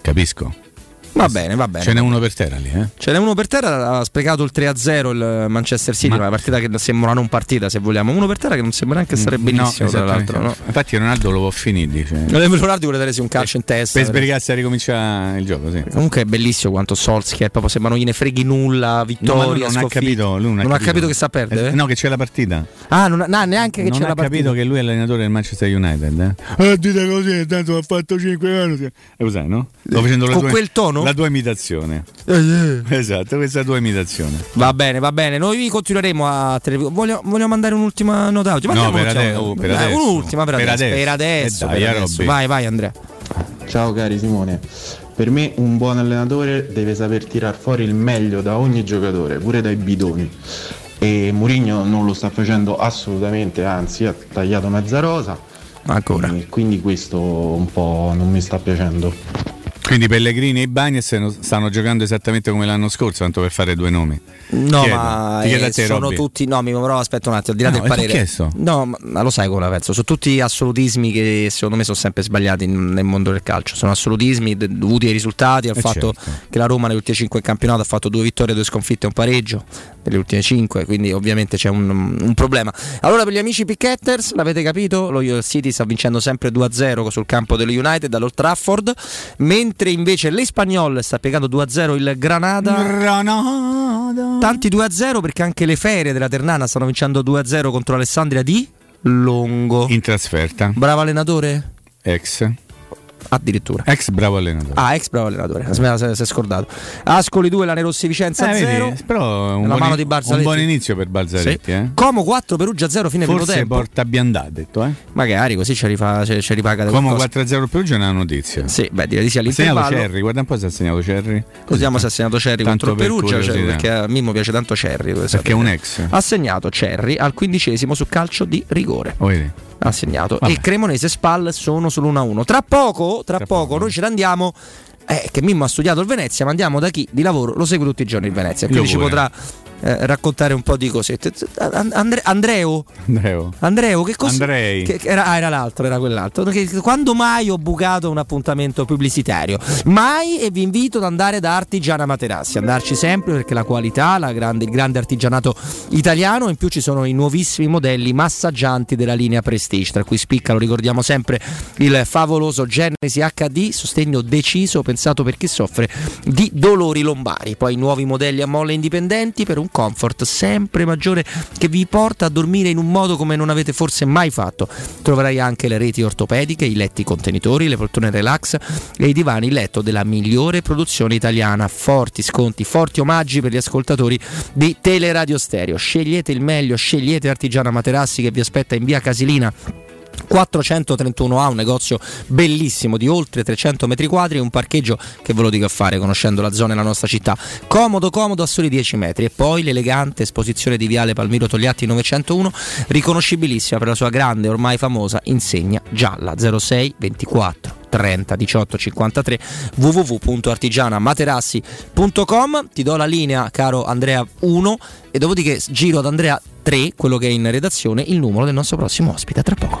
Speaker 2: capisco.
Speaker 1: Va bene, va bene.
Speaker 2: Ce n'è uno per terra lì, eh?
Speaker 1: Ce n'è uno per terra, ha sprecato il 3-0 il Manchester City,
Speaker 2: Ma-
Speaker 1: una partita che sembra non partita se vogliamo. Uno per terra che non sembra neanche stare benissimo,
Speaker 2: No,
Speaker 1: tra l'altro. No?
Speaker 2: Infatti Ronaldo lo può finire, dice.
Speaker 1: Leonardo vuole darsi un calcio in testa.
Speaker 2: Per sbrigarsi a ricominciare il gioco, sì.
Speaker 1: Comunque è bellissimo quanto Solskjaer proprio sembra non gliene freghi nulla,
Speaker 2: No,
Speaker 1: vittoria,
Speaker 2: ma lui non ha capito, lui non, ha
Speaker 1: Non ha capito che sta a perdere?
Speaker 2: Eh, No, che c'è la partita.
Speaker 1: Ah, non ha, no, neanche che
Speaker 2: non
Speaker 1: c'è
Speaker 2: ha
Speaker 1: la partita.
Speaker 2: capito che lui è l'allenatore del Manchester United. Eh, eh dite così, tanto ha fatto 5 anni. E cos'è, no? Sto facendo la
Speaker 1: Con quel tono?
Speaker 2: La tua imitazione. Esatto, questa è la tua imitazione.
Speaker 1: Va bene, va bene. Noi continueremo a televi- voglio, voglio mandare un'ultima nota audio.
Speaker 2: No, per
Speaker 1: un'ultima
Speaker 2: ade- oh, per adesso.
Speaker 1: Un'ultima per,
Speaker 2: Per
Speaker 1: adesso.
Speaker 2: adesso.
Speaker 1: Per adesso.
Speaker 2: Eh dai,
Speaker 1: per
Speaker 2: eh,
Speaker 1: adesso. Vai, vai Andrea.
Speaker 14: Ciao cari Simone, per me un buon allenatore deve saper tirar fuori il meglio da ogni giocatore, pure dai bidoni. E Mourinho non lo sta facendo assolutamente, anzi ha tagliato mezza rosa.
Speaker 1: Ancora.
Speaker 14: Quindi questo un po' non mi sta piacendo.
Speaker 2: Quindi Pellegrini e Bagnes stanno giocando esattamente come l'anno scorso, tanto per fare due nomi.
Speaker 1: No,
Speaker 2: Chiedo.
Speaker 1: ma eh,
Speaker 2: te,
Speaker 1: sono
Speaker 2: Robby.
Speaker 1: tutti. No, mi però aspetta un attimo, al di là
Speaker 2: No,
Speaker 1: del parere.
Speaker 2: chiesto.
Speaker 1: No, ma, lo sai come la penso. Sono tutti assolutismi che secondo me sono sempre sbagliati in- nel mondo del calcio. Sono assolutismi dovuti ai risultati, al
Speaker 2: Eh,
Speaker 1: fatto
Speaker 2: certo.
Speaker 1: che la Roma nelle ultime 5 campionato ha fatto due vittorie, due sconfitte e un pareggio. Nelle ultime 5, quindi ovviamente c'è un, un problema. Allora, per gli amici Picketters, l'avete capito? Lo City sta vincendo sempre 2-0 sul campo dello United dall'Old Trafford, mentre invece l'Espagnol sta piegando 2-0 il Granada. Tanti 2-0 perché anche le ferie della Ternana stanno vincendo 2-0 contro Alessandria di Longo.
Speaker 2: In trasferta.
Speaker 1: Bravo allenatore?
Speaker 2: Ex.
Speaker 1: Addirittura.
Speaker 2: Ex bravo allenatore.
Speaker 1: Ah, ex bravo allenatore. Aspetta, si è scordato. Ascoli 2, Lane Rossi Vicenza
Speaker 2: Eh,
Speaker 1: 0.
Speaker 2: vedi, però un
Speaker 1: La
Speaker 2: buon,
Speaker 1: mano di
Speaker 2: un buon inizio per Balzaretti.
Speaker 1: Sì.
Speaker 2: Eh?
Speaker 1: Como 4, Perugia 0, fine primo
Speaker 2: Forse
Speaker 1: tempo.
Speaker 2: porta Biandà, detto. Eh?
Speaker 1: Magari così ci, rifa, ci, ci ripaga
Speaker 2: Como
Speaker 1: qualcosa.
Speaker 2: 4-0 per Perugia è una notizia.
Speaker 1: Sì, beh, direi di sì
Speaker 2: segnato
Speaker 1: all'intervallo.
Speaker 2: Cerri, guarda un po' se ha segnato Cerri.
Speaker 1: Vediamo se ha segnato Cerri
Speaker 2: Tanto
Speaker 1: contro
Speaker 2: per
Speaker 1: Perugia, cioè, perché a Mimmo piace tanto Cerri.
Speaker 2: Perché
Speaker 1: sapete.
Speaker 2: è un ex.
Speaker 1: Ha segnato Cerri al quindicesimo su calcio di rigore.
Speaker 2: Oh, vedi.
Speaker 1: Ha segnato.
Speaker 2: Vabbè.
Speaker 1: E Cremonese e Spal sono sull'1-1. Tra poco, tra, poco, noi ce ne andiamo. Eh, che Mimmo ha studiato il Venezia, ma andiamo da chi di lavoro lo segue tutti i giorni il Venezia. Quindi ci potrà eh, raccontare un po' di cosette. And- Andre- Andreo?
Speaker 2: Andreo.
Speaker 1: Andreo, che cosa?
Speaker 2: Andrei.
Speaker 1: Che era, ah, era l'altro, era quell'altro. Che- quando mai ho bucato un appuntamento pubblicitario? Mai e vi invito ad andare da Artigiana Materassi, andarci sempre perché la qualità, la grande- il grande artigianato italiano, in più ci sono i nuovissimi modelli massaggianti della linea Prestige, tra cui spicca, lo ricordiamo sempre, il favoloso Genesi HD, sostegno deciso, pensato per chi soffre di dolori lombari. Poi nuovi modelli a molle indipendenti per un comfort sempre maggiore che vi porta a dormire in un modo come non avete forse mai fatto. Troverai anche le reti ortopediche, i letti contenitori, le poltrone relax e i divani letto della migliore produzione italiana. Forti sconti, forti omaggi per gli ascoltatori di Teleradio Stereo. Scegliete il meglio, scegliete Artigiana Materassi che vi aspetta in via Casilina 431A, un negozio bellissimo di oltre 300 metri quadri un parcheggio che ve lo dico a fare conoscendo la zona e la nostra città. Comodo, comodo a soli 10 metri. E poi l'elegante esposizione di Viale Palmiro Togliatti 901, riconoscibilissima per la sua grande, ormai famosa insegna gialla. 06 24 30 18 53 www.artigianamaterassi.com ti do la linea caro Andrea 1 e dopodiché giro ad Andrea 3 quello che è in redazione il numero del nostro prossimo ospite. A tra poco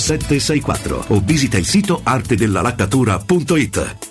Speaker 15: 764 o visita il sito artedellalaccatura.it.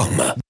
Speaker 16: www.radioscoop.com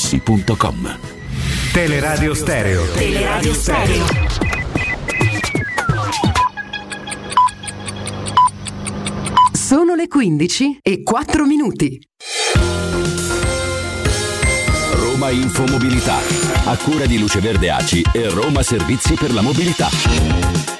Speaker 17: artigianamaterassi.com.
Speaker 18: Teleradio Stereo.
Speaker 19: Teleradio Stereo.
Speaker 20: Sono le 15 e 4 minuti.
Speaker 21: Roma Infomobilità, a cura di Luce Verde ACI e Roma Servizi per la Mobilità.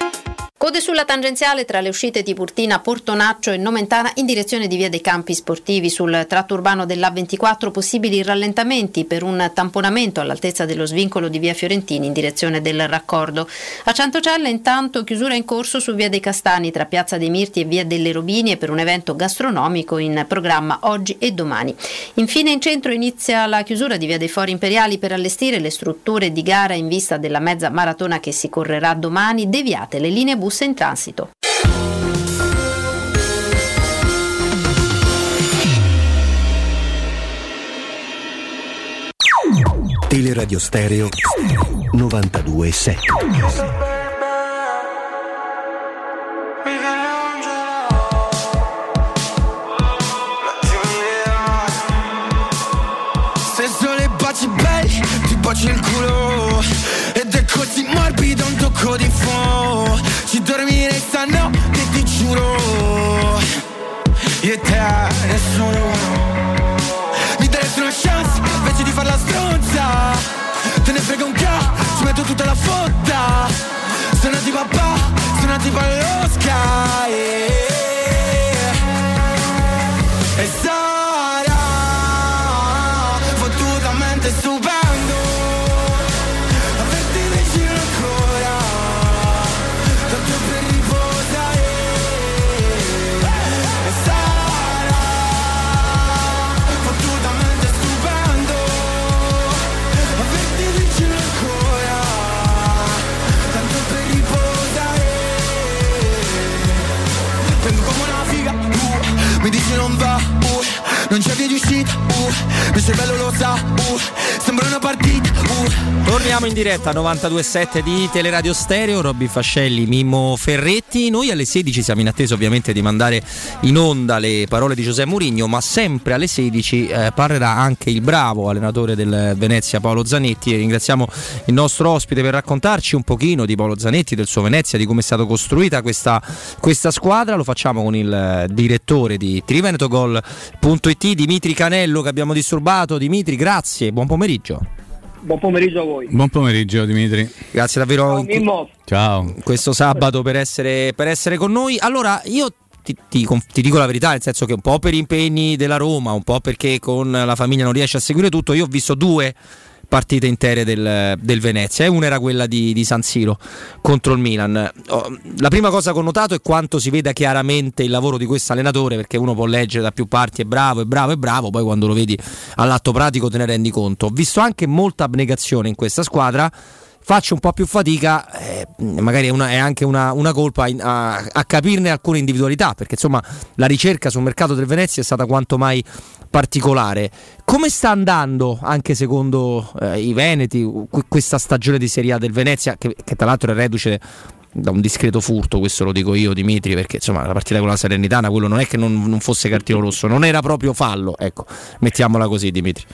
Speaker 22: Code sulla tangenziale tra le uscite di Purtina, Portonaccio e Nomentana in direzione di Via dei Campi Sportivi. Sul tratto urbano dell'A24 possibili rallentamenti per un tamponamento all'altezza dello svincolo di Via Fiorentini in direzione del raccordo. A Ciantocelle intanto chiusura in corso su Via dei Castani tra Piazza dei Mirti e Via delle Robinie per un evento gastronomico in programma oggi e domani. Infine in centro inizia la chiusura di Via dei Fori Imperiali per allestire le strutture di gara in vista della mezza maratona che si correrà domani, deviate le linee bus in transito.
Speaker 23: Teleradio Stereo 92.7
Speaker 24: Se sono i baci belli, ti baci il culo Ed è così morbido un tocco di fuoco Te, nessuno. Mi daresti una chance, invece di farla stronza. Te ne frega un ca, ci metto tutta la fotta non c'è via di uscita, uh, il cervello lo sa, uh, sembra una partita, uh.
Speaker 1: Torniamo in diretta 92.7 di Teleradio Stereo, Robby Fascelli, Mimmo Ferretti. Noi alle 16 siamo in attesa ovviamente di mandare in onda le parole di Giuseppe Mourinho, ma sempre alle 16 eh, parlerà anche il bravo allenatore del Venezia Paolo Zanetti ringraziamo il nostro ospite per raccontarci un pochino di Paolo Zanetti, del suo Venezia, di come è stata costruita questa, questa squadra. Lo facciamo con il direttore di trivenetogol.it, Dimitri Canello che abbiamo disturbato. Dimitri, grazie, buon pomeriggio.
Speaker 25: Buon pomeriggio a voi.
Speaker 2: Buon pomeriggio Dimitri.
Speaker 1: Grazie davvero
Speaker 25: Ciao.
Speaker 2: Ciao.
Speaker 1: questo sabato per essere, per essere con noi. Allora, io ti, ti ti dico la verità, nel senso che un po' per impegni della Roma, un po' perché con la famiglia non riesce a seguire tutto, io ho visto due partite intere del, del Venezia e una era quella di, di San Siro contro il Milan. Oh, La prima cosa che ho notato è quanto si veda chiaramente il lavoro di questo allenatore, perché uno può leggere da più parti è bravo, è bravo, è bravo, poi quando lo vedi all'atto pratico te ne rendi conto. Ho visto anche molta abnegazione in questa squadra. Faccio un po' più fatica, eh, magari è, una- è anche una, una colpa in- a, a capirne alcune individualità, perché insomma la ricerca sul mercato del Venezia è stata quanto mai particolare. Come sta andando, anche secondo eh, i Veneti, que- questa stagione di Serie A del Venezia, che, che tra l'altro è reduce da un discreto furto, questo lo dico io Dimitri, perché insomma la partita con la Salernitana, quello non è che non, non fosse cartino rosso, non era proprio fallo, ecco, mettiamola così Dimitri.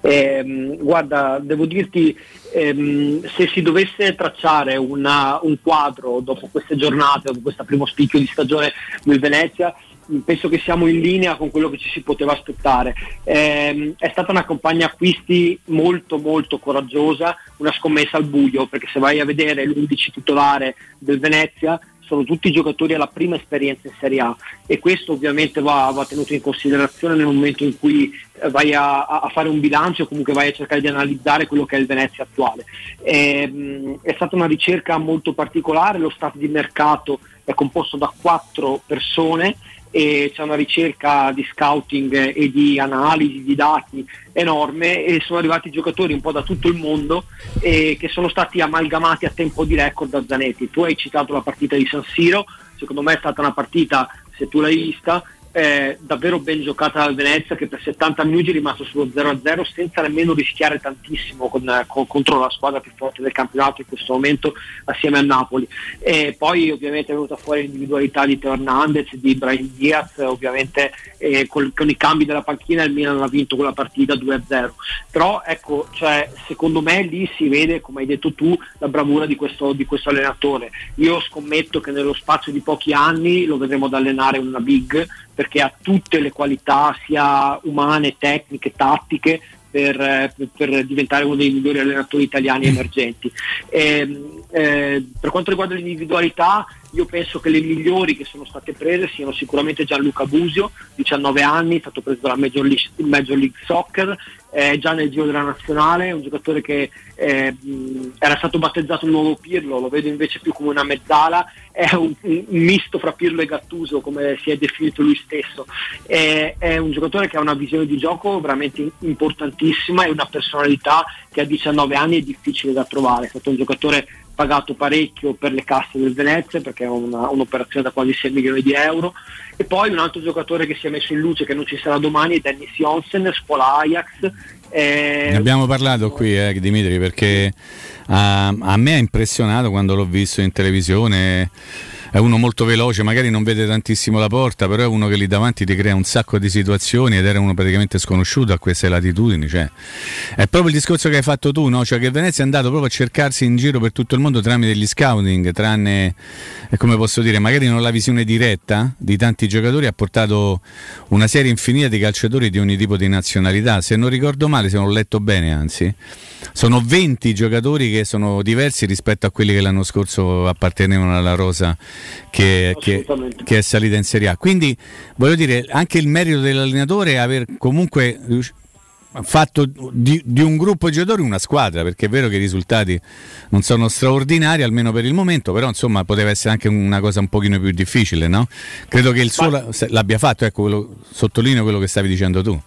Speaker 25: Ehm, guarda, devo dirti, ehm, se si dovesse tracciare una- un quadro dopo queste giornate, dopo questo primo spicchio di stagione del Venezia, penso che siamo in linea con quello che ci si poteva aspettare. Ehm, è stata una campagna acquisti molto molto coraggiosa, una scommessa al buio, perché se vai a vedere l'11 titolare del Venezia sono tutti giocatori alla prima esperienza in Serie A e questo ovviamente va, va tenuto in considerazione nel momento in cui eh, vai a, a fare un bilancio o comunque vai a cercare di analizzare quello che è il Venezia attuale. Ehm, è stata una ricerca molto particolare, lo stato di mercato è composto da quattro persone e c'è una ricerca di scouting e di analisi di dati enorme e sono arrivati giocatori un po' da tutto il mondo e che sono stati amalgamati a tempo di record da Zanetti. Tu hai citato la partita di San Siro, secondo me è stata una partita, se tu l'hai vista, eh, davvero ben giocata dal Venezia che per 70 minuti è rimasto sullo 0-0 senza nemmeno rischiare tantissimo con- con- contro la squadra più forte del campionato in questo momento assieme al Napoli. E poi ovviamente è venuta fuori l'individualità di Teo Hernandez, di Brian Diaz, ovviamente eh, col- con i cambi della panchina il Milan ha vinto quella partita 2-0. Però ecco, cioè, secondo me lì si vede, come hai detto tu, la bravura di questo, di questo allenatore. Io scommetto che nello spazio di pochi anni lo vedremo ad allenare una big perché ha tutte le qualità sia umane, tecniche, tattiche per, eh, per- diventare uno dei migliori allenatori italiani emergenti. Ehm, eh, per quanto riguarda l'individualità, io penso che le migliori che sono state prese siano sicuramente Gianluca Busio, 19 anni, è stato preso dalla Major League, Major League Soccer, è già nel giro della nazionale, un giocatore che eh, era stato battezzato il nuovo Pirlo, lo vedo invece più come una mezzala, è un, un misto fra Pirlo e Gattuso come si è definito lui stesso, è, è un giocatore che ha una visione di gioco veramente importantissima e una personalità che a 19 anni è difficile da trovare, è stato un giocatore pagato parecchio per le casse del Venezia perché è una- un'operazione da quasi 6 milioni di euro e poi un altro giocatore che si è messo in luce che non ci sarà domani è Dennis Jonsen, scuola Ajax eh,
Speaker 2: Ne abbiamo parlato qui, eh, Dimitri, perché ah, a me ha impressionato quando l'ho visto in televisione. È uno molto veloce, magari non vede tantissimo la porta, però è uno che lì davanti ti crea un sacco di situazioni ed era uno praticamente sconosciuto a queste latitudini. Cioè, è proprio il discorso che hai fatto tu, no? cioè che Venezia è andato proprio a cercarsi in giro per tutto il mondo tramite gli scouting, tranne, eh, come posso dire, magari non la visione diretta di tanti giocatori, ha portato una serie infinita di calciatori di ogni tipo di nazionalità. Se non ricordo male, se non ho letto bene, anzi, sono 20 giocatori che sono diversi rispetto a quelli che l'anno scorso appartenevano alla rosa che, che- che è salita in Serie A. Quindi voglio dire, anche il merito dell'allenatore è aver comunque fatto di, di un gruppo di giocatori una squadra, perché è vero che i risultati non sono straordinari, almeno per il momento, però insomma poteva essere anche una cosa un pochino più difficile, no? Credo che il suo l'abbia fatto, ecco, quello- sottolineo quello che stavi dicendo tu.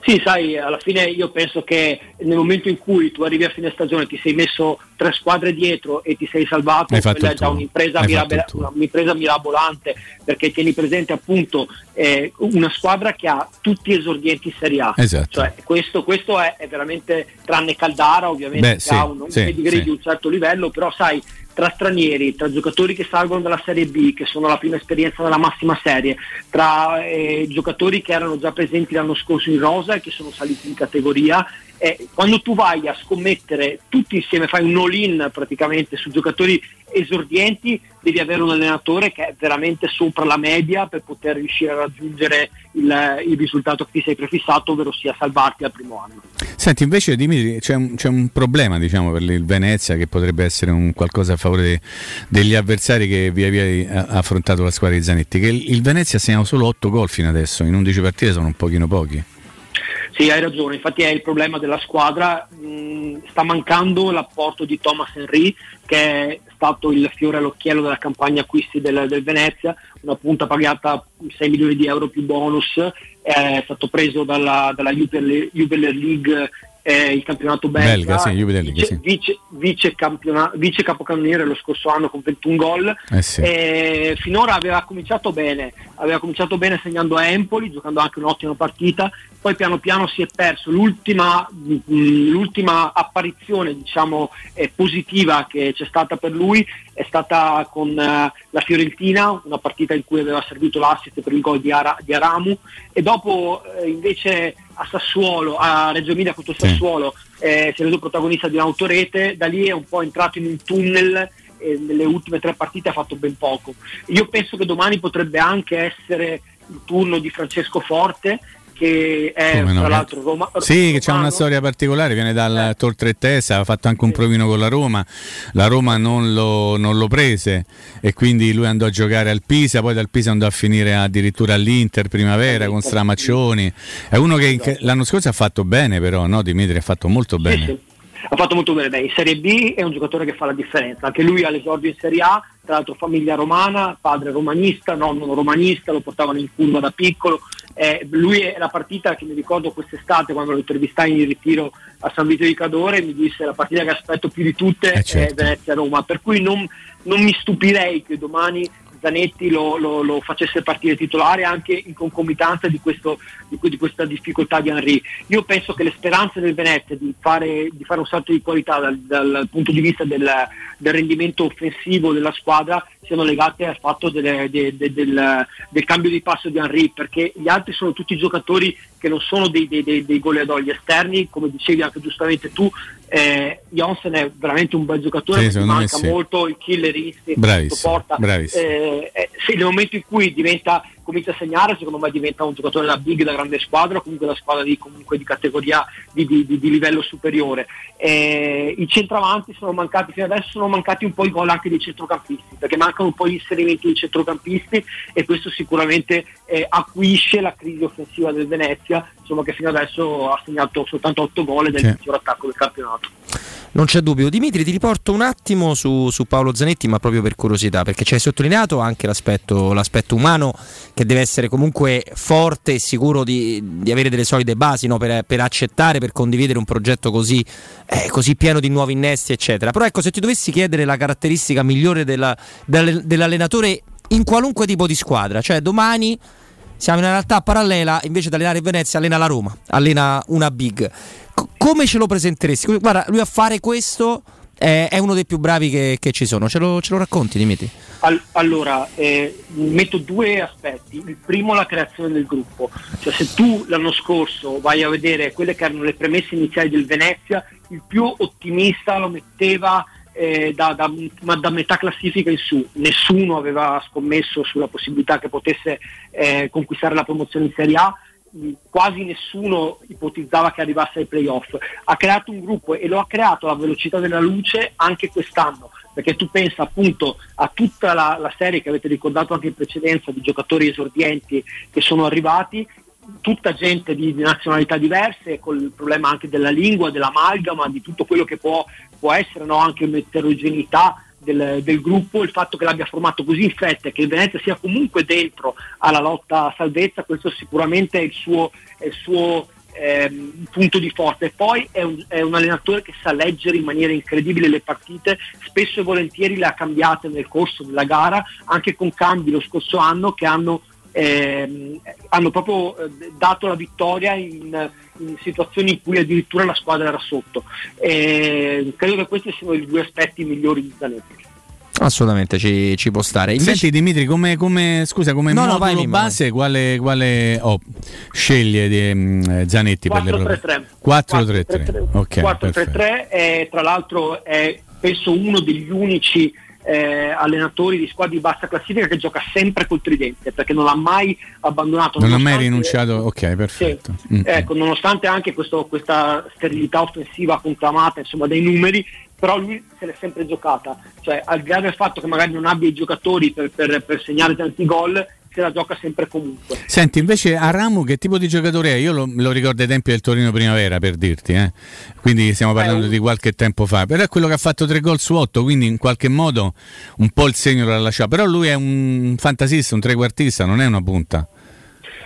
Speaker 25: Sì, sai, alla fine io penso che nel momento in cui tu arrivi a fine stagione ti sei messo tre squadre dietro e ti sei salvato,
Speaker 2: Hai
Speaker 25: quella è già un'impresa,
Speaker 2: tuo.
Speaker 25: un'impresa mirabolante perché tieni presente appunto eh, una squadra che ha tutti esordienti in Serie A.
Speaker 2: Esatto.
Speaker 25: Cioè, questo questo è, è veramente, tranne Caldara ovviamente,
Speaker 2: Beh,
Speaker 25: che
Speaker 2: sì,
Speaker 25: ha un, un
Speaker 2: sì,
Speaker 25: pedigree
Speaker 2: sì.
Speaker 25: di un certo livello, però sai, tra stranieri, tra giocatori che salgono dalla Serie B, che sono la prima esperienza della massima serie, tra eh, giocatori che erano già presenti l'anno scorso in rosa e che sono saliti in categoria, eh, quando tu vai a scommettere tutti insieme, fai un all-in praticamente su giocatori esordienti, devi avere un allenatore che è veramente sopra la media per poter riuscire a raggiungere il, il risultato che ti sei prefissato, ovvero sia salvarti al primo anno.
Speaker 2: Senti, invece Dimitri, c'è un, c'è un problema diciamo, per il Venezia che potrebbe essere un qualcosa a favore de- degli avversari che via via ha affrontato la squadra di Zanetti, che il, il Venezia ha segnato solo 8 gol fino adesso, in 11 partite sono un pochino pochi.
Speaker 25: Sì, hai ragione, infatti è il problema della squadra, mh, sta mancando l'apporto di Thomas Henry che è stato il fiore all'occhiello della campagna acquisti del, del Venezia, una punta pagata 6 milioni di euro più bonus, è stato preso dalla, dalla Jupiler, Jupiler League eh, il campionato belga,
Speaker 2: Belga, sì, League,
Speaker 25: vice,
Speaker 2: sì.
Speaker 25: vice, vice, campiona- vice capocannoniere lo scorso anno con 21 gol.
Speaker 2: Eh sì.
Speaker 25: e finora aveva cominciato bene, aveva cominciato bene segnando a Empoli, giocando anche un'ottima partita, poi piano piano si è perso. L'ultima, mh, l'ultima apparizione diciamo, eh, positiva che c'è stata per lui è stata con eh, la Fiorentina, una partita in cui aveva servito l'assist per il gol di, Ara- di Aramu e dopo eh, invece a Sassuolo, a Reggio Emilia contro Sassuolo, eh, si è reso protagonista di un'autorete, da lì è un po' entrato in un tunnel e nelle ultime tre partite ha fatto ben poco. Io penso che domani potrebbe anche essere il turno di Francesco Forte, che è
Speaker 2: Come no,
Speaker 25: tra
Speaker 2: che-
Speaker 25: l'altro Roma.
Speaker 2: Sì, che c'è una storia particolare, viene
Speaker 25: Eh.
Speaker 2: dal Tor Tre Testa, ha fatto anche un provino con la Roma, la Roma non lo, non lo prese e quindi lui andò a giocare al Pisa, poi dal Pisa andò a finire addirittura all'Inter Primavera con Stramaccioni, è uno che, che l'anno scorso ha fatto bene però, no Dimitri? Ha fatto molto bene.
Speaker 25: ha fatto molto bene. Beh, in Serie B è un giocatore che fa la differenza. Anche lui ha l'esordio in Serie A, tra l'altro famiglia romana, padre romanista, nonno romanista, lo portavano in curva da piccolo. Eh, lui è la partita che mi ricordo quest'estate quando lo intervistai in ritiro a San Vito di Cadore, mi disse la partita che aspetto più di tutte
Speaker 2: Eh, certo.
Speaker 25: è Venezia-Roma, per cui non, non mi stupirei che domani Zanetti lo, lo- lo facesse partire titolare anche in concomitanza di, questo- di di questa difficoltà di Henry. Io penso che le speranze del Venezia di fare, di fare un salto di qualità dal, dal punto di vista del, del rendimento offensivo della squadra siano legate al fatto delle- de- de- del, del cambio di passo di Henry, perché gli altri sono tutti giocatori che non sono dei, dei, dei, dei goleador. Gli esterni, come dicevi anche giustamente tu, eh, Jonsen è veramente un bel giocatore,
Speaker 2: Sì,
Speaker 25: manca
Speaker 2: sì.
Speaker 25: molto il killer istinct,
Speaker 2: Bravissimo,
Speaker 25: porta.
Speaker 2: bravissimo.
Speaker 25: Eh, eh, sì, nel momento in cui diventa, comincia a segnare, secondo me diventa un giocatore da big, da grande squadra, comunque da squadra di, comunque di categoria di, di- di- livello superiore. Eh, I centravanti sono mancati fino adesso, sono mancati un po' i gol anche dei centrocampisti, perché mancano un po' gli inserimenti dei centrocampisti e questo sicuramente eh, acuisce la crisi offensiva del Venezia, insomma che fino adesso ha segnato soltanto 8 gol ed è il miglior attacco del campionato.
Speaker 1: Non c'è dubbio. Dimitri, ti riporto un attimo su, su Paolo Zanetti, ma proprio per curiosità, perché ci hai sottolineato anche l'aspetto, l'aspetto umano che deve essere comunque forte e sicuro di, di avere delle solide basi no? per, per accettare, per condividere un progetto così, eh, così pieno di nuovi innesti, eccetera. Però ecco, se ti dovessi chiedere la caratteristica migliore della- dell'all- dell'allenatore in qualunque tipo di squadra, cioè domani siamo in una realtà parallela, invece di allenare il Venezia allena la Roma, allena una big. Co- come ce lo presenteresti? Guarda, lui a fare questo è, è uno dei più bravi che, che ci sono. Ce lo, ce lo racconti, Dimitri?
Speaker 25: Al- allora, eh, metto due aspetti. Il primo la creazione del gruppo. Cioè, se tu l'anno scorso vai a vedere quelle che erano le premesse iniziali del Venezia, il più ottimista lo metteva eh, da, da- ma da metà classifica in su. Nessuno aveva scommesso sulla possibilità che potesse eh, conquistare la promozione in Serie A. Quasi nessuno ipotizzava che arrivasse ai playoff. Ha creato un gruppo e lo ha creato alla velocità della luce anche quest'anno perché tu pensa appunto a tutta la, la serie che avete ricordato anche in precedenza di giocatori esordienti che sono arrivati, tutta gente di, nazionalità diverse, col problema anche della lingua, dell'amalgama, di tutto quello che può, può essere no? anche un'eterogeneità del, del gruppo, il fatto che l'abbia formato così in fretta e che il Venezia sia comunque dentro alla lotta a salvezza, questo sicuramente è il suo, è il suo ehm, un punto di forza e poi è un, è un allenatore che sa leggere in maniera incredibile le partite, spesso e volentieri le ha cambiate nel corso della gara, anche con cambi lo scorso anno che hanno ehm, hanno proprio eh, dato la vittoria in, in situazioni in cui addirittura la squadra era sotto. E credo che questi siano i due aspetti migliori di Zanetti.
Speaker 1: Assolutamente ci, ci può stare. Invece,
Speaker 2: Senti Dimitri, come, come, scusa, come
Speaker 1: No, no,
Speaker 2: modulo
Speaker 1: vai, Mimmo,
Speaker 2: base quale, quale oh, sceglie di, mm, Zanetti per le prove?
Speaker 25: 4-3-3.
Speaker 2: 4-3-3. Ok,
Speaker 25: 4-3-3
Speaker 2: perfetto.
Speaker 25: e tra l'altro è penso uno degli unici eh, allenatori di squadre di bassa classifica che gioca sempre col tridente perché non l'ha mai abbandonato.
Speaker 2: Non ha mai rinunciato, ok, perfetto. Mm.
Speaker 25: Ecco, nonostante anche questo- questa sterilità offensiva conclamata insomma, dai numeri, però lui se l'è sempre giocata. Cioè, al di là del fatto che magari non abbia i giocatori per, per- per segnare tanti gol, se la gioca sempre comunque.
Speaker 2: Senti, invece a Ramu che tipo di giocatore è? Io lo, lo ricordo ai tempi del Torino Primavera, per dirti, eh. quindi stiamo parlando di qualche tempo fa, però è quello che ha fatto tre gol su otto, quindi in qualche modo un po' il segno l'ha lasciato, però lui è un fantasista, un trequartista, non è una punta.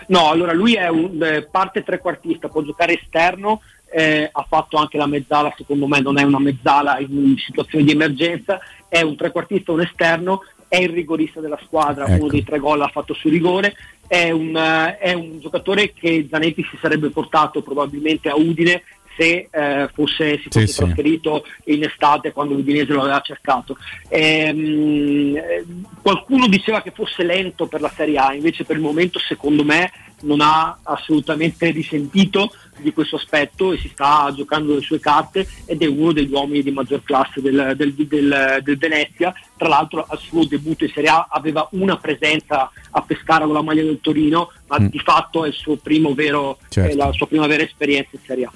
Speaker 25: No, allora lui è un eh, parte trequartista, può giocare esterno, eh, ha fatto anche la mezzala, secondo me non è una mezzala in situazioni di emergenza, è un trequartista, un esterno, è il rigorista della squadra,
Speaker 2: Ecco.
Speaker 25: uno dei tre gol l'ha fatto su rigore, è un, eh, è un giocatore che Zanetti si sarebbe portato probabilmente a Udine se eh, fosse, si fosse
Speaker 2: Sì, sì.
Speaker 25: trasferito in estate quando l'Udinese lo aveva cercato. Ehm, eh, qualcuno diceva che fosse lento per la Serie A, invece per il momento secondo me non ha assolutamente risentito di questo aspetto e si sta giocando le sue carte ed è uno degli uomini di maggior classe del, del- del- del Venezia. Tra l'altro al suo debutto in Serie A aveva una presenza a Pescara con la maglia del Torino, ma di fatto è il suo primo vero,
Speaker 1: Certo.
Speaker 25: è la sua prima vera esperienza in Serie A.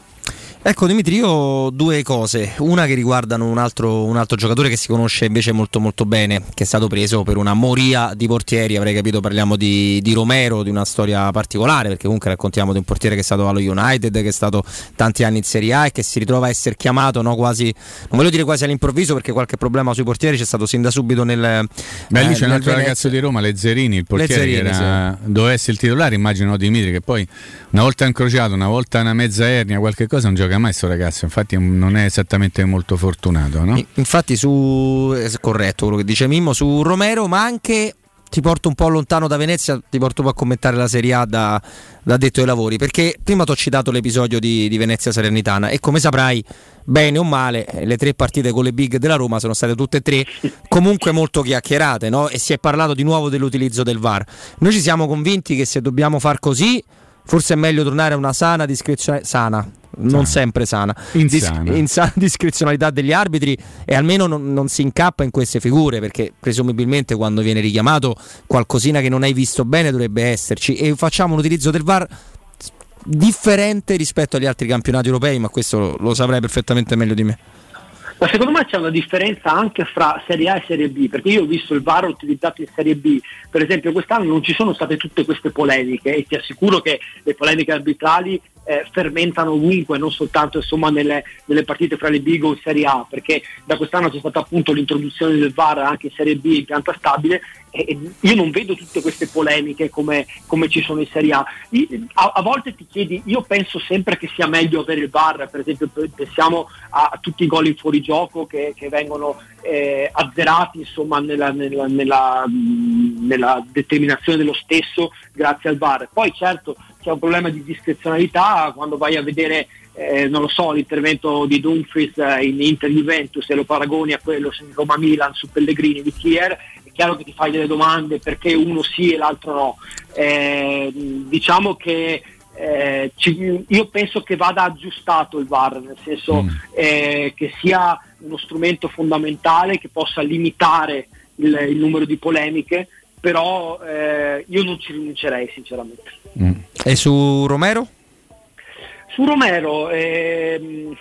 Speaker 1: Ecco Dimitri, io ho due cose, una che riguardano un altro, un altro giocatore che si conosce invece molto molto bene, che è stato preso per una moria di portieri, avrei capito parliamo di, di Romero, di una storia particolare, perché comunque raccontiamo di un portiere che è stato allo United, che è stato tanti anni in Serie A e che si ritrova a essere chiamato no, quasi, non voglio dire quasi all'improvviso perché qualche problema sui portieri c'è stato sin da subito nel...
Speaker 2: Beh, lì
Speaker 1: eh,
Speaker 2: c'è un altro
Speaker 1: Venezia.
Speaker 2: ragazzo di Roma, Lezzerini, il portiere
Speaker 1: Lezzerini,
Speaker 2: che era, doveva essere il titolare, immagino Dimitri, che poi una volta incrociato, una volta una mezza ernia, qualche cosa non gioca mai sto ragazzo, infatti non è esattamente molto fortunato, no?
Speaker 1: Infatti su è corretto quello che dice Mimmo su Romero, ma anche ti porto un po' lontano da Venezia, ti porto un po' a commentare la Serie A da, da detto ai lavori, perché prima ti ho citato l'episodio di, di Venezia Salernitana e come saprai, bene o male, eh, le tre partite con le big della Roma sono state tutte e tre comunque molto chiacchierate, no? E si è parlato di nuovo dell'utilizzo del VAR. Noi ci siamo convinti che se dobbiamo far così, forse è meglio tornare a una sana discrezione sana. Non sempre sana,
Speaker 2: Insana.
Speaker 1: Dis- insana. (laughs) discrezionalità degli arbitri e almeno non, non si incappa in queste figure perché presumibilmente quando viene richiamato qualcosina che non hai visto bene dovrebbe esserci. E facciamo un utilizzo del VAR differente rispetto agli altri campionati europei ma questo lo, lo saprai perfettamente meglio di me
Speaker 25: Ma secondo me c'è una differenza anche fra Serie A e Serie B, perché io ho visto il VAR utilizzato in Serie B, per esempio quest'anno non ci sono state tutte queste polemiche e ti assicuro che le polemiche arbitrali eh, fermentano ovunque, non soltanto insomma, nelle, nelle partite fra le big o in Serie A, perché da quest'anno c'è stata appunto l'introduzione del VAR anche in Serie B in pianta stabile io non vedo tutte queste polemiche come, come ci sono in Serie A. A, a volte ti chiedi, io penso sempre che sia meglio avere il VAR, per esempio pe- pensiamo a, a tutti i gol in fuorigioco che, che vengono eh, azzerati insomma, nella, nella- nella, nella determinazione dello stesso grazie al VAR. Poi certo c'è un problema di discrezionalità quando vai a vedere eh, non lo so, l'intervento di Dumfries eh, in Inter Juventus e lo paragoni a quello Roma Milan su Pellegrini di Kier, è chiaro che ti fai delle domande perché uno sì e l'altro no. Eh, diciamo che eh, ci- io penso che vada aggiustato il VAR, nel senso eh, che sia uno strumento fondamentale che possa limitare il, il numero di polemiche, però eh, io non ci rinuncerei sinceramente.
Speaker 1: e su Romero?
Speaker 25: Su Romero ehm,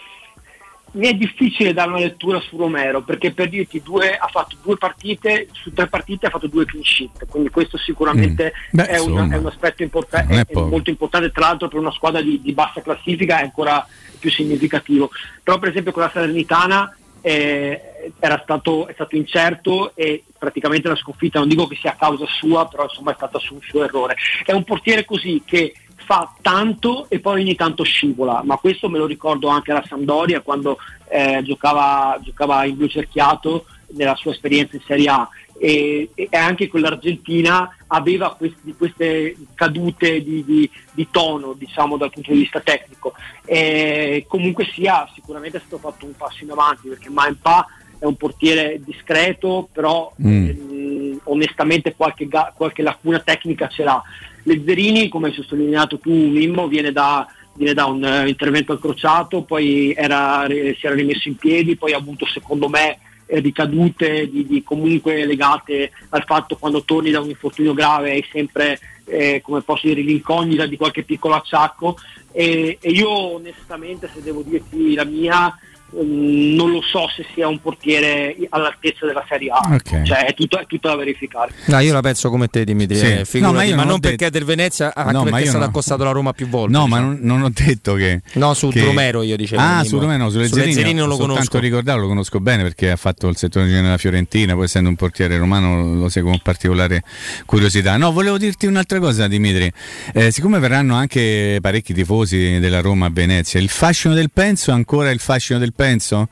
Speaker 25: mi è difficile dare una lettura su Romero perché per dirti due, ha fatto due partite, su tre partite ha fatto due clean sheet, quindi questo sicuramente
Speaker 2: Mm. Beh,
Speaker 25: è, un,
Speaker 2: insomma,
Speaker 25: è un aspetto importa-
Speaker 2: non è
Speaker 25: è- è
Speaker 2: poco.
Speaker 25: molto importante, tra l'altro per una squadra di, di bassa classifica è ancora più significativo. Però per esempio con la Salernitana eh, era stato, è stato incerto e praticamente la sconfitta, non dico che sia a causa sua, però insomma è stata su un suo errore. È un portiere così che fa tanto e poi ogni tanto scivola, ma questo me lo ricordo anche alla Sampdoria quando eh, giocava, giocava in blu cerchiato nella sua esperienza in Serie A. E, e anche con l'Argentina aveva questi, queste cadute di, di, di, tono diciamo dal punto di vista tecnico. E comunque sia sicuramente è stato fatto un passo in avanti perché Maimpa è un portiere discreto però mm. ehm, onestamente qualche, qualche lacuna tecnica ce l'ha Lezzerini come hai sottolineato tu Mimmo viene da viene da un uh, intervento al crociato, poi era, si era rimesso in piedi, poi ha avuto secondo me eh, ricadute di, di comunque legate al fatto quando torni da un infortunio grave hai sempre eh, come posso dire l'incognita di qualche piccolo acciacco. E, e io onestamente se devo dirti la mia Mm, non lo so se sia un portiere all'altezza della Serie A, okay. cioè è tutto, è tutto, da verificare.
Speaker 1: No, io la penso come te, Dimitri. Sì. Eh, no, ma, ma non, perché del Venezia, anche no, perché è stato no. accostato la Roma più volte.
Speaker 2: No, diciamo. ma non, non, ho detto che.
Speaker 1: No, su
Speaker 2: che...
Speaker 1: Romero io dicevo.
Speaker 2: Ah, su Romero, no, sulle Zerini non lo conosco. Tanto ricordarlo, lo conosco bene perché ha fatto il settore nella Fiorentina, poi essendo un portiere romano lo seguo con particolare curiosità. No, volevo dirti un'altra cosa, Dimitri. Eh, siccome verranno anche parecchi tifosi della Roma a Venezia, il fascino del Penso è ancora il fascino del Penso?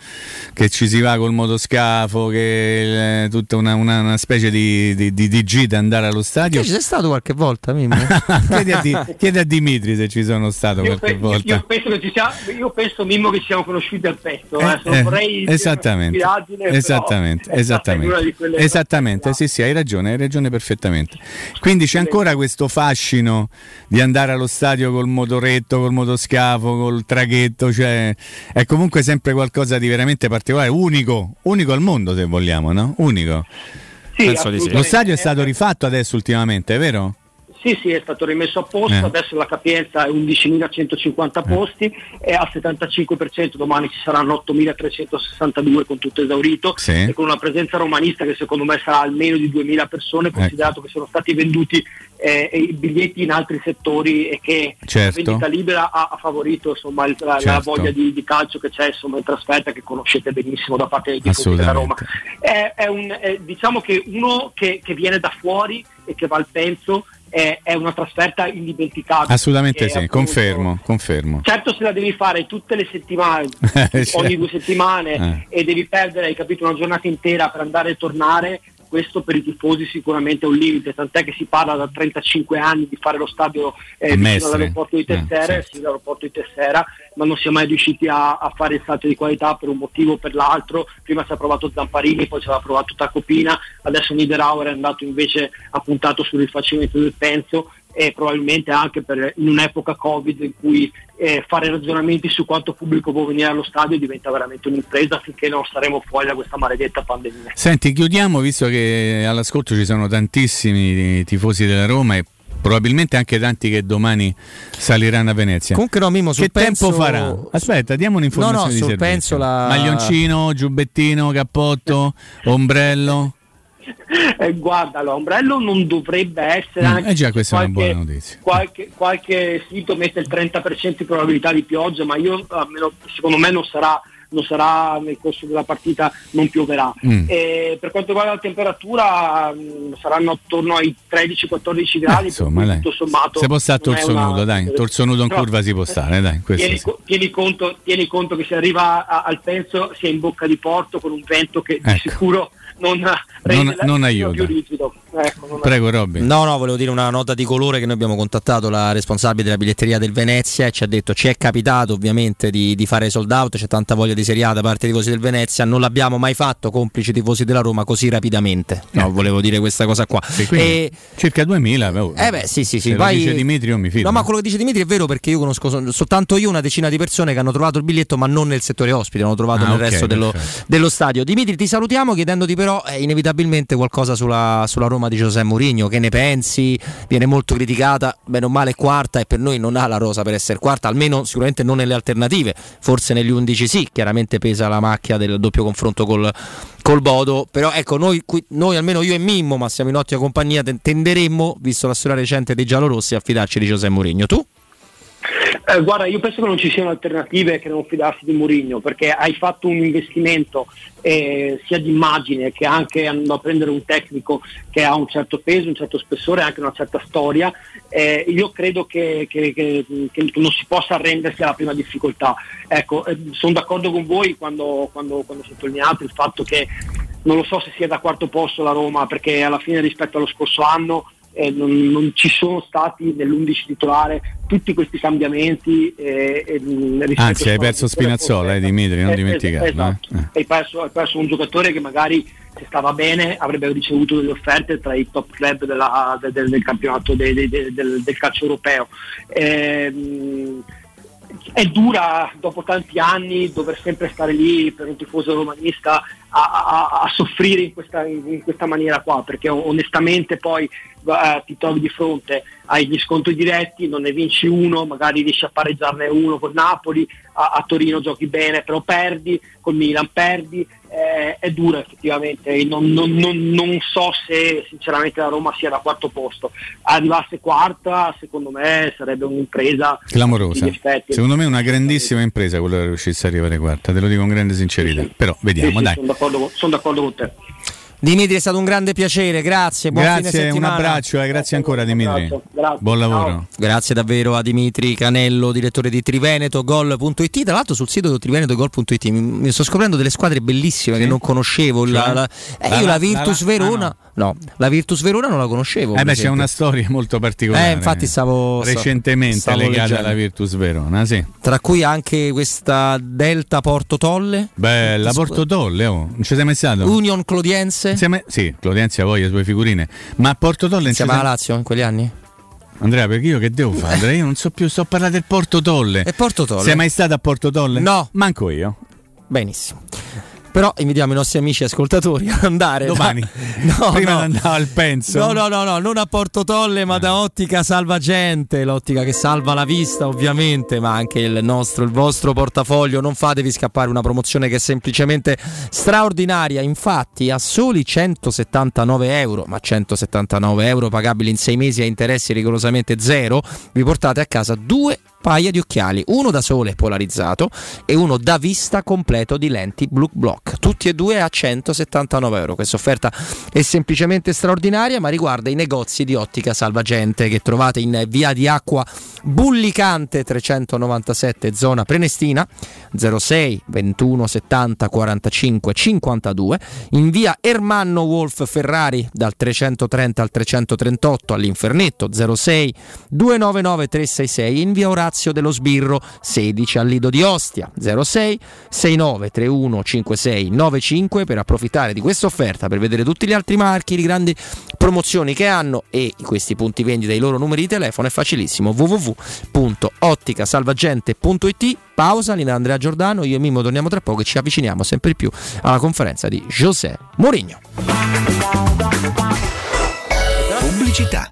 Speaker 2: che ci si va col motoscafo, che è tutta una, una, una specie di, di, di, di gita andare allo stadio.
Speaker 1: Ci sei stato qualche volta, Mimmo? (laughs)
Speaker 2: chiedi, a Di, chiedi, a Dimitri se ci sono stato io qualche
Speaker 25: pe-
Speaker 2: volta.
Speaker 25: Io penso, che ci sia, io penso, Mimmo, che ci siamo conosciuti al petto. Eh, eh, vorrei
Speaker 2: esattamente, esattamente, esattamente, esattamente sì, sì, hai ragione, hai ragione perfettamente. Quindi c'è ancora questo fascino di andare allo stadio col motoretto, col motoscafo, col traghetto, cioè è comunque sempre qualcosa di veramente particolare, unico, unico al mondo se vogliamo, no? Unico.
Speaker 25: Sì,
Speaker 2: sì. Lo stadio è stato rifatto adesso ultimamente, è vero?
Speaker 25: Sì, sì, è stato rimesso a posto, eh. adesso la capienza è 11.150 eh. posti e al 75% domani ci saranno 8.362 con tutto esaurito sì. e con una presenza romanista che secondo me sarà almeno di 2.000 persone, considerato ecco. che sono stati venduti eh, i biglietti in altri settori e che certo. la vendita libera ha, ha favorito insomma, il, la, certo. la, voglia di, di, calcio che c'è insomma, in trasferta che conoscete benissimo da parte tifosi della Roma. È, è un, è, diciamo che uno che, che viene da fuori e che va al penso è, è una trasferta indimenticabile.
Speaker 2: Assolutamente sì, appunto, confermo, confermo.
Speaker 25: Certo se la devi fare tutte le settimane, (laughs) ogni due settimane eh. e devi perdere, hai capito, una giornata intera per andare e tornare, questo per i tifosi sicuramente è un limite, tant'è che si parla da 35 anni di fare lo stadio eh, all'aeroporto di Tessera, eh, sì. di Tessera, ma non si è mai riusciti a, a, fare il salto di qualità per un motivo o per l'altro. Prima si è provato Zamparini, poi si aveva provato Tacopina, adesso Niederauer è andato invece ha puntato sul rifacimento del penso e probabilmente anche per, in un'epoca Covid in cui eh, fare ragionamenti su quanto pubblico può venire allo stadio diventa veramente un'impresa finché non staremo fuori da questa maledetta pandemia.
Speaker 2: Senti, chiudiamo visto che all'ascolto ci sono tantissimi tifosi della Roma e probabilmente anche tanti che domani saliranno a Venezia.
Speaker 1: Comunque no, Mimo,
Speaker 2: che
Speaker 1: penso...
Speaker 2: tempo farà? Aspetta, diamo un'informazione no, no,
Speaker 1: di penso la...
Speaker 2: Maglioncino, giubbettino, cappotto, (laughs) ombrello. (laughs)
Speaker 25: eh, guarda, l'ombrello non dovrebbe essere.
Speaker 2: Mm, anche eh già, questa qualche, è una buona notizia.
Speaker 25: Qualche, qualche sito mette il 30% di probabilità di pioggia, ma io almeno, secondo me non sarà non sarà nel corso della partita, non pioverà. Mm. per quanto riguarda la temperatura mh, mm, saranno attorno ai 13-14 gradi, eh,
Speaker 2: insomma, dai.
Speaker 25: tutto sommato.
Speaker 2: Si può stare torso una... nudo, dai, torso nudo in Però, curva si può stare, dai.
Speaker 25: Tieni,
Speaker 2: sì.
Speaker 25: tieni, conto, tieni, conto, che si arriva a, al penso si è in bocca di porto con un vento che ecco. di sicuro non,
Speaker 2: non, non aiuta. Ecco, non Prego Robby.
Speaker 1: No, no, volevo dire una nota di colore che noi abbiamo contattato la responsabile della biglietteria del Venezia e ci ha detto ci è capitato ovviamente di, di fare sold out, c'è tanta voglia di Serie A da parte dei tifosi del Venezia, non l'abbiamo mai fatto complici tifosi della Roma così rapidamente. No, eh. volevo dire questa cosa qua.
Speaker 2: E... Circa 2000.
Speaker 1: Oh. Eh beh, sì, sì, sì.
Speaker 2: Vai... dice Dimitri mi fido.
Speaker 1: No, ma quello che dice Dimitri è vero perché io conosco soltanto io una decina di persone che hanno trovato il biglietto ma non nel settore ospite, l'hanno trovato ah, nel okay, resto dello, dello, stadio. Dimitri ti salutiamo chiedendoti però eh, inevitabilmente qualcosa sulla, sulla Roma di Giuseppe Mourinho, che ne pensi? Viene molto criticata, bene o male quarta e per noi non ha la rosa per essere quarta, almeno sicuramente non nelle alternative, forse negli 11 sì, chiaramente pesa la macchia del doppio confronto col, col Bodo, però ecco noi, qui, noi, almeno io e Mimmo, ma siamo in ottima compagnia, tenderemmo, visto la storia recente dei giallorossi, a fidarci di Giuseppe Mourinho. Tu?
Speaker 25: Eh, guarda, io penso che non ci siano alternative che non fidarsi di Mourinho, perché hai fatto un investimento eh, sia di immagine che anche andando a prendere un tecnico che ha un certo peso, un certo spessore, anche una certa storia. Eh, io credo che, che- che- che non si possa arrendersi alla prima difficoltà. Ecco, eh, sono d'accordo con voi quando, quando, quando sottolineate il fatto che non lo so se sia da quarto posto la Roma, perché alla fine rispetto allo scorso anno eh, non, non ci sono stati nell'11 titolare tutti questi cambiamenti. eh, eh,
Speaker 2: Anzi, hai perso Spinazzola, eh, Dimitri, non
Speaker 25: Eh,
Speaker 2: dimenticarlo.
Speaker 25: esatto.
Speaker 2: eh.
Speaker 25: hai, perso, hai perso un giocatore che magari se stava bene avrebbe ricevuto delle offerte tra i top club della- de- del, del campionato de- de- de- del, del calcio europeo. Ehm, è dura dopo tanti anni dover sempre stare lì per un tifoso romanista a, a- soffrire in questa, in questa maniera qua, perché onestamente poi eh, ti trovi di fronte agli scontri diretti, non ne vinci uno, magari riesci a pareggiarne uno con Napoli, a, a Torino giochi bene, però perdi, con Milan perdi, eh, è dura effettivamente, non, non- non- non so se sinceramente la Roma sia da quarto posto, arrivasse quarta secondo me sarebbe un'impresa
Speaker 2: Clamorosa. Secondo me è una grandissima impresa quella che riuscisse a arrivare quarta, te lo dico con grande sincerità. Però vediamo,
Speaker 25: Sì, sì,
Speaker 2: dai.
Speaker 25: Sono d'accordo, con- sono d'accordo con te.
Speaker 1: Dimitri è stato un grande piacere, grazie, buon fine
Speaker 2: Grazie, un abbraccio e grazie ancora Dimitri.
Speaker 25: Grazie.
Speaker 2: Buon lavoro.
Speaker 1: Grazie davvero a Dimitri Canello, direttore di Triveneto Gol.it. Tra l'altro sul sito Triveneto Gol.it mi, mi sto scoprendo delle squadre bellissime che non conoscevo. La,
Speaker 2: Cioè?
Speaker 1: la- eh, io la
Speaker 2: la-
Speaker 1: Virtus
Speaker 2: la-
Speaker 1: Verona,
Speaker 2: ah,
Speaker 1: no. La Virtus Verona non la conoscevo.
Speaker 2: Eh beh, c'è una storia molto particolare.
Speaker 1: Eh, infatti stavo-
Speaker 2: recentemente
Speaker 1: stavo
Speaker 2: legata
Speaker 1: leggendo.
Speaker 2: alla Virtus Verona, sì.
Speaker 1: Tra cui anche questa Delta Porto Tolle,
Speaker 2: Bella, Porto Tolle, oh. non ci sei mai stato?
Speaker 1: Union Clodiense.
Speaker 2: Insieme- sì, Clodienzi ha voglia sue figurine. Ma a Porto Tolle non sei-
Speaker 1: alla Lazio in quegli anni?
Speaker 2: Andrea, perché io che devo fare? Andrea, io non so più, sto a parlare del Porto Tolle.
Speaker 1: E Porto Tolle?
Speaker 2: Sei mai stato a Porto Tolle?
Speaker 1: No.
Speaker 2: Manco io.
Speaker 1: Benissimo. Però invitiamo i nostri amici ascoltatori ad andare (laughs)
Speaker 2: Domani. (laughs)
Speaker 1: No,
Speaker 2: Prima
Speaker 1: no.
Speaker 2: andare al Penso.
Speaker 1: No, no, no, no, non a Porto Tolle, ma da Ottica Salvagente, l'ottica che salva la vista, ovviamente, ma anche il nostro, il vostro portafoglio. Non fatevi scappare una promozione che è semplicemente straordinaria. Infatti, a soli 179 euro, ma 179 euro pagabili in 6 mesi a interessi rigorosamente zero, vi portate a casa due paia di occhiali, uno da sole polarizzato e uno da vista completo di lenti Blue Block, tutti e due a 179 euro. Questa offerta è semplicemente straordinaria, ma riguarda i negozi di ottica salvagente che trovate in via di acqua Bullicante 397 zona Prenestina 06 21 70 45 52 in via Ermanno Wolf Ferrari dal 330 al 338 all'Infernetto 06 299 366 in via Orazio dello Sbirro 16 al Lido di Ostia 06 69 31 56 95 per approfittare di questa offerta per vedere tutti gli altri marchi di grandi promozioni che hanno e questi punti vendita i loro numeri di telefono è facilissimo www.otticasalvagente.it pausa linea Andrea Giordano io e Mimmo torniamo tra poco e ci avviciniamo sempre più alla conferenza di José Mourinho
Speaker 26: Pubblicità.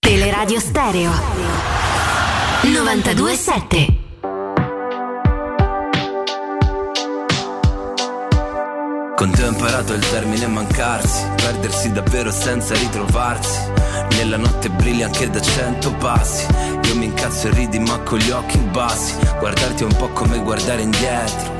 Speaker 27: Teleradio Stereo 927
Speaker 28: Con te ho imparato il termine mancarsi, perdersi davvero senza ritrovarsi. Nella notte brilli anche da cento passi. Io mi incazzo e ridi ma con gli occhi bassi. Guardarti è un po' come guardare indietro.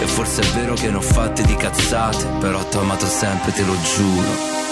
Speaker 28: e forse è vero che ne ho fatte di cazzate, però t'ho amato sempre, te lo giuro.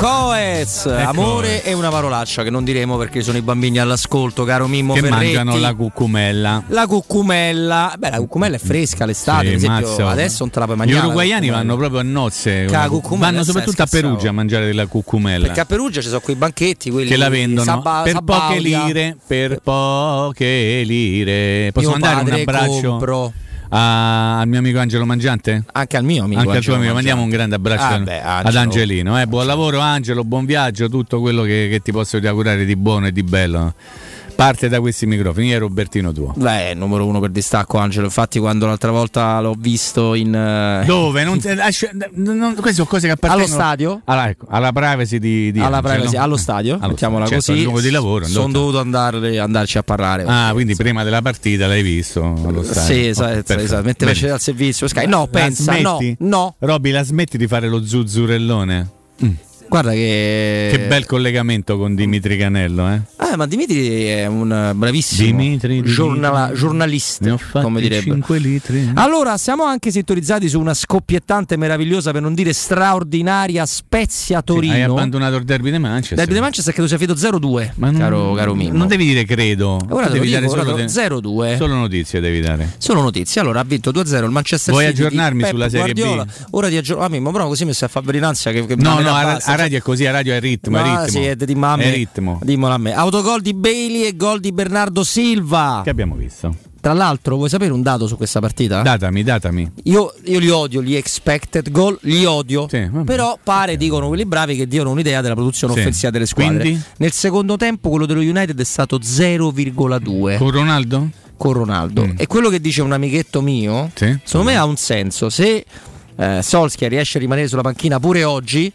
Speaker 1: Coez, amore e una parolaccia che non diremo perché sono i bambini all'ascolto, caro Mimmo
Speaker 2: che
Speaker 1: Ferretti.
Speaker 2: mangiano la cucumella.
Speaker 1: La cucumella, beh, la cucumella è fresca l'estate,
Speaker 2: Sì,
Speaker 1: esempio,
Speaker 2: mazza.
Speaker 1: adesso non te la puoi
Speaker 2: Gli
Speaker 1: mangiare.
Speaker 2: uruguaiani
Speaker 1: la
Speaker 2: vanno proprio a nozze.
Speaker 1: Cucumella
Speaker 2: vanno soprattutto a. Perugia a mangiare della cucumella.
Speaker 1: Perché a Perugia ci sono quei banchetti, quelli
Speaker 2: che la vendono
Speaker 1: Sabba-
Speaker 2: per poche
Speaker 1: Sabaudia.
Speaker 2: lire. Per poche lire. Posso
Speaker 1: Mio
Speaker 2: mandare un abbraccio
Speaker 1: compro.
Speaker 2: A- al mio amico Angelo Mangiante?
Speaker 1: Anche al mio amico.
Speaker 2: Anche al tuo amico, mandiamo un grande abbraccio
Speaker 1: Ah,
Speaker 2: ad-
Speaker 1: beh,
Speaker 2: ad
Speaker 1: Angelo.
Speaker 2: Angelino. eh. Buon lavoro, Angelo, buon viaggio, tutto quello che, che ti posso augurare di buono e di bello Parte da questi microfoni, è Robertino tuo.
Speaker 1: Beh, numero uno per distacco Angelo. Infatti, quando l'altra volta l'ho visto in. eh,
Speaker 2: Dove? Non, eh, lascia- non- queste sono cose che appartengono
Speaker 1: Allo stadio?
Speaker 2: Alla, ecco, alla privacy di, di
Speaker 1: alla
Speaker 2: Angelo.
Speaker 1: privacy, allo stadio,
Speaker 2: Allo
Speaker 1: mettiamola
Speaker 2: certo,
Speaker 1: così.
Speaker 2: al luogo di lavoro.
Speaker 1: Sono dovuto andare, andarci a parlare.
Speaker 2: Ah, quindi prima della partita l'hai visto allo stadio?
Speaker 1: Sì, esatto,
Speaker 2: perfetto.
Speaker 1: esatto, faceva il servizio Sky. No,
Speaker 2: La
Speaker 1: pensa, no,
Speaker 2: smetti?
Speaker 1: no.
Speaker 2: Robby, la smetti di fare lo zuzzurellone?
Speaker 1: Guarda che.
Speaker 2: Che bel collegamento con Dimitri Canello, eh?
Speaker 1: Ah, ma Dimitri è un bravissimo
Speaker 2: Dimitri,
Speaker 1: giornala- giornalista, come direbbe.
Speaker 2: 5 litri.
Speaker 1: Allora, siamo anche sintonizzati su una scoppiettante, meravigliosa, per non dire straordinaria Spezia
Speaker 2: Hai
Speaker 1: Torino.
Speaker 2: abbandonato il derby di Manchester.
Speaker 1: Derby di Manchester credo sia finito 0-2,
Speaker 2: Ma non,
Speaker 1: caro, caro Mimmo.
Speaker 2: non devi dire credo.
Speaker 1: Ora
Speaker 2: devi
Speaker 1: dico,
Speaker 2: dare solo,
Speaker 1: te lo-
Speaker 2: te-
Speaker 1: 0-2.
Speaker 2: solo notizie devi dare.
Speaker 1: Solo notizie. Allora ha vinto 2-0 il Manchester
Speaker 2: Vuoi
Speaker 1: City. di
Speaker 2: aggiornarmi sulla Serie B?
Speaker 1: Guardiola. Ora ti aggiorno. Ah, Mimmo, però così mi stai a fare verinanza che, che
Speaker 2: No, no, a,
Speaker 1: abbassa,
Speaker 2: a
Speaker 1: cioè-
Speaker 2: radio è così, a radio è ritmo, è
Speaker 1: Ah,
Speaker 2: ritmo.
Speaker 1: sì, è di mamme.
Speaker 2: È ritmo.
Speaker 1: Dimmelo a me. Autogol di Bailey e gol di Bernardo Silva.
Speaker 2: Che abbiamo visto?
Speaker 1: Tra l'altro, vuoi sapere un dato su questa partita?
Speaker 2: Datami, datami.
Speaker 1: Io, io li odio, gli expected goal, li odio. Però pare, dicono quelli bravi, che diano un'idea della produzione
Speaker 2: Sì.
Speaker 1: offensiva delle squadre.
Speaker 2: Quindi?
Speaker 1: Nel secondo tempo quello dello United è stato 0,2.
Speaker 2: Con Ronaldo?
Speaker 1: Con Ronaldo. E quello che dice un amichetto mio,
Speaker 2: Sì.
Speaker 1: secondo me ha un senso. Se eh, Solskjaer riesce a rimanere sulla panchina pure oggi,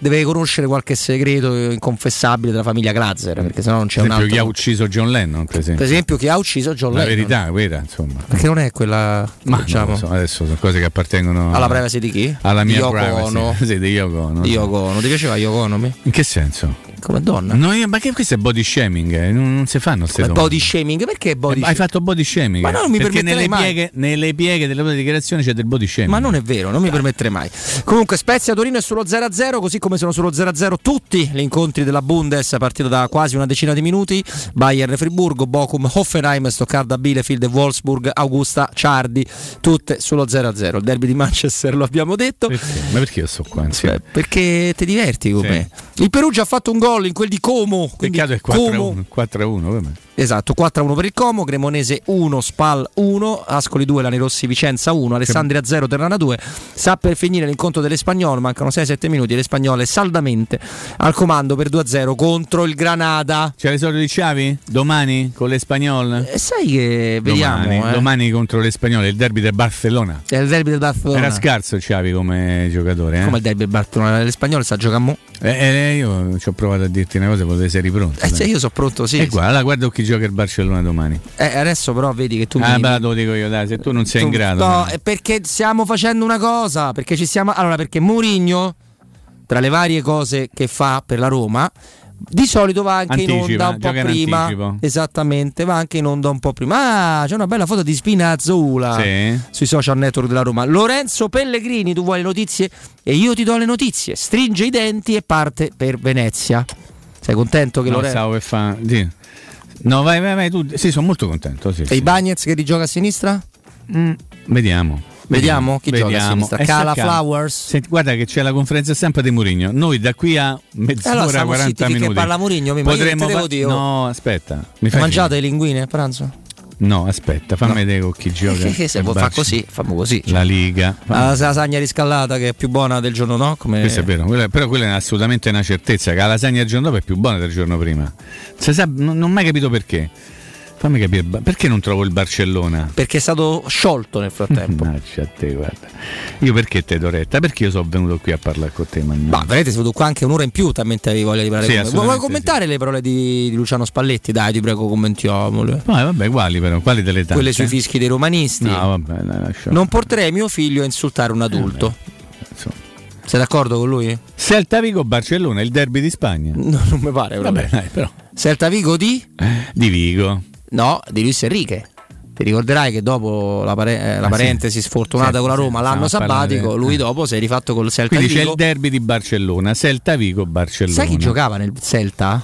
Speaker 1: deve conoscere qualche segreto inconfessabile della famiglia Glazer, perché sennò non c'è
Speaker 2: Per
Speaker 1: un
Speaker 2: esempio,
Speaker 1: altro.
Speaker 2: chi ha ucciso John Lennon, per esempio.
Speaker 1: Per esempio, chi ha ucciso John
Speaker 2: La
Speaker 1: Lennon.
Speaker 2: verità, vera, insomma.
Speaker 1: Perché non è quella.
Speaker 2: Ma
Speaker 1: diciamo,
Speaker 2: so, adesso sono cose che appartengono
Speaker 1: alla privacy di chi?
Speaker 2: alla mia
Speaker 1: Yoko
Speaker 2: privacy.
Speaker 1: Ono. (laughs)
Speaker 2: Sì, di Yoko Ono.
Speaker 1: Yoko Ono. Ti piaceva Yoko Ono?
Speaker 2: In che senso?
Speaker 1: Come donna?
Speaker 2: No, io- ma che questo è body shaming, eh, non, non si fanno queste domande.
Speaker 1: body shaming? Perché body
Speaker 2: Eh, Hai fatto body shaming?
Speaker 1: Ma no, non mi
Speaker 2: Perché nelle
Speaker 1: mai.
Speaker 2: pieghe, nelle pieghe delle tua dichiarazioni c'è del body shaming.
Speaker 1: Ma non è vero, non mi permetterei mai. Comunque Spezia Torino è sullo 0-0, così come sono sullo 0-0 tutti gli incontri della Bundes partito da quasi una decina di minuti. Bayern Friburgo, Bochum, Hoffenheim, Stoccarda, Bielefeld, Wolfsburg, Augusta, Ciardi, tutte sullo 0-0. Il derby di Manchester lo abbiamo detto.
Speaker 2: Ma perché io sto qua insieme?
Speaker 1: Beh, perché ti diverti con me. Il Perugia ha fatto un gol in quel di Como.
Speaker 2: Peccato è
Speaker 1: Como
Speaker 2: 4-1. 4-1 come?
Speaker 1: Esatto, 4-1 per il Como, Cremonese 1, Spal 1, Ascoli 2, Lani Rossi Vicenza 1, Alessandria 0, Ternana 2. Sta per finire l'incontro delle spagnole, mancano 6-7 minuti, le spagnole saldamente al comando per 2-0 contro il Granada.
Speaker 2: C'è l'esordio di Xavi? Domani con le spagnole?
Speaker 1: E sai che vediamo,
Speaker 2: domani,
Speaker 1: eh.
Speaker 2: domani contro le spagnole, il derby del Barcellona.
Speaker 1: È il derby del Barcellona.
Speaker 2: Era scarso Xavi come giocatore, eh?
Speaker 1: Come il derby del Barcellona, le spagnole sta giocando mo.
Speaker 2: Eh, eh, io ci ho provato a dirti una cosa, potete essere pronto.
Speaker 1: Eh, sì, io sono pronto, sì.
Speaker 2: E guarda, guarda chi gioca il Barcellona domani.
Speaker 1: Eh, adesso però vedi che tu
Speaker 2: ah,
Speaker 1: mi...
Speaker 2: beh, te lo dico io, dai, se tu non sei in
Speaker 1: Tu-
Speaker 2: grado.
Speaker 1: No, è perché stiamo facendo una cosa. Perché ci stiamo. Allora, perché Mourinho, tra le varie cose che fa per la Roma, di solito va anche in
Speaker 2: Anticipa,
Speaker 1: onda un po'
Speaker 2: in
Speaker 1: prima.
Speaker 2: anticipo.
Speaker 1: Esattamente, va anche in onda un po' prima. Ah, c'è una bella foto di Spinazzola
Speaker 2: Sì.
Speaker 1: sui social network della Roma. Lorenzo Pellegrini, tu vuoi le notizie? E io ti do le notizie. Stringe i denti e parte per Venezia. Sei contento che
Speaker 2: No,
Speaker 1: Lorenzo.
Speaker 2: stavo per fa- sì. No, vai, vai, vai, tu. Sì, sono molto contento. Sì,
Speaker 1: E
Speaker 2: sì.
Speaker 1: i Bagnets che rigioca a sinistra?
Speaker 2: Mm, Vediamo.
Speaker 1: Vediamo chi gioca a sinistra.
Speaker 2: Eh,
Speaker 1: Cala
Speaker 2: calmo.
Speaker 1: Flowers.
Speaker 2: Senti, guarda che c'è la conferenza stampa di Mourinho. Noi da qui a mezz'ora,
Speaker 1: Allora, stiamo
Speaker 2: 40
Speaker 1: zitti finché
Speaker 2: minuti.
Speaker 1: parla Mourinho, mi- ma io
Speaker 2: potremmo
Speaker 1: te devo
Speaker 2: fa-
Speaker 1: dire, oh.
Speaker 2: No, aspetta. Mi fai
Speaker 1: mangiato le linguine a pranzo?
Speaker 2: No, aspetta, fammi vedere con chi gioca.
Speaker 1: Che (laughs) se può fare così, fammo così.
Speaker 2: La Liga.
Speaker 1: La lasagna riscaldata che è più buona del giorno no? Come...
Speaker 2: Questo è vero, quella- però quella è assolutamente una certezza che la lasagna il giorno dopo è più buona del giorno prima. Sa- non, non ho mai capito perché. Fammi capire, perché non trovo il Barcellona?
Speaker 1: Perché è stato sciolto nel frattempo.
Speaker 2: Mannaggia a te, guarda. Io perché te do retta? Perché io sono venuto qui a parlare con te, man.
Speaker 1: Ma veramente sei venuto qua anche un'ora in più, talmente avevi voglia di parlare
Speaker 2: Sì,
Speaker 1: con me. Vuoi- commentare le parole di, di Luciano Spalletti? Dai, ti prego, commentiamole.
Speaker 2: Poi vabbè, quali però? Quali delle tante?
Speaker 1: Quelle sui fischi dei romanisti.
Speaker 2: No, vabbè, dai, lascia.
Speaker 1: Non porterei mio figlio a insultare un adulto. Sei d'accordo con lui?
Speaker 2: Celta Vigo Barcellona, il derby di Spagna.
Speaker 1: No, non mi pare.
Speaker 2: Vabbè, dai, però.
Speaker 1: Celta Vigo di?
Speaker 2: Di Vigo.
Speaker 1: No, di Luis Enrique. Ti ricorderai che dopo la, pare- eh, la
Speaker 2: Ah, sì.
Speaker 1: parentesi sfortunata
Speaker 2: Sì,
Speaker 1: con la
Speaker 2: sì,
Speaker 1: Roma, l'anno
Speaker 2: a parlare-
Speaker 1: sabbatico, lui dopo si è rifatto col Celta
Speaker 2: Quindi c'è
Speaker 1: Vigo.
Speaker 2: il derby di Barcellona, Celta Vigo Barcellona.
Speaker 1: Sai chi giocava nel Celta?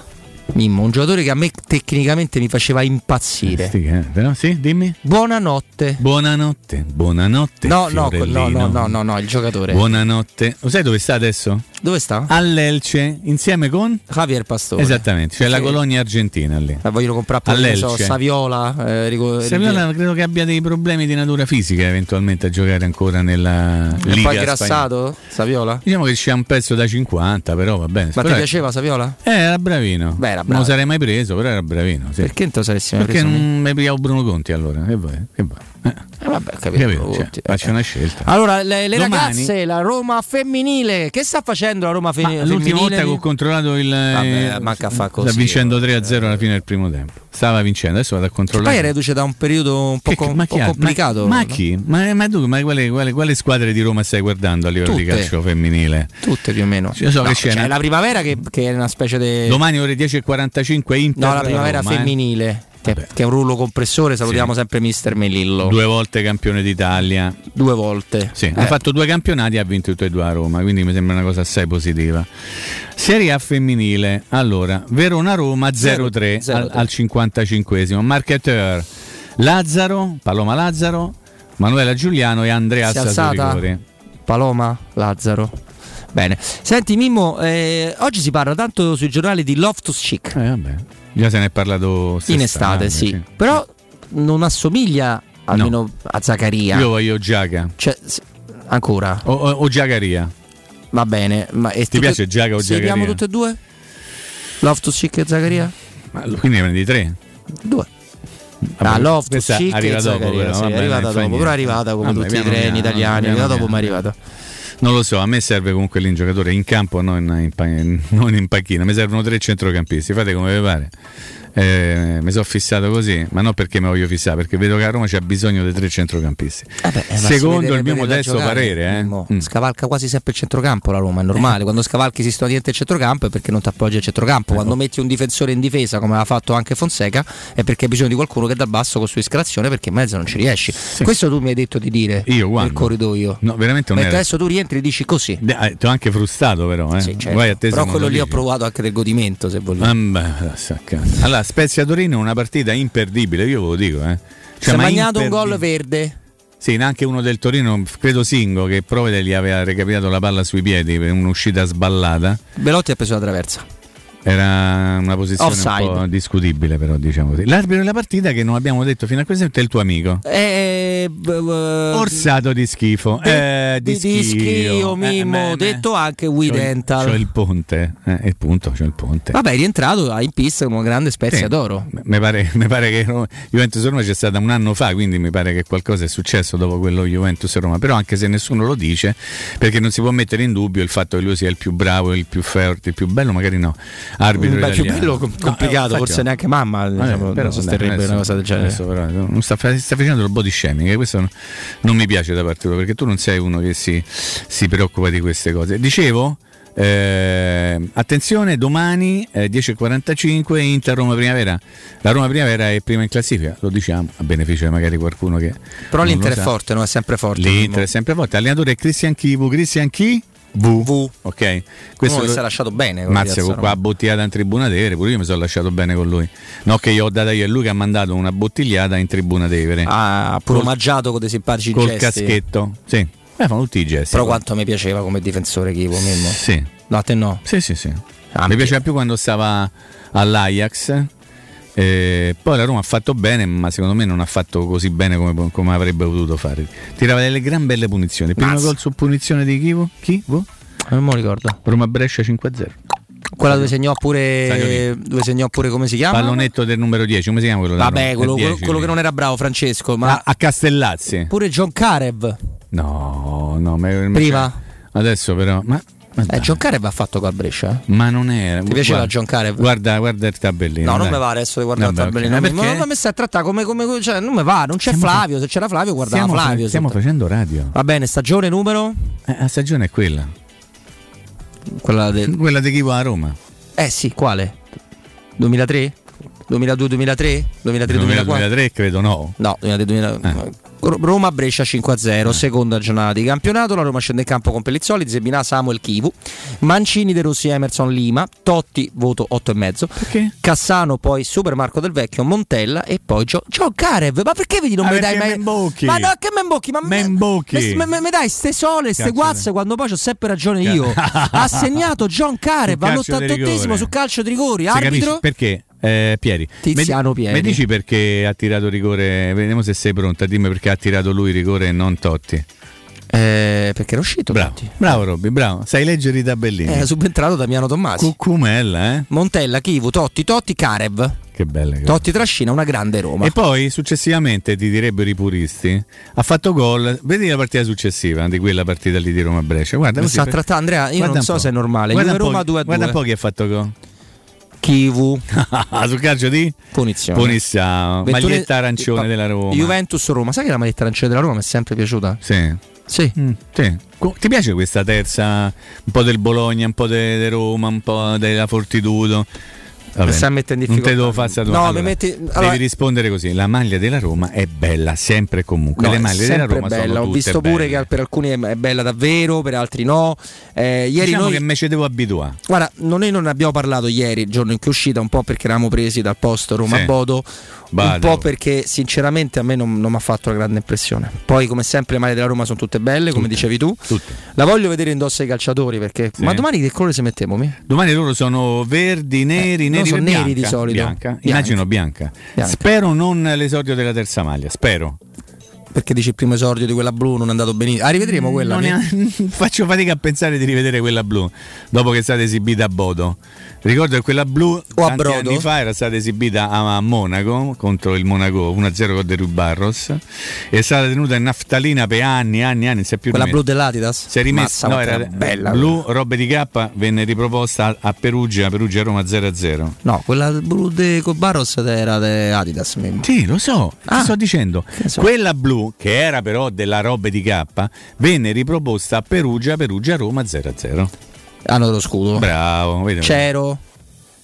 Speaker 1: Mimmo, un giocatore che a me tecnicamente mi faceva impazzire.
Speaker 2: Sì, eh, però sì, dimmi.
Speaker 1: Buonanotte.
Speaker 2: Buonanotte, buonanotte.
Speaker 1: No, no, no, no, no, no, no, il giocatore.
Speaker 2: Buonanotte. Lo sai dove sta adesso?
Speaker 1: Dove sta?
Speaker 2: All'Elce, insieme con
Speaker 1: Javier Pastore.
Speaker 2: Esattamente, c'è la
Speaker 1: Sì.
Speaker 2: colonia argentina lì.
Speaker 1: Eh, vogliono comprare che ne so,
Speaker 2: All'Elce.
Speaker 1: Saviola. eh, rico-
Speaker 2: Saviola credo che abbia dei problemi di natura fisica eventualmente a giocare ancora nella
Speaker 1: È
Speaker 2: Liga
Speaker 1: un po'
Speaker 2: spagnola.
Speaker 1: ingrassato? Saviola?
Speaker 2: Diciamo che c'è un pezzo da 50, però va bene.
Speaker 1: Ma
Speaker 2: Però-
Speaker 1: ti piaceva Saviola?
Speaker 2: Eh, era bravino.
Speaker 1: Beh, era
Speaker 2: Non
Speaker 1: bravo.
Speaker 2: lo sarei mai preso, però era bravino. sì.
Speaker 1: Perché non te lo saresti mai
Speaker 2: Perché
Speaker 1: preso?
Speaker 2: non mi pigliavo Bruno Conti allora? Che vuoi? Che vuoi? Eh,
Speaker 1: Eh, vabbè, capito.
Speaker 2: capito? Cioè, faccio
Speaker 1: eh.
Speaker 2: una scelta.
Speaker 1: Allora, le, le
Speaker 2: Domani-
Speaker 1: ragazze, la Roma femminile, che sta facendo la Roma fe-
Speaker 2: Ma
Speaker 1: femminile?
Speaker 2: l'ultima volta che ho controllato il.
Speaker 1: Vabbè,
Speaker 2: eh,
Speaker 1: manca a fa così,
Speaker 2: Sta vincendo 3-0 alla fine del primo tempo. Stava vincendo, adesso vado a
Speaker 1: Poi
Speaker 2: controllare.
Speaker 1: è reduce da un periodo un po', com- un po' complicato.
Speaker 2: Ma, ma
Speaker 1: no?
Speaker 2: chi? Ma, ma tu, ma quale, quale, quale squadre di Roma stai guardando a livello di
Speaker 1: Tutte.
Speaker 2: calcio femminile?
Speaker 1: Tutte più o meno.
Speaker 2: Io so
Speaker 1: No,
Speaker 2: che c'è. una-
Speaker 1: la primavera che, che è una specie di.
Speaker 2: Domani ore 10.45 Inter.
Speaker 1: No, la primavera
Speaker 2: Roma, eh.
Speaker 1: Che, che è un rullo compressore. Salutiamo sempre Mister Melillo.
Speaker 2: Due volte campione d'Italia.
Speaker 1: Due volte.
Speaker 2: Sì,
Speaker 1: Eh.
Speaker 2: ha fatto due campionati e ha vinto tutti e due a Roma, quindi mi sembra una cosa assai positiva. Serie A femminile, allora, Verona-Roma 0-3 al, al 55esimo. Marketeur Lazzaro, Paloma Lazzaro, Manuela Giuliano e Andrea? Rigore.
Speaker 1: Paloma, Lazzaro. Bene. Senti Mimmo, eh, oggi si parla tanto sui giornali di Loftus Cheek.
Speaker 2: Eh, vabbè. Già se ne è parlato
Speaker 1: In estate, sì. Però non assomiglia almeno a Zaccaria.
Speaker 2: Io voglio Giaga.
Speaker 1: Cioè, ancora.
Speaker 2: O, o, o Giagaria.
Speaker 1: Va bene. Ma
Speaker 2: Ti
Speaker 1: tutte-
Speaker 2: piace Giaga o
Speaker 1: Seguiamo
Speaker 2: Giagaria?
Speaker 1: tutte e due? Loftus Cheek e Zaccaria?
Speaker 2: Ma quindi ne prendi tre?
Speaker 1: Due.
Speaker 2: Vabbè,
Speaker 1: ah, Loftus Cheek
Speaker 2: arriva
Speaker 1: e
Speaker 2: dopo,
Speaker 1: Zaccaria.
Speaker 2: però,
Speaker 1: sì,
Speaker 2: vabbè,
Speaker 1: è arrivata dopo,
Speaker 2: niente.
Speaker 1: però è arrivata come
Speaker 2: Vabbè,
Speaker 1: tutti i treni italiani. È arrivata dopo, ma è arrivata.
Speaker 2: Non lo so, a me serve comunque lì un giocatore in campo, non in, pa- non in panchina. Mi servono tre centrocampisti, fate come vi pare. Eh, mi sono fissato così, ma non perché mi voglio fissare, perché vedo che a Roma c'è bisogno di tre centrocampisti.
Speaker 1: Eh si
Speaker 2: Secondo il mio modesto
Speaker 1: giocare,
Speaker 2: parere, eh.
Speaker 1: Mimmo. Scavalca quasi sempre il centrocampo la Roma, è normale. Quando scavalchi sistema dietro il centrocampo è perché non ti appoggi al centrocampo. Quando metti un difensore in difesa, come aveva fatto anche Fonseca, è perché hai bisogno di qualcuno che dal basso costruisca l'azione perché in mezzo non ci riesci. Questo tu mi hai detto di dire
Speaker 2: Io
Speaker 1: nel corridoio.
Speaker 2: No, veramente non
Speaker 1: Mentre
Speaker 2: era.
Speaker 1: adesso tu rientri e dici così.
Speaker 2: Eh, Ti ho anche frustato, però. Eh.
Speaker 1: Sì, certo. Però quello
Speaker 2: lo
Speaker 1: lì ho provato anche del godimento, se vogliamo.
Speaker 2: Ah, beh, sacca. Allora, Spezia Torino è una partita imperdibile, io ve lo dico. Eh.
Speaker 1: si è
Speaker 2: ma
Speaker 1: magnato un gol verde.
Speaker 2: Sì, neanche uno del Torino, credo Singo, che Provede gli aveva recapitato la palla sui piedi per un'uscita sballata.
Speaker 1: Belotti ha preso la traversa.
Speaker 2: Era una posizione
Speaker 1: Offside.
Speaker 2: un po' discutibile, però diciamo così. L'arbitro della partita che non abbiamo detto fino a questo è il tuo amico.
Speaker 1: Eh, b-
Speaker 2: Orsato di schifo.
Speaker 1: De-
Speaker 2: eh, di,
Speaker 1: di, schio,
Speaker 2: Eh,
Speaker 1: Mimmo,
Speaker 2: beh,
Speaker 1: detto anche We
Speaker 2: c'ho il-. C'ho il ponte, eh, il punto, c'ho il ponte.
Speaker 1: Vabbè, è rientrato in pista con una grande spezia
Speaker 2: Sì.
Speaker 1: d'oro.
Speaker 2: Mi pare, (laughs) mi pare che Juventus Roma c'è stata un anno fa, quindi mi pare che qualcosa è successo dopo quello Juventus Roma. Però anche se nessuno lo dice, perché non si può mettere in dubbio il fatto che lui sia il più bravo, il più forte, il più bello, magari no. Arbitro
Speaker 1: Beh, più bello, com- complicato,
Speaker 2: No, eh,
Speaker 1: forse neanche mamma
Speaker 2: Vabbè,
Speaker 1: diciamo,
Speaker 2: però,
Speaker 1: non sosterrebbe
Speaker 2: adesso-
Speaker 1: una cosa del genere.
Speaker 2: adesso però non sta, sta facendo il body shaming, questo non, non mi piace da parte tua, perché tu non sei uno che si, si preoccupa di queste cose. Dicevo, eh, attenzione, domani eh, 10.45 Inter Roma Primavera. La Roma Primavera è prima in classifica, lo diciamo, a beneficio di magari qualcuno che.
Speaker 1: Però
Speaker 2: non
Speaker 1: l'Inter è forte, no? È sempre forte.
Speaker 2: L'Inter è sempre forte. Allenatore è Cristian Chivu, Cristian Chi? V. Ok.
Speaker 1: Uno che
Speaker 2: lo-
Speaker 1: si è lasciato bene
Speaker 2: Mazza, qua bottigliata in tribuna Tevere, pure io mi sono lasciato bene con lui. No, che io ho data io e lui che ha mandato una bottigliata in tribuna Tevere.
Speaker 1: Ah, pure
Speaker 2: Col-
Speaker 1: omaggiato con dei simpatici
Speaker 2: col
Speaker 1: gesti.
Speaker 2: caschetto. Sì. Eh, fanno tutti i gesti.
Speaker 1: Però
Speaker 2: qua.
Speaker 1: quanto mi piaceva come difensore Chivo, Mimmo.
Speaker 2: Sì.
Speaker 1: No, a te no.
Speaker 2: Sì, sì, sì.
Speaker 1: Ah,
Speaker 2: mi piaceva più quando stava all'Ajax. Eh, poi la Roma ha fatto bene, ma secondo me non ha fatto così bene come, come avrebbe potuto fare. Tirava delle gran belle punizioni. Primo
Speaker 1: Mazza.
Speaker 2: gol su punizione di Chivo? Chi? Vo?
Speaker 1: Non me lo ricordo.
Speaker 2: Roma Brescia 5-0.
Speaker 1: Quella dove segnò pure. Dove segnò pure come si chiama?
Speaker 2: Pallonetto del numero 10, come si chiama quello?
Speaker 1: Vabbè, quello,
Speaker 2: È
Speaker 1: quello-
Speaker 2: 10,
Speaker 1: quello che non era bravo, Francesco. Ma
Speaker 2: a, a Castellazzi.
Speaker 1: pure John Karev.
Speaker 2: No, no, ma,
Speaker 1: Prima?
Speaker 2: Adesso però, ma,
Speaker 1: Eh. John Karev ha fatto col Brescia. eh?
Speaker 2: ma non era.
Speaker 1: Ti piaceva
Speaker 2: guarda,
Speaker 1: John Karev?
Speaker 2: Guarda, guarda il tabellino.
Speaker 1: No, non
Speaker 2: dai.
Speaker 1: mi va adesso di guardare
Speaker 2: Vabbè,
Speaker 1: il tabellino.
Speaker 2: ok. Ma
Speaker 1: Non
Speaker 2: perché?
Speaker 1: non mi stai a trattare come, come- cioè, non mi va, non c'è
Speaker 2: Stiamo
Speaker 1: Flavio. Se c'era Flavio, guardava
Speaker 2: Stiamo, fa-
Speaker 1: Flavio.
Speaker 2: stiamo
Speaker 1: sotto.
Speaker 2: facendo radio.
Speaker 1: Va bene, stagione numero?
Speaker 2: Eh, la stagione è quella.
Speaker 1: Quella del.
Speaker 2: Quella di chi va a Roma.
Speaker 1: Eh sì, quale? 2003? 2002-2003? 2003-2004?
Speaker 2: 2003 credo no.
Speaker 1: No, 2003-2004.
Speaker 2: Eh.
Speaker 1: Roma Brescia 5-0, seconda giornata di campionato. La Roma scende in campo con Pellizzoli, Zebinà, Samuel Chivu, Mancini, De Rossi, Emerson, Lima, Totti, voto 8,5.
Speaker 2: Perché?
Speaker 1: Cassano, poi Super Marco del Vecchio, Montella e poi Gio, Gio Carev. Ma perché vedi non
Speaker 2: Ah,
Speaker 1: mi dai mai.
Speaker 2: Membocchi.
Speaker 1: Ma no, che Membocchi? Ma
Speaker 2: Membocchi.
Speaker 1: Me, me- me dai ste sole, ste guazze quando poi c'ho sempre ragione io. ha segnato John Carev
Speaker 2: Sul calcio di
Speaker 1: all'88esimo
Speaker 2: rigore.
Speaker 1: su calcio di rigori. Arbitro?
Speaker 2: perché? Eh, Pieri.
Speaker 1: Tiziano Pieri.
Speaker 2: Mi dici perché ha tirato rigore? Vediamo se sei pronta. Dimmi perché ha tirato lui rigore e non Totti.
Speaker 1: Eh, perché era uscito.
Speaker 2: Bravo,
Speaker 1: Totti.
Speaker 2: bravo Robby, bravo. Sai leggere i tabellini.
Speaker 1: Era subentrato Damiano Tommasi.
Speaker 2: Cucumella, eh?
Speaker 1: Montella, Chivu, Totti, Totti, Karev.
Speaker 2: Che belle. che-
Speaker 1: Totti trascina una grande Roma.
Speaker 2: E poi successivamente ti direbbero i puristi, ha fatto gol. Vedi la partita successiva di quella partita lì di Roma Brescia. Guarda,
Speaker 1: sta
Speaker 2: per-
Speaker 1: trattando Andrea, io
Speaker 2: guarda
Speaker 1: non so se è normale.
Speaker 2: Guarda
Speaker 1: Juve Roma 2 a 2.
Speaker 2: Guarda un po' chi ha fatto gol.
Speaker 1: Chivu. (laughs)
Speaker 2: Sul calcio di
Speaker 1: Punizione.
Speaker 2: Punizione. Maglietta arancione della Roma.
Speaker 1: Juventus Roma. Sai che la maglietta arancione della Roma mi è sempre piaciuta?
Speaker 2: Sì.
Speaker 1: Sì.
Speaker 2: Mm, sì. Ti piace questa terza? Un po' del Bologna, un po' de Roma, un po' della Fortitudo.
Speaker 1: Sta mettendo in
Speaker 2: non te
Speaker 1: difficoltà.
Speaker 2: devo fare
Speaker 1: No,
Speaker 2: domanda. Allora,
Speaker 1: metti-
Speaker 2: Devi
Speaker 1: allora-
Speaker 2: rispondere così: la maglia della Roma è bella sempre e comunque.
Speaker 1: No,
Speaker 2: Le maglie della Roma
Speaker 1: bella.
Speaker 2: sono
Speaker 1: Ho
Speaker 2: tutte
Speaker 1: visto pure
Speaker 2: belle.
Speaker 1: che per alcuni è bella davvero, per altri no. Eh, ieri
Speaker 2: diciamo
Speaker 1: noi
Speaker 2: che me ci devo abituare.
Speaker 1: Guarda, noi non ne abbiamo parlato ieri, il giorno in cui è uscita, un po' perché eravamo presi dal posto
Speaker 2: Sì.
Speaker 1: Roma-Bodo, un
Speaker 2: Vado.
Speaker 1: po' perché sinceramente a me non, non mi ha fatto una grande impressione. Poi come sempre le maglie della Roma sono tutte belle, come dicevi tu. La voglio vedere indosso ai calciatori perché...
Speaker 2: Sì.
Speaker 1: Ma domani che colore si mettiamo? Mi?
Speaker 2: Domani loro sono verdi, neri,
Speaker 1: Eh,
Speaker 2: neri
Speaker 1: sono
Speaker 2: e
Speaker 1: neri
Speaker 2: bianca.
Speaker 1: di solito.
Speaker 2: Bianca.
Speaker 1: Bianca.
Speaker 2: Immagino bianca.
Speaker 1: Bianca.
Speaker 2: Spero non l'esordio della terza maglia. Spero.
Speaker 1: Perché dici il primo esordio di quella blu non è andato benissimo. Ah, rivedremo quella.
Speaker 2: Ne- (laughs) Faccio fatica a pensare di rivedere quella blu dopo che è stata esibita a Bodo. Ricordo che quella blu tanti anni fa era stata esibita a, Monaco contro il Monaco 1-0 con De Rubarros. È stata tenuta in naftalina per anni, anni, anni. è più
Speaker 1: Quella blu dell'Adidas?
Speaker 2: Si è rimessa,
Speaker 1: Mazza,
Speaker 2: no, era
Speaker 1: bella.
Speaker 2: blu, robe di K venne riproposta a, Perugia, Perugia Roma 0-0.
Speaker 1: No, quella blu de con Barros era di Adidas. mi-
Speaker 2: Sì, lo so,
Speaker 1: Ah.
Speaker 2: sto dicendo.
Speaker 1: so.
Speaker 2: Quella blu, che era però della roba di K, venne riproposta a Perugia, Perugia Roma 0-0.
Speaker 1: Hanno dello scudo.
Speaker 2: Bravo, vedi.
Speaker 1: C'ero.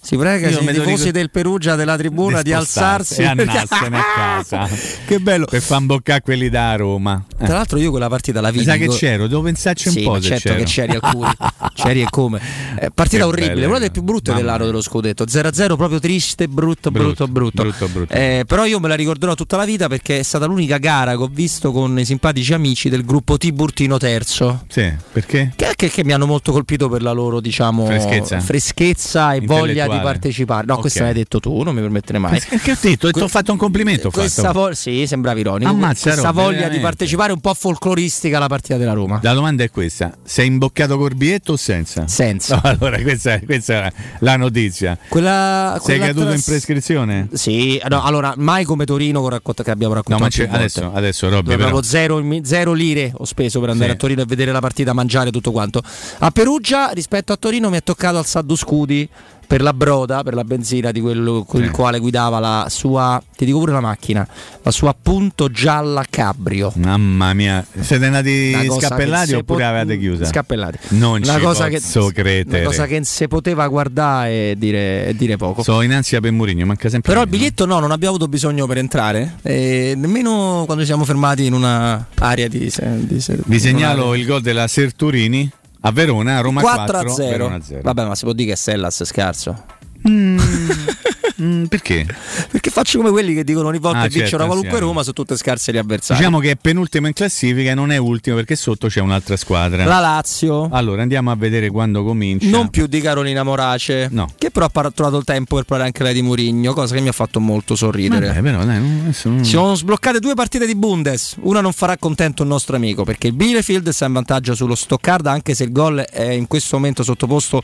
Speaker 1: Si prega
Speaker 2: Io
Speaker 1: i tifosi
Speaker 2: ricordo-
Speaker 1: del Perugia della tribuna di,
Speaker 2: spostarsi
Speaker 1: alzarsi
Speaker 2: e andarsene a casa. (laughs)
Speaker 1: che bello.
Speaker 2: Per far imboccare quelli da Roma. Eh.
Speaker 1: Tra l'altro io quella partita la vidi.
Speaker 2: sa che
Speaker 1: dico-
Speaker 2: c'ero, devo pensarci un
Speaker 1: Sì,
Speaker 2: po'
Speaker 1: certo
Speaker 2: c'ero.
Speaker 1: che c'eri al curi. (laughs) c'eri e come. Eh, partita
Speaker 2: Che
Speaker 1: orribile, una delle più brutte dell'anno dello scudetto. 0-0 proprio triste, brutto, brutto, brutto.
Speaker 2: brutto, brutto.
Speaker 1: Eh, però io me la ricorderò tutta la vita perché è stata l'unica gara che ho visto con i simpatici amici del gruppo Tiburtino Terzo.
Speaker 2: Sì, perché?
Speaker 1: Che, che- che mi hanno molto colpito per la loro, diciamo,
Speaker 2: Freschezza?
Speaker 1: freschezza e voglia di
Speaker 2: Intellettuale.
Speaker 1: partecipare. No,
Speaker 2: Ok.
Speaker 1: questo l'hai detto tu, non mi permetterei mai.
Speaker 2: Che ho detto? Ti ho fatto un complimento.
Speaker 1: Questa vo- sì, sembrava ironico.
Speaker 2: Ammazza,
Speaker 1: questa
Speaker 2: Robby,
Speaker 1: voglia
Speaker 2: veramente.
Speaker 1: di partecipare un po' folcloristica alla partita della Roma.
Speaker 2: La domanda è questa: sei imboccato col biglietto o senza?
Speaker 1: Senza.
Speaker 2: No, (laughs) allora, questa, è- questa è la notizia.
Speaker 1: Quella,
Speaker 2: Sei caduto
Speaker 1: tras-
Speaker 2: in prescrizione?
Speaker 1: Sì, no, allora mai come Torino che, abbiamo
Speaker 2: No,
Speaker 1: raccontato. volte.
Speaker 2: adesso, adesso Robby, però.
Speaker 1: zero, zero lire ho speso per andare
Speaker 2: Sì.
Speaker 1: a Torino e vedere la partita, mangiare tutto quanto. A Perugia, rispetto a Torino, mi è toccato al Saddu Scudi per la broda, per la benzina di quello con il quale guidava la sua, ti dico pure la macchina, la sua punto gialla cabrio.
Speaker 2: Mamma mia, siete andati scappellati
Speaker 1: se
Speaker 2: oppure
Speaker 1: po-
Speaker 2: avete chiusa?
Speaker 1: Scappellati.
Speaker 2: Non
Speaker 1: una
Speaker 2: ci
Speaker 1: cosa
Speaker 2: posso
Speaker 1: che,
Speaker 2: credere.
Speaker 1: Una cosa che si poteva guardare e dire, e dire poco.
Speaker 2: So in ansia per Mourinho, manca sempre
Speaker 1: Però il biglietto no, non abbiamo avuto bisogno per entrare, e nemmeno quando ci siamo fermati in una area di... di
Speaker 2: Vi segnalo il gol della Serturini a Verona, Roma
Speaker 1: 4
Speaker 2: 4,
Speaker 1: a 0.
Speaker 2: Verona 0.
Speaker 1: Vabbè, ma si può dire che è Sellas scarso.
Speaker 2: Mm, (laughs) perché?
Speaker 1: Perché faccio come quelli che dicono ogni volta
Speaker 2: Ah,
Speaker 1: che
Speaker 2: certo,
Speaker 1: qualunque
Speaker 2: sì.
Speaker 1: Roma sono tutte scarse gli avversari.
Speaker 2: Diciamo che è penultimo in classifica e non è ultimo perché sotto c'è un'altra squadra.
Speaker 1: La Lazio.
Speaker 2: Allora andiamo a vedere quando comincia.
Speaker 1: Non più di Carolina Morace,
Speaker 2: No.
Speaker 1: che però ha trovato il tempo per parlare anche lei di Murigno, cosa che mi ha fatto molto sorridere.
Speaker 2: Vabbè, però dai, non-
Speaker 1: Si sono sbloccate due partite di Bundes. Una non farà contento il nostro amico perché il Bielefeld sta in vantaggio sullo Stoccarda, anche se il gol è in questo momento sottoposto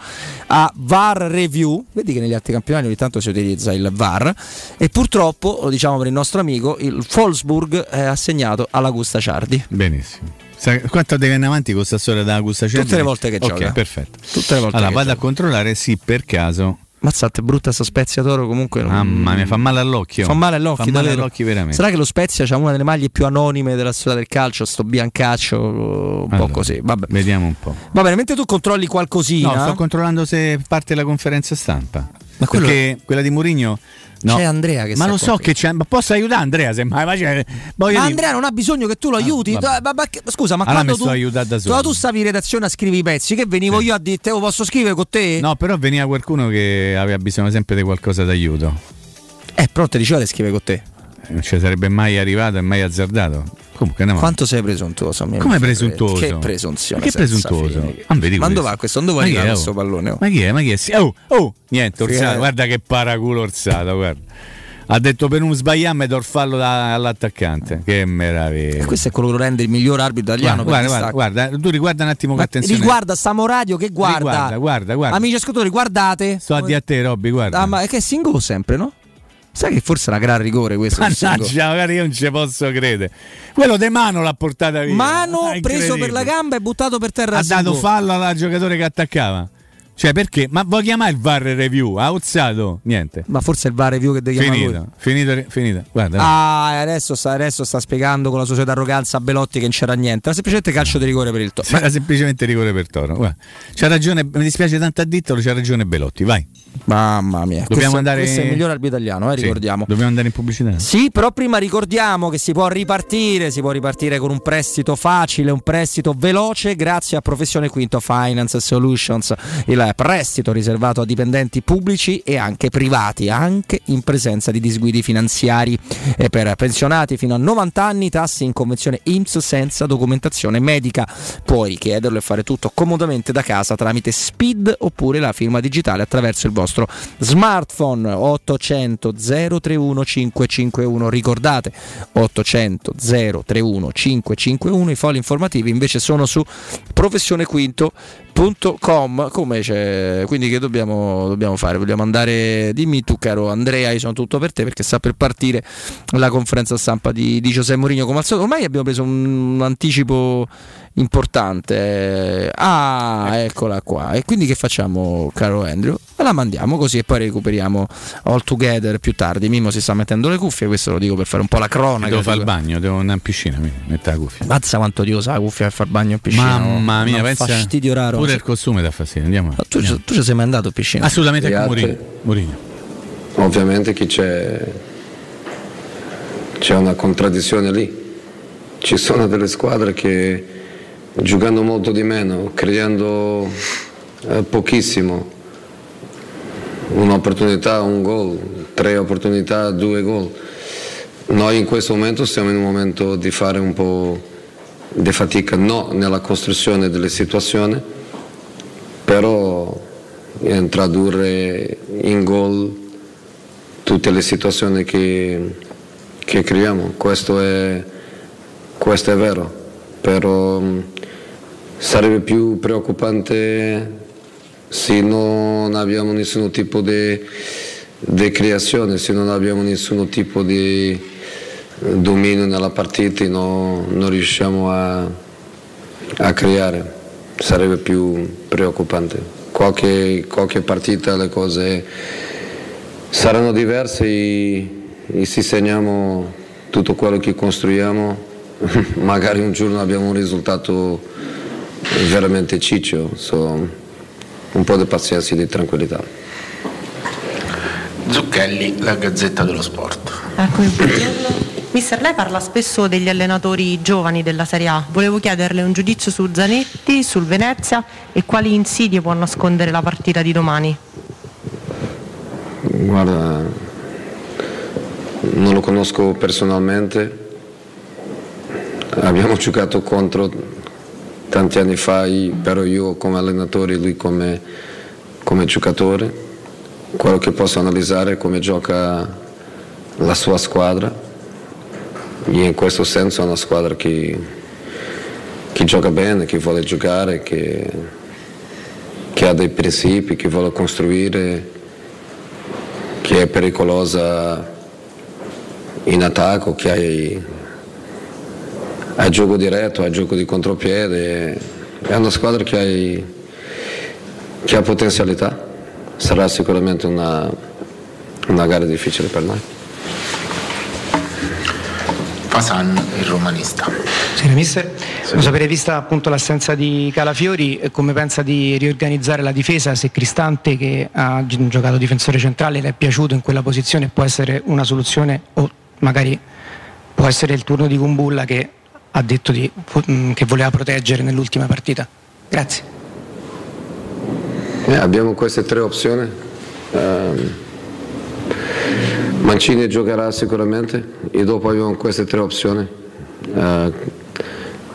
Speaker 1: a VAR review. Vedi che negli altri campionati ogni tanto si utilizza il VAR. E purtroppo, lo diciamo per il nostro amico, il Wolfsburg è assegnato alla Gusta Ciardi.
Speaker 2: Benissimo. Quanto deve andare avanti con questa storia da Gusta Cervi?
Speaker 1: Tutte le volte che
Speaker 2: Ok,
Speaker 1: gioca.
Speaker 2: perfetto.
Speaker 1: Tutte le volte
Speaker 2: allora vado a
Speaker 1: gioca.
Speaker 2: controllare sì per caso.
Speaker 1: Mazzate, brutta sta Spezia Toro comunque. non-
Speaker 2: Mamma mia, fa male all'occhio.
Speaker 1: Fa male all'occhio,
Speaker 2: Fa male all'occhio veramente.
Speaker 1: Sarà che lo Spezia ha una delle maglie più anonime della storia del calcio, sto biancaccio, un po'
Speaker 2: Allora,
Speaker 1: così. Vabbè.
Speaker 2: Vediamo un po'.
Speaker 1: Va bene, mentre tu controlli qualcosina.
Speaker 2: No, sto controllando se parte la conferenza stampa.
Speaker 1: Ma quello-
Speaker 2: Perché quella di Mourinho no.
Speaker 1: C'è Andrea che
Speaker 2: Ma lo so che c'è, ma posso aiutare Andrea semmai? Ma voglio
Speaker 1: Ma
Speaker 2: dire-
Speaker 1: Andrea non ha bisogno che tu lo aiuti.
Speaker 2: vabbè.
Speaker 1: Eh, ma- ma scusa, ma
Speaker 2: Allora
Speaker 1: quando
Speaker 2: mi sto
Speaker 1: tu,
Speaker 2: da solo.
Speaker 1: quando tu stavi in redazione a scrivere i pezzi, che venivo io a dire te lo posso scrivere con te?
Speaker 2: No, però veniva qualcuno che aveva bisogno sempre di qualcosa d'aiuto.
Speaker 1: Eh, però te diceva di scrivere con te.
Speaker 2: Non ci sarebbe mai arrivato e mai azzardato. Comunque andiamo
Speaker 1: Quanto sei presuntuoso?
Speaker 2: Come presuntuoso?
Speaker 1: Che presunzione.
Speaker 2: Che presuntuoso? Ah, questo.
Speaker 1: va questo? Dove arriva questo pallone? oh?
Speaker 2: Ma chi è? Ma chi è? Oh, oh, niente, Orsato,
Speaker 1: eh.
Speaker 2: guarda che paraculo Orsato, guarda. Ha detto per non sbagliarmi do il fallo da- all'attaccante. Che meraviglia.
Speaker 1: E questo è quello che lo rende il miglior arbitro italiano.
Speaker 2: Guarda, guarda, guarda, tu riguarda un attimo che
Speaker 1: Ma
Speaker 2: attenzione.
Speaker 1: riguarda Samo Radio che guarda.
Speaker 2: Riguarda, guarda, guarda.
Speaker 1: Amici ascoltatori, guardate.
Speaker 2: Sto a di a te, Robby, guarda.
Speaker 1: Ah, ma è che è single sempre, no? Sai che forse è una gran rigore questo.
Speaker 2: Mannaggia, magari io non ci posso credere. Quello De Mano l'ha portata via.
Speaker 1: Mano
Speaker 2: Ah,
Speaker 1: preso per la gamba e buttato per terra.
Speaker 2: Ha dato fallo al giocatore che attaccava. Cioè, perché? Ma vuoi chiamare il VAR review? Ha alzato? Niente.
Speaker 1: Ma forse è il VAR review che devi chiamare
Speaker 2: Finito,
Speaker 1: lui.
Speaker 2: finito, finito. Guarda.
Speaker 1: Ah, adesso sta, adesso sta spiegando con la sua solita arroganza a Belotti che non c'era niente. Era semplicemente calcio di rigore per il Toro.
Speaker 2: Era semplicemente rigore per Toro. Guarda. C'ha ragione, mi dispiace tanto a Dittolo, c'ha ragione Belotti. Vai.
Speaker 1: Mamma mia.
Speaker 2: Dobbiamo
Speaker 1: questo,
Speaker 2: andare-
Speaker 1: questo è il miglior arbitro italiano, eh,
Speaker 2: Sì,
Speaker 1: ricordiamo.
Speaker 2: Dobbiamo andare in pubblicità.
Speaker 1: Sì, però prima ricordiamo che si può ripartire, si può ripartire con un prestito facile, un prestito veloce grazie a Professione Quinto Finance Solutions, il prestito riservato a dipendenti pubblici e anche privati, anche in presenza di disguidi finanziari e per pensionati fino a 90 anni, tassi in convenzione IMSS senza documentazione medica. Puoi richiederlo e fare tutto comodamente da casa tramite SPID oppure la firma digitale attraverso il vostro smartphone 800 031 551 ricordate 800 031 551 i fogli informativi invece sono su professionequinto.com come c'è? Quindi che dobbiamo, dobbiamo fare? Vogliamo andare? Dimmi tu caro Andrea io sono tutto per te perché sta per partire la conferenza stampa di, di Giuseppe Mourinho come al solito. Ormai abbiamo preso un anticipo importante ah eccola qua e quindi che facciamo caro Andrew la mandiamo così e poi recuperiamo all together più tardi Mimo si sta mettendo le cuffie questo lo dico per fare un po' la cronaca
Speaker 2: Devo fare il bagno, devo andare in piscina, quindi metta la cuffia.
Speaker 1: Mazza quanto odiosa la cuffia per far bagno in piscina
Speaker 2: Mamma mia,
Speaker 1: un
Speaker 2: pensa
Speaker 1: fastidio raro
Speaker 2: Pure il costume dà fastidio. Andiamo.
Speaker 1: tu,
Speaker 2: andiamo.
Speaker 1: tu ci sei mai andato in piscina?
Speaker 2: Assolutamente con? Mourinho. Mourinho.
Speaker 29: Ovviamente che c'è, c'è una contraddizione lì. Ci sono delle squadre che giocando molto di meno, creando eh, pochissimo, un'opportunità, un gol, tre opportunità, due gol. Noi in questo momento siamo in un momento di fare un po' di fatica, no nella costruzione delle situazioni, però in tradurre in gol tutte le situazioni che, che creiamo. Questo è, questo è vero, però mh, sarebbe più preoccupante se non abbiamo nessun tipo di, di creazione, se non abbiamo nessun tipo di eh, dominio nella partita e no- non riusciamo a, a creare, sarebbe più preoccupante. Qualche, qualche partita le cose saranno diverse e, e se segniamo tutto quello che costruiamo, (laughs) magari un giorno abbiamo un risultato veramente ciccio, so, un po' di pazienza e di tranquillità.
Speaker 30: Zucchelli, la Gazzetta dello Sport.
Speaker 31: Eccomi, buongiorno. Mister, lei parla spesso degli allenatori giovani della Serie A. Volevo chiederle un giudizio su Zanetti, sul Venezia e quali insidie può nascondere la partita di domani.
Speaker 29: Guarda, non lo conosco personalmente, abbiamo giocato contro tanti anni fa, però io come allenatore e lui come, come giocatore. Quello che posso analizzare è come gioca la sua squadra e in questo senso è una squadra che, che gioca bene, che vuole giocare, che, che ha dei principi, che vuole costruire che è pericolosa in attacco, che hai, hai gioco diretto, hai gioco di contropiede, è una squadra che, hai- che ha potenzialità, sarà sicuramente una, una gara difficile per noi.
Speaker 30: Fasan, il romanista.
Speaker 32: Sì, mister, volevo sapere, vista appunto l'assenza di Calafiori, eh, come pensa di riorganizzare la difesa se Cristante, che ha gi- giocato difensore centrale, le è piaciuto in quella posizione, può essere una soluzione o magari può essere il turno di Kumbulla che ha detto di- mm, che voleva proteggere nell'ultima partita? Grazie.
Speaker 29: Eh, abbiamo queste tre opzioni. Ehm, Mancini giocherà sicuramente e dopo abbiamo queste tre opzioni. Eh,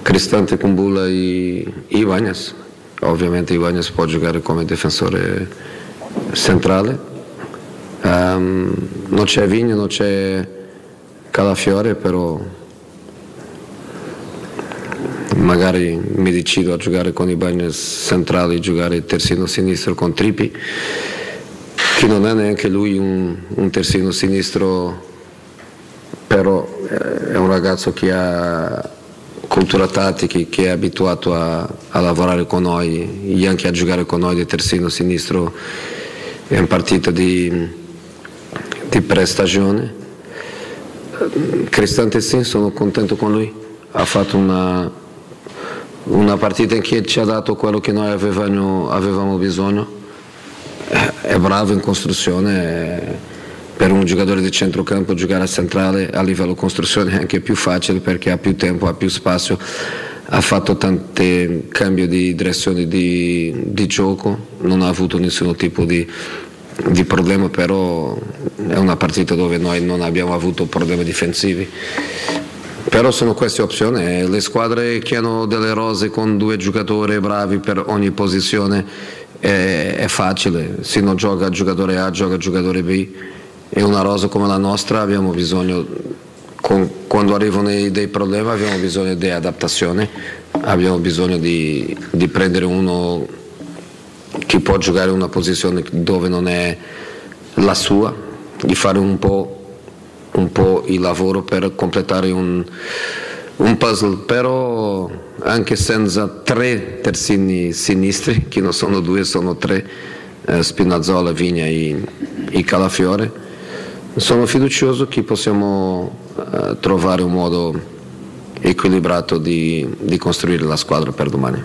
Speaker 29: Cristante, Kumbulla e Ibanez. Ovviamente Ibanez può giocare come difensore centrale. Ehm, non c'è Vigna, non c'è Calafiore, però magari mi decido a giocare con i bagni centrali, giocare terzino sinistro con Trippi, che non è neanche lui un, un terzino sinistro, però eh, è un ragazzo che ha cultura tattica, che è abituato a, a lavorare con noi e anche a giocare con noi di terzino sinistro è un partito di, di pre-stagione. Cristante Sin sono contento con lui, ha fatto una, una partita in cui ci ha dato quello che noi avevamo, avevamo bisogno, è bravo in costruzione, per un giocatore di centrocampo giocare a centrale a livello costruzione è anche più facile perché ha più tempo, ha più spazio, ha fatto tanti cambi di direzione di, di gioco, non ha avuto nessun tipo di, di problema, però è una partita dove noi non abbiamo avuto problemi difensivi. Però sono queste opzioni, le squadre che hanno delle rose con due giocatori bravi per ogni posizione è, è facile, se non gioca giocatore A gioca giocatore B. E una rosa come la nostra abbiamo bisogno, con, quando arrivano dei problemi abbiamo bisogno di adattazione, abbiamo bisogno di, di prendere uno che può giocare in una posizione dove non è la sua, di fare un po', un po il lavoro per completare un, un puzzle, però anche senza tre terzini sinistri, (laughs) che non sono due, sono tre, eh, Spinazzola, Vigna e, e Calafiore, sono fiducioso che possiamo eh, trovare un modo equilibrato di, di costruire la squadra per domani.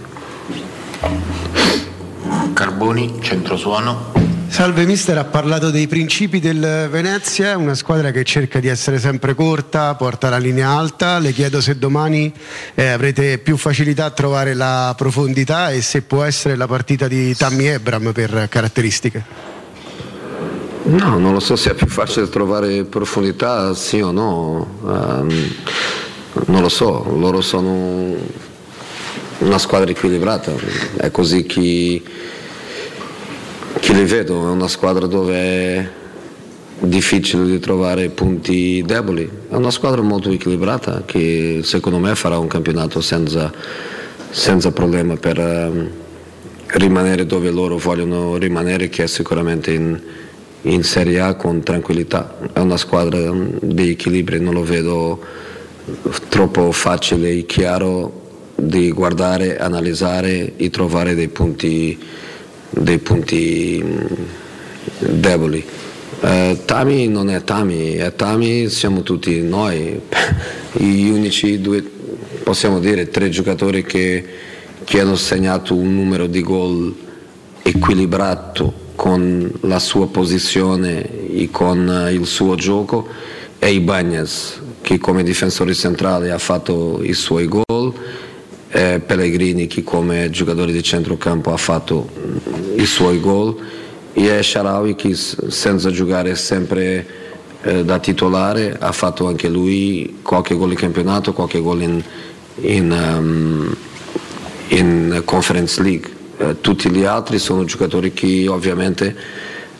Speaker 30: Carboni, centrosuono.
Speaker 33: Salve mister, ha parlato dei principi del Venezia, una squadra che cerca di essere sempre corta, porta la linea alta. Le chiedo se domani eh, avrete più facilità a trovare la profondità e se può essere la partita di Tammy Ebram per caratteristiche.
Speaker 29: No, non lo so se è più facile trovare profondità, sì o no. Um, non lo so, loro sono una squadra equilibrata, è così che, che li vedo, è una squadra dove è difficile di trovare punti deboli, è una squadra molto equilibrata che secondo me farà un campionato senza, senza problema per um, rimanere dove loro vogliono rimanere, che è sicuramente in, in Serie A con tranquillità, è una squadra di equilibrio, non lo vedo troppo facile e chiaro di guardare, analizzare e trovare dei punti, dei punti deboli. Eh, Tami non è Tami, è Tami siamo tutti noi, (laughs) gli unici due, possiamo dire, tre giocatori che, che hanno segnato un numero di gol equilibrato con la sua posizione e con il suo gioco e Ibanez che come difensore centrale ha fatto i suoi gol eh, Pellegrini che come giocatore di centrocampo ha fatto i suoi gol e Sharawi che senza giocare sempre eh, da titolare ha fatto anche lui qualche gol in campionato, qualche gol in, in, um, in Conference League. Eh, tutti gli altri sono giocatori che ovviamente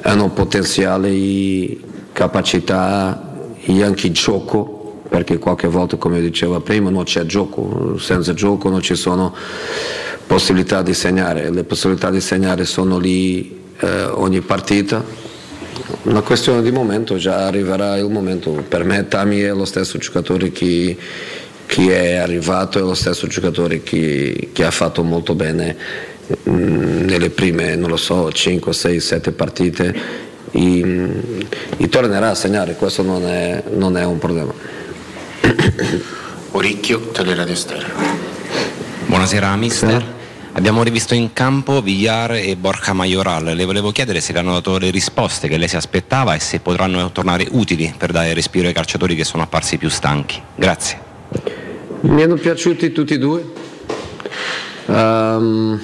Speaker 29: hanno potenziale e capacità e anche gioco perché qualche volta, come dicevo prima, non c'è gioco, senza gioco non ci sono possibilità di segnare, le possibilità di segnare sono lì eh, ogni partita. Una questione di momento, già arriverà il momento. Per me Tami è lo stesso giocatore che, che è arrivato, è lo stesso giocatore che, che ha fatto molto bene mh, nelle prime, non lo so, 5, 6, 7 partite. E, e tornerà a segnare, questo non è, non è un problema. (coughs)
Speaker 30: Oricchio, Teleradio Stereo.
Speaker 34: Buonasera mister. Abbiamo rivisto in campo Villar e Borja Majoral. Le volevo chiedere se le hanno dato le risposte che lei si aspettava e se potranno tornare utili per dare respiro ai calciatori che sono apparsi più stanchi. Grazie.
Speaker 29: Mi hanno piaciuti tutti e due. Um,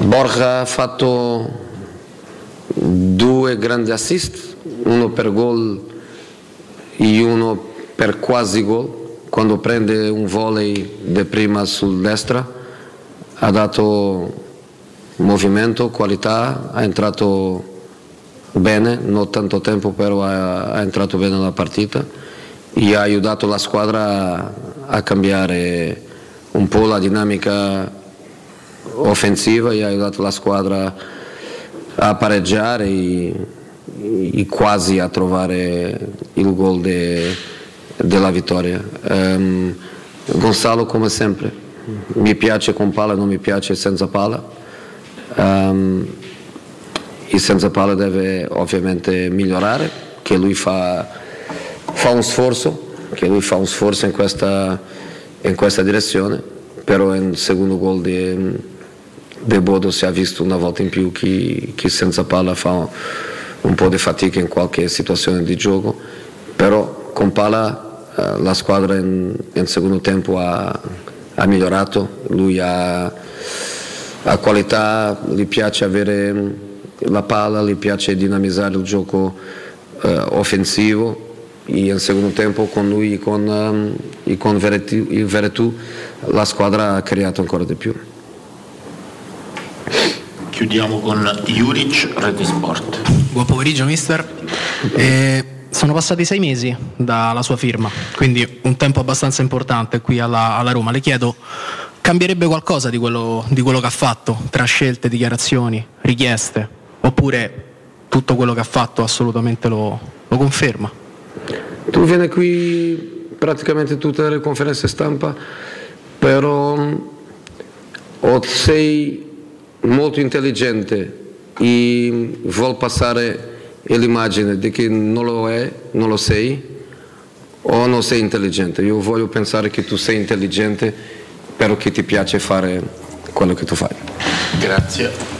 Speaker 29: Borja ha fatto due grandi assist, uno per gol e uno per quasi gol. Quando prende un volley di prima sul destra ha dato movimento, qualità, ha entrato bene, non tanto tempo però ha, ha entrato bene nella partita e ha aiutato la squadra a, cambiare un po' la dinamica offensiva e ha aiutato la squadra a pareggiare e quasi a trovare il gol de- della vittoria. Ehm, Gonzalo come sempre, mi piace con palla, non mi piace senza palla. Ehm, e senza palla deve ovviamente migliorare, che lui fa, fa un sforzo, che lui fa un sforzo in questa, in questa direzione, però nel secondo gol di, di Bodo si è visto una volta in più che, che senza palla fa un po' di fatica in qualche situazione di gioco, però con palla eh, la squadra in, in secondo tempo ha, ha migliorato, lui ha, ha qualità, gli piace avere la palla, gli piace dinamizzare il gioco eh, offensivo e nel secondo tempo con lui e con, um, con il Veretù la squadra ha creato ancora di più.
Speaker 13: Chiudiamo con Juric, Rete Sport.
Speaker 35: Buon pomeriggio mister. Eh, sono passati sei mesi dalla sua firma, quindi un tempo abbastanza importante qui alla, alla Roma. Le chiedo, cambierebbe qualcosa di quello, di quello che ha fatto tra scelte, dichiarazioni, richieste? Oppure tutto quello che ha fatto assolutamente lo, lo conferma?
Speaker 29: Tu vieni qui praticamente tutte le conferenze stampa, però o sei molto intelligente e vuol passare l'immagine di che non lo è, non lo sei, o non sei intelligente. Io voglio pensare che tu sei intelligente, però che ti piace fare quello che tu fai.
Speaker 13: Grazie.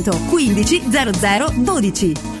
Speaker 16: 15 0012.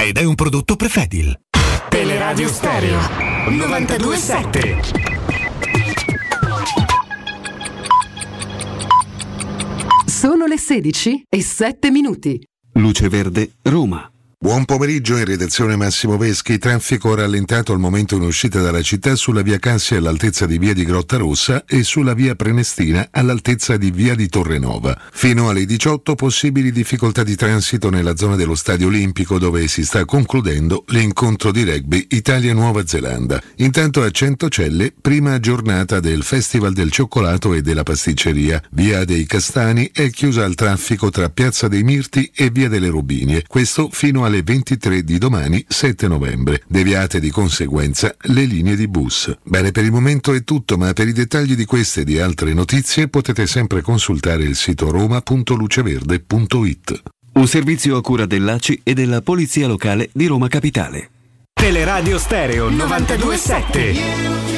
Speaker 36: ed è un prodotto Prefedil.
Speaker 37: Teleradio Stereo 927. Sono le 16 e 7 minuti.
Speaker 38: Luce Verde, Roma. Buon pomeriggio in redazione Massimo Veschi. Traffico rallentato al momento in uscita dalla città sulla via Cassia all'altezza di via di Grotta Rossa e sulla via Prenestina all'altezza di via di Torrenova. Fino alle 18 possibili difficoltà di transito nella zona dello Stadio Olimpico dove si sta concludendo l'incontro di rugby Italia-Nuova Zelanda. Intanto a Centocelle, prima giornata del Festival del Cioccolato e della Pasticceria. Via dei Castani è chiusa al traffico tra Piazza dei Mirti e via delle Robinie. Questo fino alle 23 di domani 7 novembre. Deviate di conseguenza le linee di bus. Bene, per il momento è tutto, ma per i dettagli di queste e di altre notizie potete sempre consultare il sito roma.luceverde.it.
Speaker 39: Un servizio a cura dell'ACI e della Polizia Locale di Roma Capitale.
Speaker 37: Teleradio Stereo 927.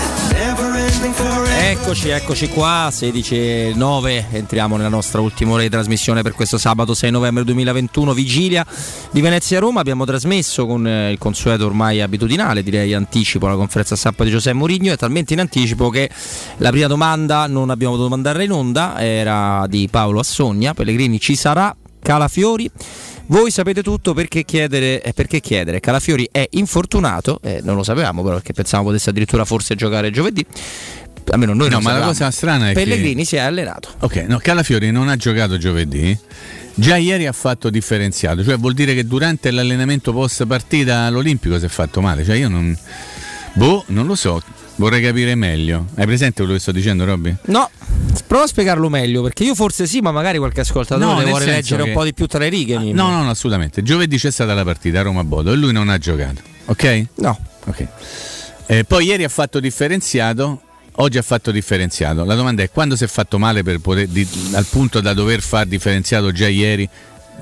Speaker 1: Eccoci, eccoci qua, 16.09, entriamo nella nostra ultima ora di trasmissione per questo sabato 6 novembre 2021, vigilia di Venezia-Roma, abbiamo trasmesso con eh, il consueto ormai abitudinale, direi anticipo, la conferenza stampa di Giuseppe Mourinho, è talmente in anticipo che la prima domanda non abbiamo dovuto mandarla in onda, era di Paolo Assogna, Pellegrini ci sarà, Calafiori. Voi sapete tutto perché chiedere, eh, perché chiedere. Calafiori è infortunato, eh, non lo sapevamo però perché pensavamo potesse addirittura forse giocare giovedì. Almeno noi
Speaker 2: No, ma la
Speaker 1: sapevamo.
Speaker 2: cosa strana è che-
Speaker 1: Pellegrini si è allenato.
Speaker 2: Ok, no, Calafiori non ha giocato giovedì. Già ieri ha fatto differenziato, cioè vuol dire che durante l'allenamento post partita all'Olimpico si è fatto male. Cioè io non. Boh, non lo so. Vorrei capire meglio. Hai presente quello che sto dicendo, Robby?
Speaker 1: No, prova a spiegarlo meglio perché io forse sì, ma magari qualche ascoltatore
Speaker 2: No,
Speaker 1: vuole leggere
Speaker 2: che-
Speaker 1: un po' di più tra le righe. Mimmo.
Speaker 2: No, no, no, assolutamente. Giovedì c'è stata la partita a Roma-Bodo e lui non ha giocato. Ok?
Speaker 1: No.
Speaker 2: Ok. Eh, poi ieri ha fatto differenziato. Oggi ha fatto differenziato. La domanda è quando si è fatto male per poter, di- al punto da dover far differenziato già ieri?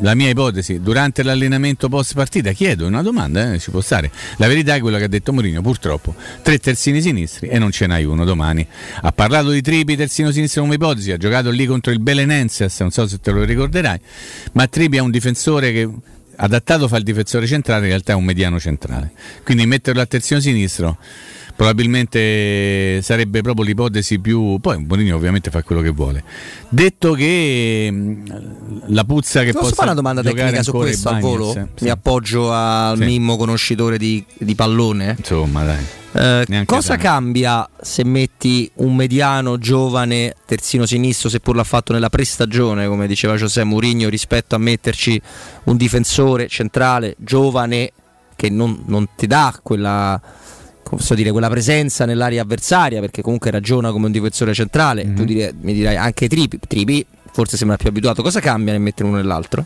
Speaker 2: La mia ipotesi, durante l'allenamento post partita, chiedo una domanda, eh, ci può stare. La verità è quello che ha detto Mourinho, purtroppo, tre terzini sinistri e non ce n'hai uno domani. Ha parlato di Tripi, terzino sinistro come ipotesi, ha giocato lì contro il Belenenses, non so se te lo ricorderai, ma Tripi è un difensore che adattato fa il difensore centrale, in realtà è un mediano centrale. Quindi metterlo a terzino sinistro probabilmente sarebbe proprio l'ipotesi più. Poi Mourinho ovviamente fa quello che vuole. Detto che la puzza che
Speaker 1: Posso fare una domanda tecnica su questo al volo?
Speaker 2: eh?
Speaker 1: Mi appoggio al
Speaker 2: Sì.
Speaker 1: Mimmo conoscitore di, di pallone.
Speaker 2: Insomma, dai.
Speaker 1: Eh, cosa cambia se metti un mediano giovane terzino sinistro, seppur l'ha fatto nella prestagione, come diceva José Mourinho, rispetto a metterci un difensore centrale giovane che non, non ti dà quella, posso dire, quella presenza nell'area avversaria, perché comunque ragiona come un difensore centrale.
Speaker 2: Mhm.
Speaker 1: Tu dire- mi dirai anche Tripi, Tripi forse sembra più abituato. Cosa cambia nel mettere uno nell'altro?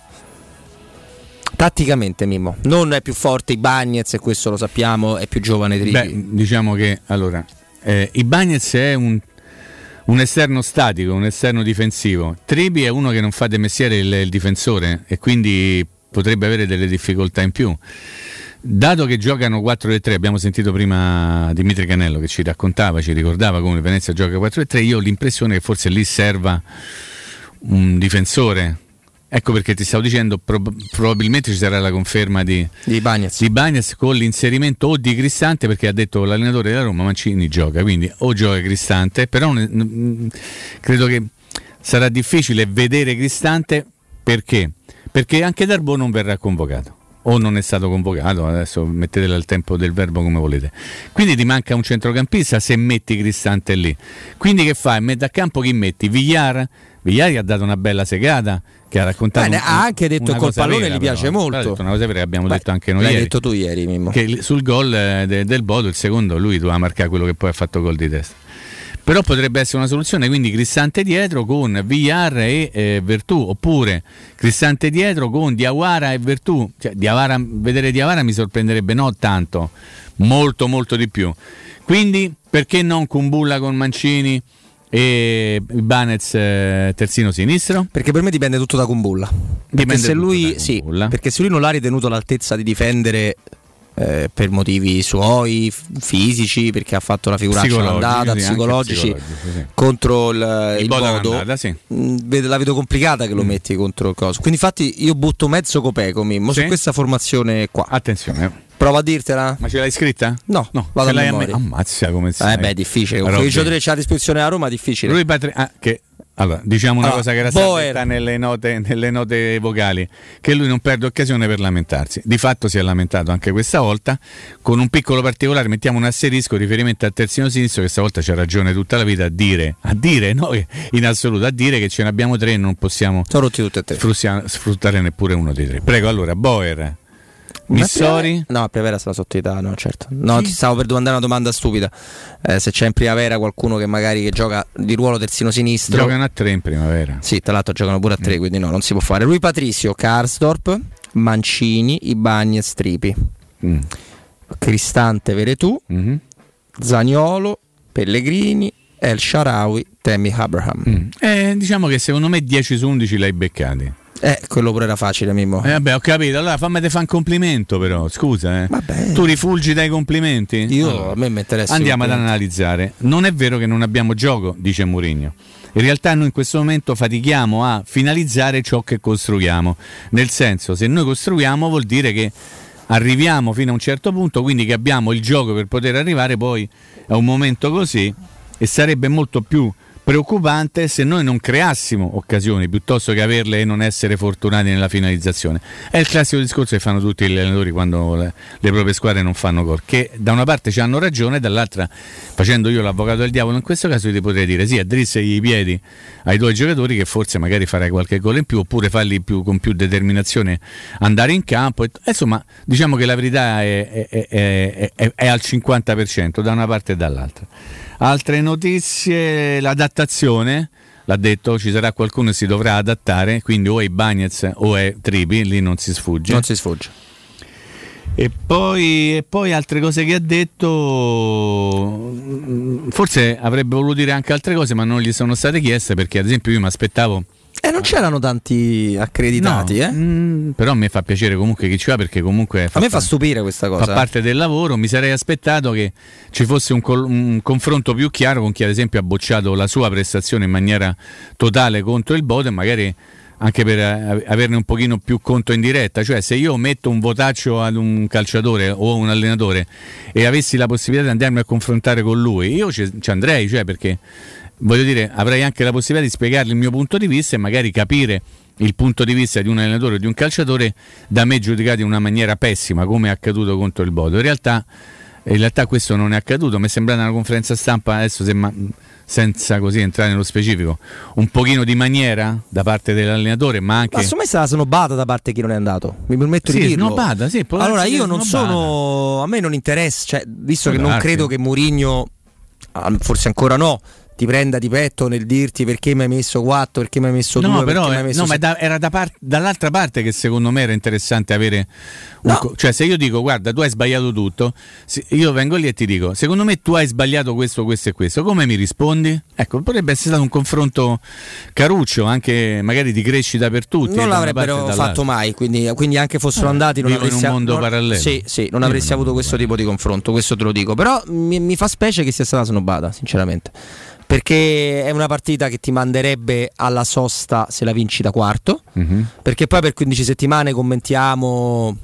Speaker 1: Tatticamente, Mimmo, non è più forte i Bagnets e questo lo sappiamo, è più giovane Tripi.
Speaker 2: Beh, diciamo che allora eh, Ibañez è un, un esterno statico, un esterno difensivo. Tribi è uno che non fa de mestiere il, il difensore e quindi potrebbe avere delle difficoltà in più. Dato che giocano 4-3, abbiamo sentito prima Dimitri Canello che ci raccontava, ci ricordava come Venezia gioca 4-3, io ho l'impressione che forse lì serva un difensore. Ecco perché ti stavo dicendo, prob- probabilmente ci sarà la conferma di,
Speaker 1: di Bagnez.
Speaker 2: di Bagnez con l'inserimento o di Cristante, perché ha detto l'allenatore della Roma, Mancini gioca, quindi o gioca Cristante, però ne- n- credo che sarà difficile vedere Cristante perché? Perché anche Darbo non verrà convocato. O non è stato convocato, adesso mettetela al tempo del verbo come volete. Quindi ti manca un centrocampista se metti Cristante lì. Quindi che fai? Metti a campo chi metti? Villar? Villar gli ha dato una bella segata che ha raccontato.
Speaker 1: Beh,
Speaker 2: un-
Speaker 1: ha anche detto
Speaker 2: una
Speaker 1: col pallone gli piace
Speaker 2: però.
Speaker 1: molto.
Speaker 2: Ha detto una cosa vera che abbiamo
Speaker 1: Beh,
Speaker 2: detto anche noi
Speaker 1: l'hai
Speaker 2: ieri.
Speaker 1: detto tu ieri, Mimmo.
Speaker 2: Che sul gol eh, de- del Bodo, il secondo, lui doveva marcare quello che poi ha fatto gol di testa. Però potrebbe essere una soluzione, quindi Cristante dietro con Villar e eh, Vertù, oppure Cristante dietro con Diawara e Vertù. Cioè, Diawara- vedere Diawara mi sorprenderebbe non tanto, molto molto di più. Quindi perché non Kumbulla con Mancini e Ibanez eh, terzino sinistro?
Speaker 1: Perché per me dipende tutto da Kumbulla. Perché
Speaker 2: Dipende
Speaker 1: se
Speaker 2: tutto
Speaker 1: lui,
Speaker 2: da
Speaker 1: sì, perché se lui non l'ha ritenuto all'altezza di difendere eh, per motivi suoi fisici, perché ha fatto la figuraccia
Speaker 2: Psicologici,
Speaker 1: all'andata,
Speaker 2: sì,
Speaker 1: psicologici,
Speaker 2: psicologici, sì.
Speaker 1: contro il, il
Speaker 2: Bodo
Speaker 1: Bodo,
Speaker 2: all'andata, sì.
Speaker 1: mh, ved- la vedo complicata
Speaker 2: Mm.
Speaker 1: che lo metti contro il coso. Quindi infatti io butto mezzo copeco Mimmo su questa formazione qua.
Speaker 2: Attenzione.
Speaker 1: Prova a dirtela?
Speaker 2: Ma ce l'hai scritta?
Speaker 1: No,
Speaker 2: No,
Speaker 1: vado
Speaker 2: ce
Speaker 1: a
Speaker 2: l'hai a me-
Speaker 1: memoria.
Speaker 2: Ammazza come
Speaker 1: Eh
Speaker 2: sai.
Speaker 1: beh, è difficile. Con
Speaker 2: Roby.
Speaker 1: quei giocatori che c'ha a disposizione a Roma, difficile.
Speaker 2: Lui Patri- ah, che, allora, diciamo una
Speaker 1: Allora,
Speaker 2: cosa che era stata
Speaker 1: Boer.
Speaker 2: detta nelle note, nelle note vocali, che lui non perde occasione per lamentarsi. Di fatto si è lamentato anche questa volta, con un piccolo particolare, mettiamo un asterisco riferimento al terzino sinistro che stavolta c'ha ragione tutta la vita a dire, a dire, no, in assoluto, a dire che ce ne abbiamo tre e non possiamo sfruttare neppure uno dei tre. Prego, allora, Boer, Missori,
Speaker 1: No, a primavera sarà sotto età, no, certo. No, ti stavo per domandare una domanda stupida. Eh, se c'è in primavera qualcuno che magari che gioca di ruolo terzino sinistro.
Speaker 2: giocano a tre in primavera.
Speaker 1: Sì, tra l'altro giocano pure a
Speaker 2: Mm.
Speaker 1: tre, quindi no, non si può fare. Lui Patrizio, Karsdorp, Mancini, Ibagnez, Tripi.
Speaker 2: Mm.
Speaker 1: Cristante, Veretù,
Speaker 2: Mhm.
Speaker 1: Zaniolo, Pellegrini, El Sharawi, Temi Abraham.
Speaker 2: Mm. Eh, diciamo che secondo me 10 su 11 l'hai beccati.
Speaker 1: Eh, quello pure era facile, Mimmo.
Speaker 2: Eh, vabbè, ho capito. Allora fammi te fare un complimento, però. Scusa, eh. Tu rifulgi dai complimenti?
Speaker 1: Io-
Speaker 2: Allora,
Speaker 1: a me mi interessa.
Speaker 2: Andiamo ad analizzare. Non è vero che non abbiamo gioco, dice Mourinho. In realtà noi in questo momento fatichiamo a finalizzare ciò che costruiamo. Nel senso, se noi costruiamo vuol dire che arriviamo fino a un certo punto, quindi che abbiamo il gioco per poter arrivare poi a un momento così e sarebbe molto più preoccupante se noi non creassimo occasioni piuttosto che averle e non essere fortunati nella finalizzazione. È il classico discorso che fanno tutti gli allenatori quando le, le proprie squadre non fanno gol, che da una parte ci hanno ragione, dall'altra facendo io l'avvocato del diavolo in questo caso ti potrei dire sì, addrissegli i piedi ai tuoi giocatori che forse magari farai qualche gol in più oppure farli più, con più determinazione andare in campo. E- Insomma, diciamo che la verità è- è- è- è al 50% da una parte e dall'altra. Altre notizie, l'adattazione, l'ha detto, ci sarà qualcuno che si dovrà adattare, quindi o è Bagnez o è Tripi, lì non si sfugge.
Speaker 1: Non si sfugge.
Speaker 2: E poi, e poi altre cose che ha detto, forse avrebbe voluto dire anche altre cose, ma non gli sono state chieste perché ad esempio io mi aspettavo
Speaker 1: E non c'erano tanti accreditati,
Speaker 2: No,
Speaker 1: eh?
Speaker 2: mm, però mi fa piacere comunque chi ci va perché comunque
Speaker 1: A me fa stupire questa cosa.
Speaker 2: fa
Speaker 1: eh.
Speaker 2: parte del lavoro. Mi sarei aspettato che ci fosse un, col- un confronto più chiaro con chi, ad esempio, ha bocciato la sua prestazione in maniera totale contro il Bodo e magari anche per eh, averne un pochino più conto in diretta, cioè se io metto un votaccio ad un calciatore o un allenatore e avessi la possibilità di andarmi a confrontare con lui, io ci, ci andrei, cioè perché voglio dire, avrei anche la possibilità di spiegargli il mio punto di vista e magari capire il punto di vista di un allenatore o di un calciatore da me giudicato in una maniera pessima, come è accaduto contro il Bodo. In realtà, in realtà questo non è accaduto, mi è sembrata una conferenza stampa, adesso se ma- senza così entrare nello specifico, un pochino di maniera da parte dell'allenatore, ma anche...
Speaker 1: Ma secondo me è stata snobata da parte di chi non è andato. Mi permetto
Speaker 2: Sì,
Speaker 1: di dirlo.
Speaker 2: snobata, sì,
Speaker 1: allora io non sono. A me non interessa, cioè, visto
Speaker 2: Può
Speaker 1: che non
Speaker 2: darsi.
Speaker 1: credo che Mourinho, ah, forse ancora no, ti prenda di petto nel dirti perché mi hai messo 4, perché mi hai messo 2,
Speaker 2: No, però eh,
Speaker 1: messo
Speaker 2: no, ma da- era da par- dall'altra parte che secondo me era interessante avere un co- cioè se io dico guarda tu hai sbagliato tutto, io vengo lì e ti dico secondo me tu hai sbagliato questo, questo e questo, come mi rispondi? Ecco, potrebbe essere stato un confronto caruccio, anche magari di crescita per tutti.
Speaker 1: non l'avrebbero fatto mai, quindi, quindi anche fossero
Speaker 2: Eh,
Speaker 1: andati non
Speaker 2: vivo in
Speaker 1: avresti
Speaker 2: un mondo
Speaker 1: non-
Speaker 2: parallelo.
Speaker 1: Sì, sì, non avresti avuto questo tipo di confronto, questo te lo dico. Però mi, mi fa specie che sia stata snobata, sinceramente. Perché è una partita che ti manderebbe alla sosta se la vinci da quarto.
Speaker 2: Mhm.
Speaker 1: Perché poi per 15 settimane commentiamo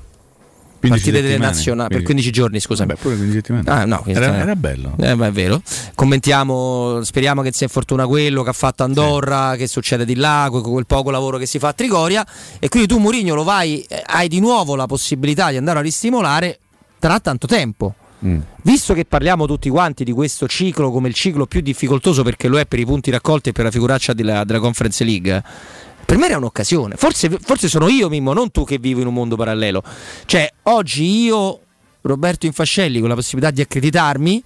Speaker 2: 15
Speaker 1: partite delle nazionali. Per
Speaker 2: quindi-
Speaker 1: 15 giorni, scusa.
Speaker 2: Beh, pure 15 settimane.
Speaker 1: Ah, no,
Speaker 2: era, era bello.
Speaker 1: Eh, ma è vero. Commentiamo, speriamo che si infortuna quello che ha fatto Andorra, che succede di là, quel poco lavoro che si fa a Trigoria. E quindi tu, Mourinho, lo vai, eh, hai di nuovo la possibilità di andare a ristimolare tra tanto tempo.
Speaker 2: Mm.
Speaker 1: Visto che parliamo tutti quanti di questo ciclo come il ciclo più difficoltoso perché lo è per i punti raccolti e per la figuraccia della, della Conference League, per me era un'occasione. Forse, forse sono io, Mimmo, non tu che vivo in un mondo parallelo. Cioè, oggi io, Roberto Infascelli, con la possibilità di accreditarmi,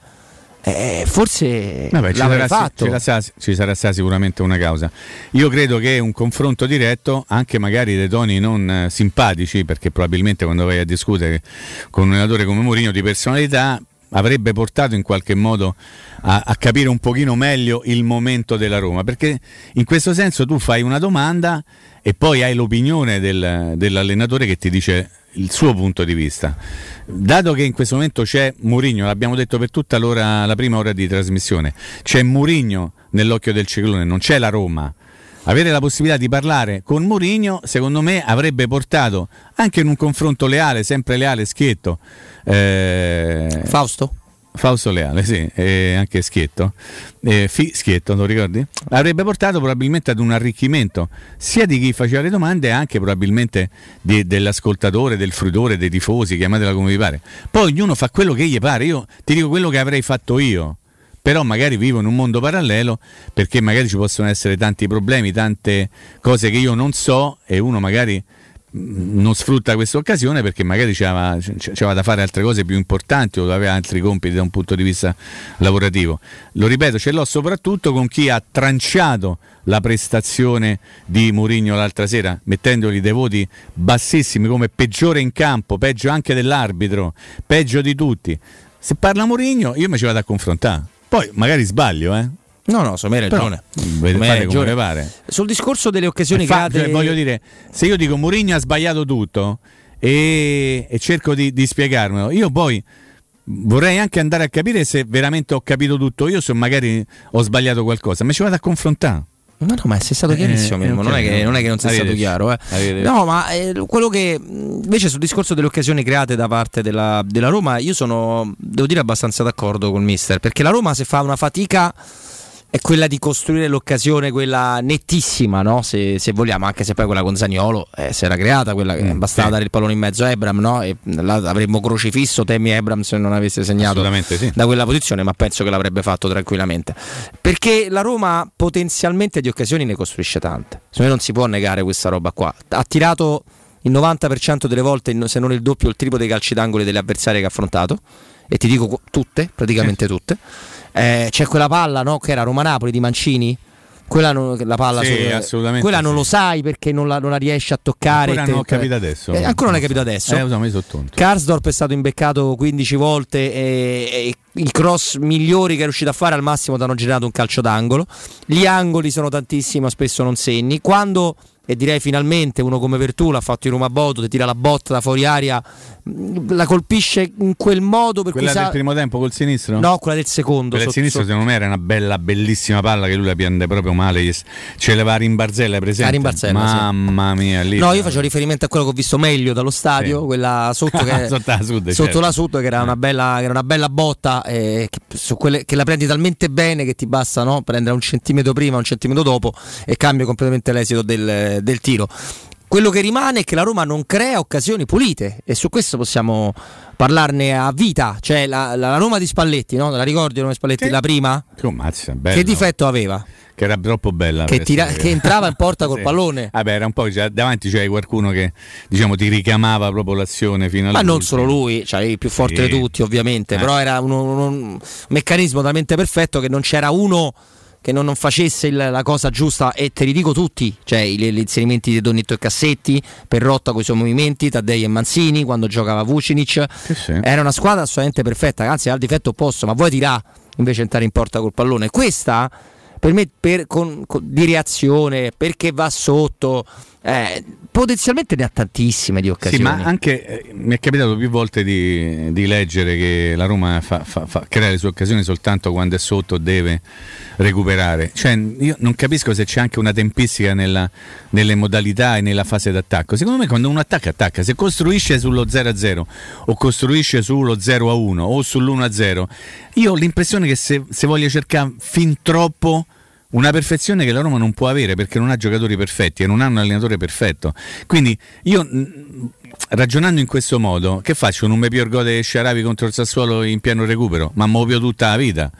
Speaker 1: eh, forse
Speaker 2: Vabbè, ci sarà,
Speaker 1: fatto.
Speaker 2: ci sarà- ci sarà sicuramente una causa. Io credo che un confronto diretto, anche magari dei toni non eh, simpatici, perché probabilmente quando vai a discutere con un allenatore come Mourinho di personalità, avrebbe portato in qualche modo a, a capire un pochino meglio il momento della Roma, perché in questo senso tu fai una domanda e poi hai l'opinione del- dell'allenatore che ti dice il suo punto di vista. Dato che in questo momento c'è Mourinho, l'abbiamo detto per tutta la prima ora di trasmissione, c'è Mourinho nell'occhio del ciclone, non c'è la Roma. Avere la possibilità di parlare con Mourinho, secondo me, avrebbe portato anche in un confronto leale, sempre leale, schietto. eh,
Speaker 1: Fausto?
Speaker 2: Fausto Leale, sì, e anche Schietto, Fi- Schietto, lo ricordi? Avrebbe portato probabilmente ad un arricchimento sia di chi faceva le domande, anche probabilmente di- dell'ascoltatore, del fruitore, dei tifosi, chiamatela come vi pare. Poi ognuno fa quello che gli pare, io ti dico quello che avrei fatto io. Però magari vivo in un mondo parallelo perché magari ci possono essere tanti problemi, tante cose che io non so e uno magari non sfrutta questa occasione perché magari c'aveva, c- c'aveva da fare altre cose più importanti o aveva altri compiti da un punto di vista lavorativo. Lo ripeto, ce l'ho soprattutto con chi ha tranciato la prestazione di Mourinho l'altra sera, mettendogli dei voti bassissimi come peggiore in campo, peggio anche dell'arbitro, peggio di tutti. Se parla Mourinho, io mi ci vado a confrontare. Poi magari sbaglio, eh.
Speaker 1: No, no, me hai ragione.
Speaker 2: vede-
Speaker 1: Secondo me hai
Speaker 2: fate come
Speaker 1: ragione.
Speaker 2: pare.
Speaker 1: Sul discorso delle occasioni
Speaker 2: fa-
Speaker 1: create,
Speaker 2: cioè, voglio dire, se io dico Mourinho ha sbagliato tutto e, e cerco di, di spiegarmelo, io poi vorrei anche andare a capire se veramente ho capito tutto io, se magari ho sbagliato qualcosa, ma ci vado a confrontare.
Speaker 1: No, no, ma sei stato
Speaker 2: Eh,
Speaker 1: chiarissimo,
Speaker 2: ok,
Speaker 1: non, è che, non è che non sei stato chiaro. eh. No, ma eh, quello che invece sul discorso delle occasioni create da parte della, della Roma, io sono, devo dire, abbastanza d'accordo col mister, perché la Roma se fa una fatica è quella di costruire l'occasione, quella nettissima, no? se, se vogliamo, anche se poi quella con Zaniolo eh, si era creata, quella che
Speaker 2: Mm,
Speaker 1: bastava
Speaker 2: sì.
Speaker 1: dare il pallone in mezzo a Ebram, no? e avremmo crocifisso Temi Ebram se non avesse segnato
Speaker 2: sì.
Speaker 1: da quella posizione, ma penso che l'avrebbe fatto tranquillamente. Perché la Roma potenzialmente di occasioni ne costruisce tante. Secondo me non si può negare questa roba qua. Ha tirato il 90% delle volte, se non il doppio il triplo dei calci d'angolo delle avversarie che ha affrontato. E ti dico tutte, praticamente tutte. Eh, c'è quella palla no, che era Roma-Napoli di Mancini. Quella non, la palla
Speaker 2: Sì,
Speaker 1: su-
Speaker 2: assolutamente
Speaker 1: quella
Speaker 2: sì.
Speaker 1: non lo sai perché non la, non la riesci a toccare.
Speaker 2: Ancora non ho capito adesso.
Speaker 1: Eh, ancora non hai capito adesso.
Speaker 2: Eh, tonto.
Speaker 1: Karsdorp è stato imbeccato 15 volte e, e i cross migliori che è riuscito a fare al massimo ti hanno generato un calcio d'angolo. Gli angoli sono tantissimi, ma spesso non segni. Quando e direi finalmente uno come Vertù l'ha fatto in Roma Bodo, ti tira la botta da fuori aria, mh, la colpisce in quel modo per
Speaker 2: Quella del
Speaker 1: sa-
Speaker 2: primo tempo col sinistro?
Speaker 1: No, quella del secondo.
Speaker 2: Quella del sinistro secondo me era una bella, bellissima palla che lui la prende proprio male. Ce l'aveva a Rimbarzella, presente?
Speaker 1: A Rimbarzella, sì.
Speaker 2: Mamma mia, lì.
Speaker 1: No, io facevo riferimento a quello che ho visto meglio dallo stadio,
Speaker 2: Sì.
Speaker 1: quella sotto che (laughs)
Speaker 2: Sotto la Sud,
Speaker 1: sotto
Speaker 2: certo.
Speaker 1: la sud che era una bella, era una bella botta eh, che, quelle- che la prendi talmente bene che ti basta no? prendere un centimetro prima, un centimetro dopo e cambia completamente l'esito del, del tiro. Quello che rimane è che la Roma non crea occasioni pulite e su questo possiamo parlarne a vita, cioè la, la Roma di Spalletti, no? la ricordi Roma di Spalletti, la prima?
Speaker 2: Che ammazza, bello.
Speaker 1: Che difetto aveva?
Speaker 2: Che era troppo bella.
Speaker 1: Che tira- che entrava in porta (laughs) col
Speaker 2: Sì.
Speaker 1: pallone.
Speaker 2: Vabbè, era un po' già- davanti c'era qualcuno che diciamo ti ricamava proprio l'azione fino
Speaker 1: Ma non solo lui, cioè il più forte
Speaker 2: Sì.
Speaker 1: di tutti ovviamente,
Speaker 2: Eh.
Speaker 1: però era uno- uno- un meccanismo talmente perfetto che non c'era uno che non, non facesse il- la cosa giusta e te li dico tutti, cioè i- gli inserimenti di Donetto e Cassetti, Perrotta con i suoi movimenti, Taddei e Manzini quando giocava Vucinic, era una squadra assolutamente perfetta, anzi ha il difetto opposto, ma vuoi tirà invece entrare in porta col pallone. Questa per me per- con- con- di reazione, perché va sotto, eh, potenzialmente ne ha tantissime di
Speaker 2: Sì,
Speaker 1: occasioni.
Speaker 2: ma anche eh, mi è capitato più volte di, di leggere che la Roma fa- fa- fa- crea le sue occasioni soltanto quando è sotto deve recuperare. Cioè, io non capisco se c'è anche una tempistica nella- nelle modalità e nella fase d'attacco. Secondo me quando uno attacca, attacca. Se costruisce sullo 0-0 o costruisce sullo 0-1 o sull'1-0, io ho l'impressione che se, se voglia cercare fin troppo una perfezione che la Roma non può avere perché non ha giocatori perfetti e non ha un allenatore perfetto. Quindi io mh, ragionando in questo modo, che faccio? Non mi piorgode Sciaravi contro il Sassuolo in pieno recupero, ma muovio tutta la vita.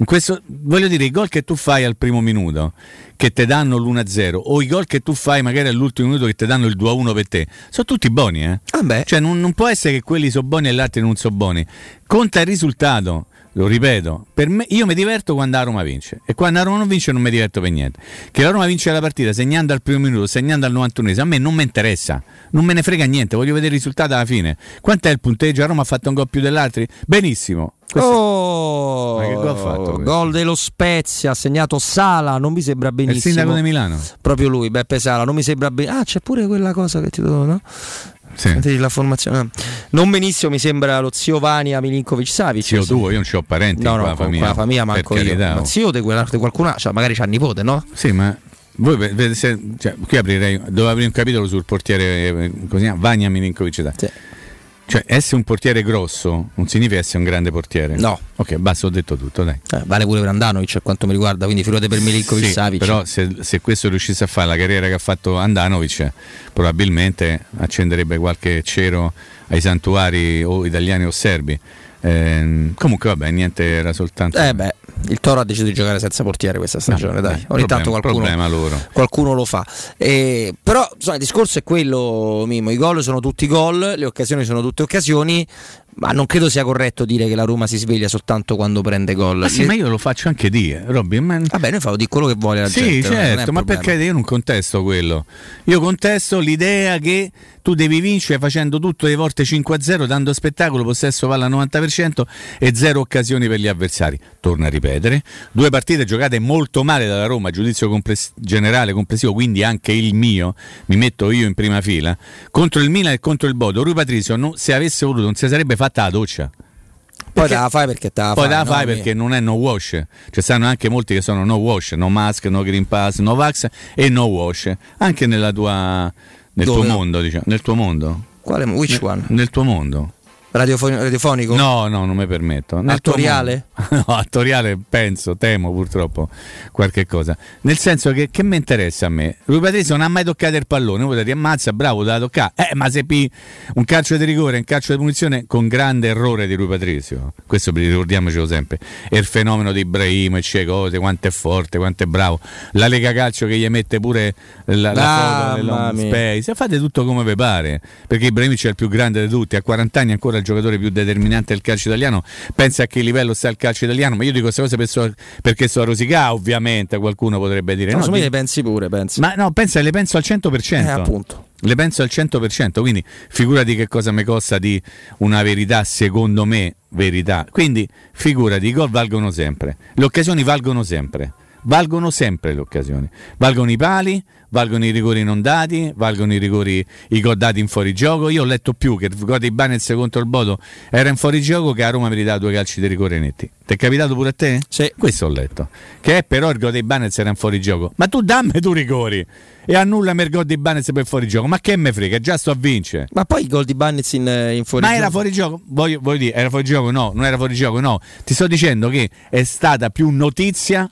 Speaker 2: In questo, voglio dire, i gol che tu fai al primo minuto, che ti danno l'1-0, o i gol che tu fai magari all'ultimo minuto che ti danno il 2-1 per te, sono tutti buoni, eh? Cioè non, non può essere che quelli sono buoni e gli altri non sono buoni. Conta il risultato. Lo ripeto, per me, io mi diverto quando la Roma vince e quando la Roma non vince non mi diverto per niente. Che la Roma vince la partita segnando al primo minuto, segnando al 91 a me non mi interessa, non me ne frega niente, voglio vedere il risultato alla fine. Quant'è il punteggio? La Roma ha fatto un gol più dell'altri? Benissimo. Questo-
Speaker 1: Oh,
Speaker 2: Ma che gol ha fatto questo?
Speaker 1: Gol dello Spezia, ha segnato Sala, non mi sembra benissimo.
Speaker 2: sindaco di Milano.
Speaker 1: Proprio lui, Beppe Sala, non mi sembra benissimo. Ah, c'è pure quella cosa che ti do, no?
Speaker 2: Sì.
Speaker 1: La formazione. Non benissimo mi sembra lo zio Vania Milinkovic Savic.
Speaker 2: Zio tuo, io non ho parenti
Speaker 1: No, no,
Speaker 2: quella
Speaker 1: con
Speaker 2: famiglia.
Speaker 1: quella famiglia manco io.
Speaker 2: carità,
Speaker 1: Ma
Speaker 2: oh.
Speaker 1: zio di qualcuno, cioè magari c'ha nipote, no?
Speaker 2: Sì, ma voi ve- ve- se- cioè, qui aprirei, dovevo aprire un capitolo sul portiere eh, così? Vania Milinkovic. Cioè, essere un portiere grosso non significa essere un grande portiere.
Speaker 1: No.
Speaker 2: Ok, basta, ho detto tutto, dai.
Speaker 1: Eh, vale pure per Andanovic a quanto mi riguarda, quindi figurate per Milinkovic
Speaker 2: Sì,
Speaker 1: Savic.
Speaker 2: Però se, se questo riuscisse a fare la carriera che ha fatto Andanovic, probabilmente accenderebbe qualche cero ai santuari o italiani o serbi. Ehm, comunque vabbè, niente, era soltanto...
Speaker 1: Eh beh, il Toro ha deciso di giocare senza portiere questa stagione, dai. Ogni
Speaker 2: problema-
Speaker 1: tanto qualcuno, qualcuno lo fa. Eh, però insomma, il discorso è quello, Mimo, i gol sono tutti gol, le occasioni sono tutte occasioni, ma non credo sia corretto dire che la Roma si sveglia soltanto quando prende gol.
Speaker 2: Ma sì,
Speaker 1: Le-
Speaker 2: ma io lo faccio anche dire, Robby. Ma...
Speaker 1: Vabbè, noi facciamo di quello che vuole la
Speaker 2: Sì,
Speaker 1: gente. è
Speaker 2: certo, ma perché io non contesto quello. Io contesto l'idea che tu devi vincere facendo tutto le volte 5-0, dando spettacolo, possesso palla al 90% e zero occasioni per gli avversari. Torno a ripetere, due partite giocate molto male dalla Roma, giudizio compless- generale complessivo, quindi anche il mio, mi metto io in prima fila, contro il Milan e contro il Bodo. Rui Patrizio, non- se avesse voluto, non si sarebbe fatta la doccia.
Speaker 1: Poi te la fai perché te la
Speaker 2: Poi
Speaker 1: fai,
Speaker 2: te la
Speaker 1: no?
Speaker 2: fai perché non è no wash. Ci stanno anche molti che sono no wash, no mask, no green pass, no vax e no wash. Anche nella tua, nel
Speaker 1: Dove?
Speaker 2: tuo mondo, diciamo. Nel tuo mondo.
Speaker 1: Quale? Which
Speaker 2: Ne-
Speaker 1: one?
Speaker 2: Nel tuo mondo.
Speaker 1: Radiofoni- radiofonico?
Speaker 2: No, no, non mi permetto. Nel tuo
Speaker 1: Attoriale?
Speaker 2: mondo. (laughs) no, attoriale penso, temo purtroppo qualche cosa. Nel senso che, che mi interessa a me? Lui Patrizio non ha mai toccato il pallone, voi ti ammazza, bravo, da toccare. Eh, ma se pi un calcio di rigore, un calcio di punizione con grande errore di Rui Patrizio. Questo ricordiamocelo sempre. E il fenomeno di Ibrahim, e cose, quanto è forte, quanto è bravo. La Lega Calcio che gli mette pure la, la
Speaker 1: Mamma
Speaker 2: foto space. Fate tutto come vi pare. Perché Ibrahimovic è il più grande di tutti, a 40 anni ancora il giocatore più determinante del calcio italiano. Pensa a che livello sta il calcio italiano, ma io dico queste cose per so- perché sto a rosicà, ovviamente qualcuno potrebbe dire.
Speaker 1: No,
Speaker 2: No, di-
Speaker 1: le pensi pure, pensi.
Speaker 2: ma no, pensa, le penso al 100%.
Speaker 1: Eh, appunto.
Speaker 2: Le penso al 100%, quindi figurati che cosa mi costa di una verità, secondo me, verità. Quindi figurati, i gol valgono sempre, le occasioni valgono sempre. Valgono sempre le occasioni. Valgono i pali, valgono i rigori non dati, valgono i rigori i gol dati in fuorigioco. Io ho letto più che il gol di Banez contro il Bodo era in fuorigioco che a Roma meritava due calci di rigore netti. Ti è capitato pure a te?
Speaker 1: Sì.
Speaker 2: Questo ho letto. Che è però il gol di Banez era in fuorigioco. Ma tu dammi tu rigori e annulla il gol di Banez per fuorigioco. Ma che me frega, già sto a vincere.
Speaker 1: Ma poi i gol di Bannez in, in fuori
Speaker 2: Ma era fuori gioco? Voglio, voglio dire, era fuori gioco? No, non era fuori gioco, no. Ti sto dicendo che è stata più notizia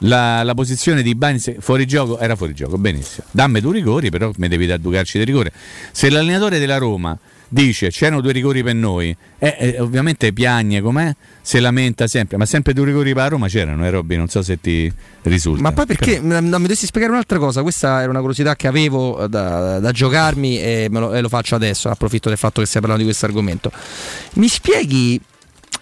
Speaker 2: la, la posizione di Bagnez fuori gioco. Era fuori gioco, benissimo. Dammi due rigori, però mi devi dare due calci di rigore. Se l'allenatore della Roma dice c'erano due rigori per noi, eh, eh, ovviamente piagne com'è, si lamenta sempre, ma sempre due rigori per la Roma c'erano, eh Robby, non so se ti risulta.
Speaker 1: Ma poi perché
Speaker 2: Però-
Speaker 1: no, mi dovresti spiegare un'altra cosa? Questa era una curiosità che avevo da, da giocarmi e, lo, e lo faccio adesso. Approfitto del fatto che stai parlando di questo argomento. Mi spieghi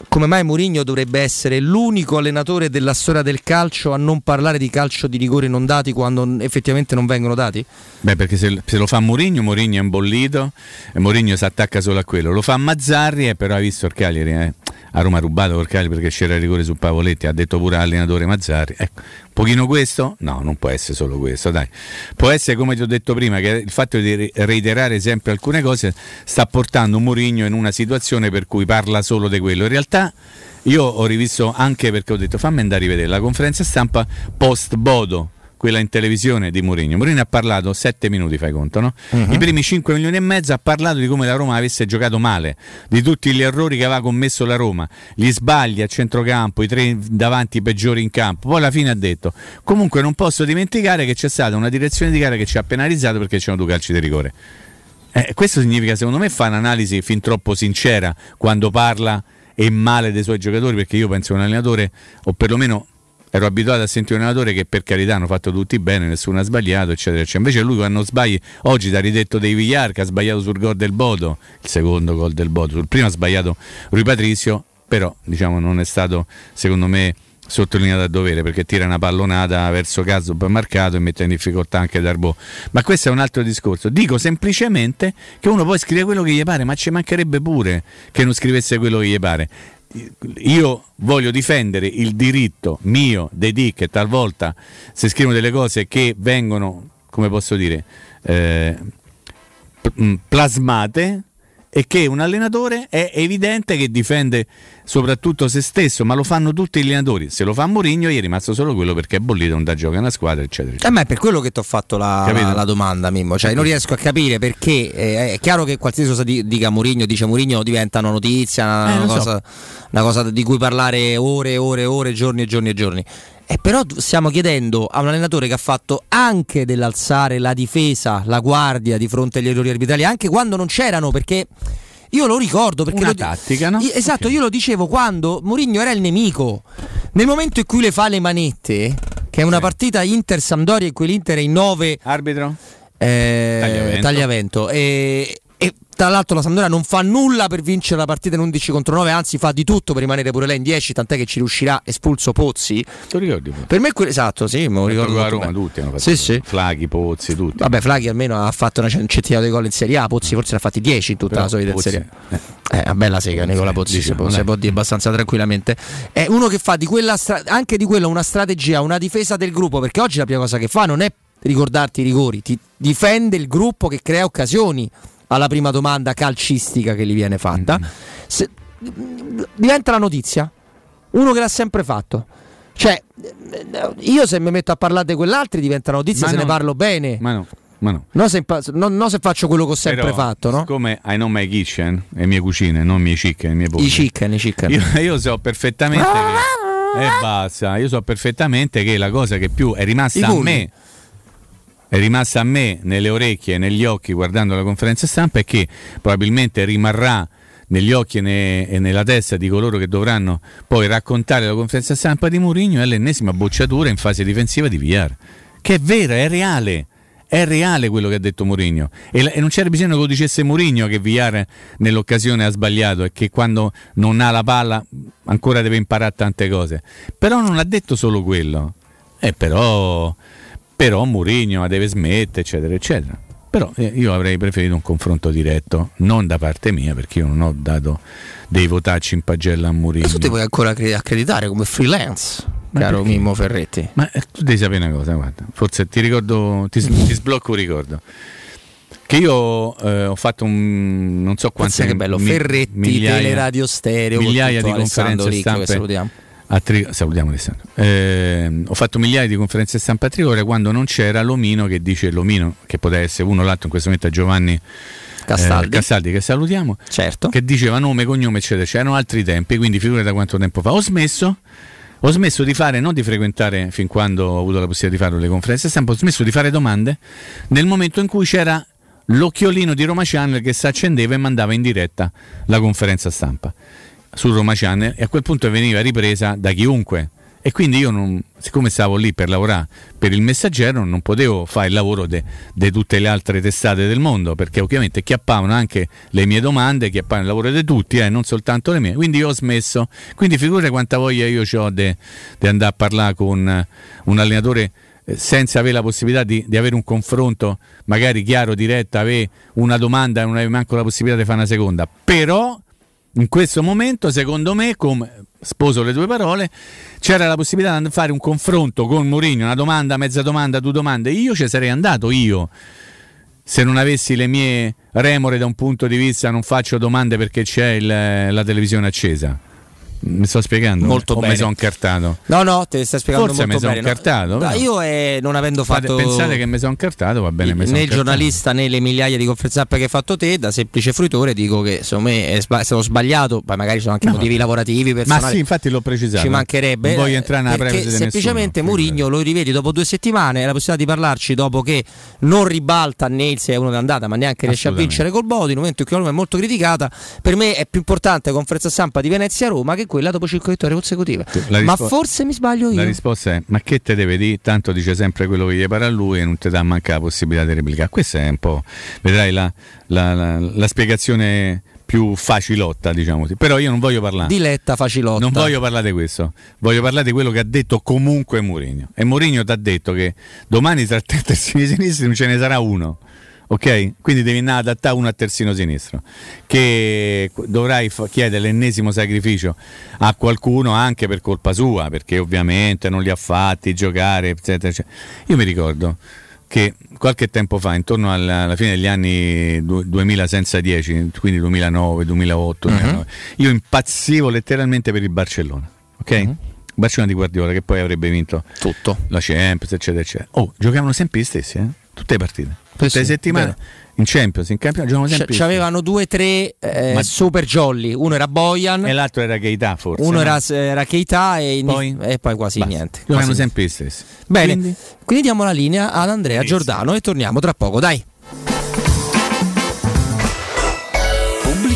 Speaker 1: come mai Mourinho dovrebbe essere l'unico allenatore della storia del calcio a non parlare di calcio di rigori non dati quando effettivamente non vengono dati?
Speaker 2: Beh, perché se, se lo fa Mourinho, Mourinho è imbollito e Mourinho si attacca solo a quello. Lo fa Mazzarri, eh, però hai visto il Cagliari, eh? A Roma ha rubato Cagliari perché c'era il rigore su Pavoletti, ha detto pure l'allenatore Mazzarri. Ecco, un pochino questo? No, non può essere solo questo, dai. Può essere, come ti ho detto prima, che il fatto di reiterare sempre alcune cose sta portando Mourinho in una situazione per cui parla solo di quello. In realtà io ho rivisto anche perché ho detto fammi andare a rivedere la conferenza stampa post Bodo quella in televisione di Mourinho. Mourinho ha parlato 7 minuti, fai conto, no?
Speaker 1: Mhm.
Speaker 2: I primi 5 milioni e mezzo ha parlato di come la Roma avesse giocato male, di tutti gli errori che aveva commesso la Roma, gli sbagli a centrocampo, i tre davanti peggiori in campo. Poi alla fine ha detto: "Comunque non posso dimenticare che c'è stata una direzione di gara che ci ha penalizzato perché c'erano due calci di rigore". Eh, questo significa, secondo me, fare un'analisi fin troppo sincera quando parla e male dei suoi giocatori, perché io penso che un allenatore, o perlomeno ero abituato a sentire un allenatore che per carità hanno fatto tutti bene, nessuno ha sbagliato, eccetera, eccetera. Invece lui quando sbagli, oggi ti ha ridetto dei Villar che ha sbagliato sul gol del Bodo, il secondo gol del Bodo, sul primo ha sbagliato Rui Patrizio, però diciamo non è stato, secondo me, sottolineato a dovere perché tira una pallonata verso caso poi marcato e mette in difficoltà anche Darbo. Ma questo è un altro discorso. Dico semplicemente che uno poi scrive quello che gli pare ma ci mancherebbe pure che non scrivesse quello che gli pare io voglio difendere il diritto mio dei D che talvolta si scrivono delle cose che vengono come posso dire eh, plasmate e che un allenatore è evidente che difende soprattutto se stesso, ma lo fanno tutti gli allenatori. Se lo fa Mourinho, gli è rimasto solo quello perché è bollito, non da gioca una squadra, eccetera. eccetera.
Speaker 1: Eh, ma è per quello che ti ho fatto la, la- la domanda, Mimmo. Cioè, non riesco a capire perché eh, è chiaro che qualsiasi cosa di- dica Mourinho, dice Mourinho, diventa una notizia, una,
Speaker 2: Eh,
Speaker 1: una
Speaker 2: so.
Speaker 1: cosa, una cosa di cui parlare ore e ore e ore, giorni e giorni e giorni. E però stiamo chiedendo a un allenatore che ha fatto anche dell'alzare la difesa, la guardia di fronte agli errori arbitrali, anche quando non c'erano, perché io lo ricordo. Perché
Speaker 2: Una
Speaker 1: lo
Speaker 2: tattica, no?
Speaker 1: Esatto, io lo dicevo quando Mourinho era il nemico. Nel momento in cui le fa le manette, che è una partita Inter-Sampdoria in cui l'Inter è in 9
Speaker 2: Arbitro?
Speaker 1: eh,
Speaker 2: Tagliavento.
Speaker 1: Tagliavento. E, e tra l'altro la Sampdoria non fa nulla per vincere la partita in 11 contro 9, anzi fa di tutto per rimanere pure lei in 10, tant'è che ci riuscirà espulso Pozzi.
Speaker 2: Tu ricordi?
Speaker 1: Per me que- esatto, sì, me lo ricordo molto
Speaker 2: Roma
Speaker 1: bene.
Speaker 2: tutti hanno fatto
Speaker 1: Sì, sì.
Speaker 2: Flaghi, Pozzi, tutti.
Speaker 1: Vabbè, Flaghi almeno ha fatto una centinaia di gol in Serie A, Pozzi forse ne ha fatti 10 in tutta
Speaker 2: Però
Speaker 1: la in
Speaker 2: Pozzi-
Speaker 1: Serie A. Eh, una bella sega Nicola Pozzi, si
Speaker 2: diciamo,
Speaker 1: può, può dire abbastanza tranquillamente. È uno che fa di quella stra- anche di quella una strategia, una difesa del gruppo, perché oggi la prima cosa che fa non è ricordarti i rigori, ti difende il gruppo che crea occasioni alla prima domanda calcistica che gli viene fatta. Se- diventa la notizia. Uno che l'ha sempre fatto. Cioè, io se mi metto a parlare di quell'altro diventa una notizia
Speaker 2: Ma
Speaker 1: se ne
Speaker 2: no.
Speaker 1: parlo bene.
Speaker 2: Ma no, ma no.
Speaker 1: No se, no- no se faccio quello che ho sempre
Speaker 2: Però,
Speaker 1: fatto, no?
Speaker 2: Come I know my kitchen, le mie cucine, non i miei chicken, mie.
Speaker 1: I chicken, i chicken.
Speaker 2: Io, io so perfettamente che. E basta, io so perfettamente che la cosa che più è
Speaker 1: I
Speaker 2: rimasta a me. È rimasta a me nelle orecchie e negli occhi guardando la conferenza stampa è che probabilmente rimarrà negli occhi e, ne- e nella testa di coloro che dovranno poi raccontare la conferenza stampa di Mourinho è l'ennesima bocciatura in fase difensiva di Villar. Che è vera, è reale. È reale quello che ha detto Mourinho e, e non c'era bisogno che lo dicesse Mourinho che Villar nell'occasione ha sbagliato e che quando non ha la palla ancora deve imparare tante cose. Però non ha detto solo quello. Eh, però, però Mourinho deve smettere, eccetera, eccetera. Però eh, io avrei preferito un confronto diretto, non da parte mia, perché io non ho dato dei votacci in pagella a Mourinho.
Speaker 1: E tu ti puoi ancora accre- accreditare come freelance,
Speaker 2: Ma
Speaker 1: caro
Speaker 2: perché?
Speaker 1: Mimmo Ferretti.
Speaker 2: Ma eh, tu devi sapere una cosa, guarda, forse ti ricordo, ti, (laughs) ti sblocco un ricordo. Che io eh, ho fatto un non so quante
Speaker 1: Pensa che bello, Ferretti, Teleradio Stereo,
Speaker 2: migliaia di conferenze
Speaker 1: Ricco, che
Speaker 2: stampe.
Speaker 1: Salutiamo.
Speaker 2: a Tri- salutiamo Alessandro. Eh, ho fatto migliaia di conferenze stampa a Trigoria quando non c'era l'omino che dice l'omino, che poteva essere uno o l'altro, in questo momento è Giovanni
Speaker 1: Castaldi.
Speaker 2: eh, Castaldi, che salutiamo,
Speaker 1: certo.
Speaker 2: che diceva nome, cognome, eccetera. C'erano altri tempi, quindi figurati da quanto tempo fa. Ho smesso. Ho smesso di fare, non di frequentare fin quando ho avuto la possibilità di fare le conferenze stampa, ho smesso di fare domande nel momento in cui c'era l'occhiolino di Roma Channel che si accendeva e mandava in diretta la conferenza stampa su Roma Channel e a quel punto veniva ripresa da chiunque. E quindi io, non, siccome stavo lì per lavorare per il messaggero, non potevo fare il lavoro di tutte le altre testate del mondo, perché ovviamente chiappavano anche le mie domande, chiappavano il lavoro di tutti, eh, non soltanto le mie. Quindi io ho smesso. Quindi figurate quanta voglia io ho di andare a parlare con eh, un allenatore eh, senza avere la possibilità di, di avere un confronto magari chiaro, diretto, avere una domanda e non avere manco la possibilità di fare una seconda. Però in questo momento, secondo me, come sposo le tue parole, c'era la possibilità di fare un confronto con Mourinho, una domanda, mezza domanda, due domande. Io ci sarei andato io. Se non avessi le mie remore da un punto di vista, non faccio domande perché c'è il- la televisione accesa. Mi sto spiegando?
Speaker 1: Molto
Speaker 2: o
Speaker 1: bene.
Speaker 2: mi sono incartato?
Speaker 1: No, no, te stai spiegando
Speaker 2: Forse
Speaker 1: molto
Speaker 2: mi sono
Speaker 1: bene. no?
Speaker 2: incartato.
Speaker 1: No, io eh, non avendo
Speaker 2: Fate-
Speaker 1: fatto
Speaker 2: Pensate che mi sono incartato, va bene, mi sono
Speaker 1: né
Speaker 2: incartato.
Speaker 1: giornalista né le migliaia di conferenze stampa che hai fatto te, da semplice fruitore dico che secondo me è sba- sono sbagliato, poi magari sono anche
Speaker 2: No,
Speaker 1: motivi lavorativi,
Speaker 2: Ma
Speaker 1: personali.
Speaker 2: sì, infatti l'ho precisato.
Speaker 1: Ci mancherebbe.
Speaker 2: Non voglio entrare nella privacy di
Speaker 1: semplicemente Mourinho lo rivedi dopo due settimane, la possibilità di parlarci dopo che non ribalta né il 6-1 d'andata, ma neanche riesce a vincere col Bodi, in un momento in cui è molto criticata. Per me è più importante la conferenza stampa di Venezia-Roma che quella dopo 5 vittorie consecutive.
Speaker 2: La
Speaker 1: ma
Speaker 2: rispo-
Speaker 1: forse mi sbaglio io.
Speaker 2: La risposta è: ma che te deve dire? Tanto dice sempre quello che gli pare a lui e non ti dà manca la possibilità di replicare. Questa è un po', vedrai la, la- la- la spiegazione più facilotta, diciamo così. Però io non voglio parlare.
Speaker 1: Diletta facilotta.
Speaker 2: Non voglio parlare di questo, voglio parlare di quello che ha detto comunque Mourinho. E Mourinho ti ha detto che domani tra te (laughs) terzini sinistri non ce ne sarà uno. Ok? Quindi devi andare ad adattare uno a terzino sinistro. Che dovrai chiedere l'ennesimo sacrificio a qualcuno anche per colpa sua, perché ovviamente non li ha fatti giocare, eccetera, eccetera. Io mi ricordo che qualche tempo fa, intorno alla, alla fine degli anni du- 2000 senza 10, quindi 2009, 2008, 2009, io impazzivo letteralmente per il Barcellona, ok? Barcellona di Guardiola che poi avrebbe vinto
Speaker 1: tutto,
Speaker 2: la Champions, eccetera, eccetera. Oh, giocavano sempre gli stessi, eh? tutte le partite, tutte
Speaker 1: sì,
Speaker 2: le settimane.
Speaker 1: vero.
Speaker 2: In Champions, in campionato, giocavano sempre.
Speaker 1: C'avevano due o tre eh,
Speaker 2: Ma-
Speaker 1: super jolly. Uno era Bojan,
Speaker 2: E l'altro era Keita forse.
Speaker 1: uno
Speaker 2: no?
Speaker 1: era, era Keita e
Speaker 2: Poi?
Speaker 1: e poi quasi
Speaker 2: Basta.
Speaker 1: niente.
Speaker 2: Giocavano sempre gli stessi.
Speaker 1: Bene,
Speaker 2: Quindi?
Speaker 1: quindi? diamo la linea ad Andrea Giordano e torniamo tra poco, dai.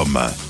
Speaker 40: www.radioparleur.com.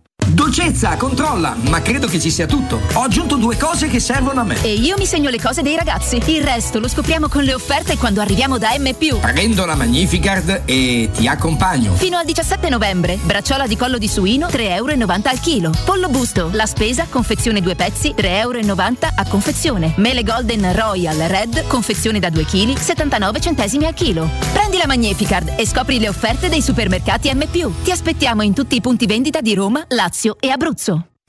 Speaker 41: Dolcezza, controlla, ma credo che ci sia tutto. Ho aggiunto due cose che servono a me.
Speaker 16: E io mi segno le cose dei ragazzi. Il resto lo scopriamo con le offerte quando arriviamo da M.
Speaker 41: Prendo la Magnificard e ti accompagno.
Speaker 16: Fino al 17 novembre, bracciola di collo di suino 3,90 euro al chilo. Pollo busto, la spesa, confezione due pezzi, 3,90 euro a confezione. Mele Golden Royal Red, confezione da 2 kg, 79 centesimi al chilo. Prendi la Magnificard e scopri le offerte dei supermercati M. Ti aspettiamo in tutti i punti vendita di Roma, Lazio e Abruzzo.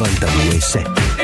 Speaker 42: 92.7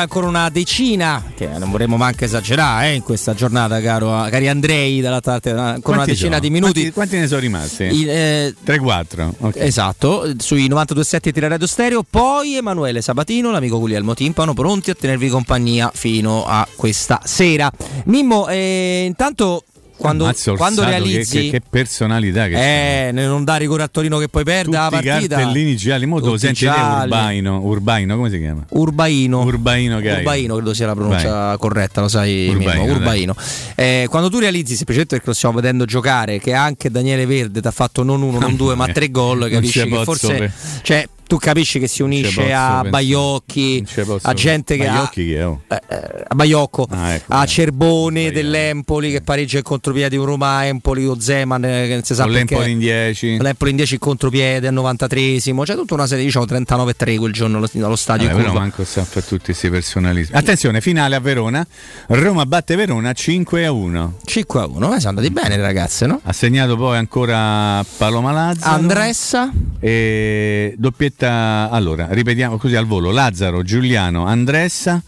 Speaker 1: Ancora, ancora una decina, che non vorremmo manco esagerare eh, in questa giornata, caro, cari Andrei, dalla parte, ancora una
Speaker 2: Quanti
Speaker 1: decina
Speaker 2: sono?
Speaker 1: di minuti.
Speaker 2: Quanti, quanti ne sono rimasti?
Speaker 1: Eh,
Speaker 2: 3-4. ok.
Speaker 1: Esatto, sui 92.7 Tira Radio Stereo, poi Emanuele Sabatino, l'amico Guglielmo Timpano, pronti a tenervi compagnia fino a questa sera. Mimmo, eh, intanto quando,
Speaker 2: Ammazza
Speaker 1: quando
Speaker 2: Orsato, che-
Speaker 1: realizzi...
Speaker 2: Che, che personalità che
Speaker 1: eh, non dare rigore a Torino che poi perde la
Speaker 2: Tutti i
Speaker 1: partita.
Speaker 2: cartellini gialli, mo lo senti. Urbaino, Urbaino, come si chiama?
Speaker 1: Urbaino.
Speaker 2: Urbaino hai.
Speaker 1: Urbaino credo sia la pronuncia corretta, lo sai
Speaker 2: Urbaino.
Speaker 1: Urbaino. Eh, quando tu realizzi, semplicemente perché lo stiamo vedendo giocare, che anche Daniele Verde ti ha fatto non uno, non (laughs) due, ma tre gol, capisci che forse...
Speaker 2: per-
Speaker 1: Cioè, tu capisci che si unisce a. Baiocchi, a gente che
Speaker 2: Baiocchi
Speaker 1: ha...
Speaker 2: chi è? oh?
Speaker 1: eh, eh, a Baiocco,
Speaker 2: Ah, ecco,
Speaker 1: a Cerbone dell'Empoli che pareggia il contropiede un Roma Empoli o Zeman eh, che non si sa
Speaker 2: Con
Speaker 1: perché.
Speaker 2: l'Empoli in 10.
Speaker 1: L'Empoli in 10 il contropiede al 93esimo, c'è tutta una serie, diciamo 39-3 quel giorno allo, allo stadio in
Speaker 2: però manco sta per tutti questi personalismi. Attenzione, finale a Verona. Roma batte Verona 5 a 1.
Speaker 1: 5 a 1, eh, sono andati bene le ragazze, no?
Speaker 2: Ha segnato poi ancora Paloma Lazzaro.
Speaker 1: Andressa.
Speaker 2: E doppietta. Allora, ripetiamo così al volo: Lazzaro, Giuliano, Andressa,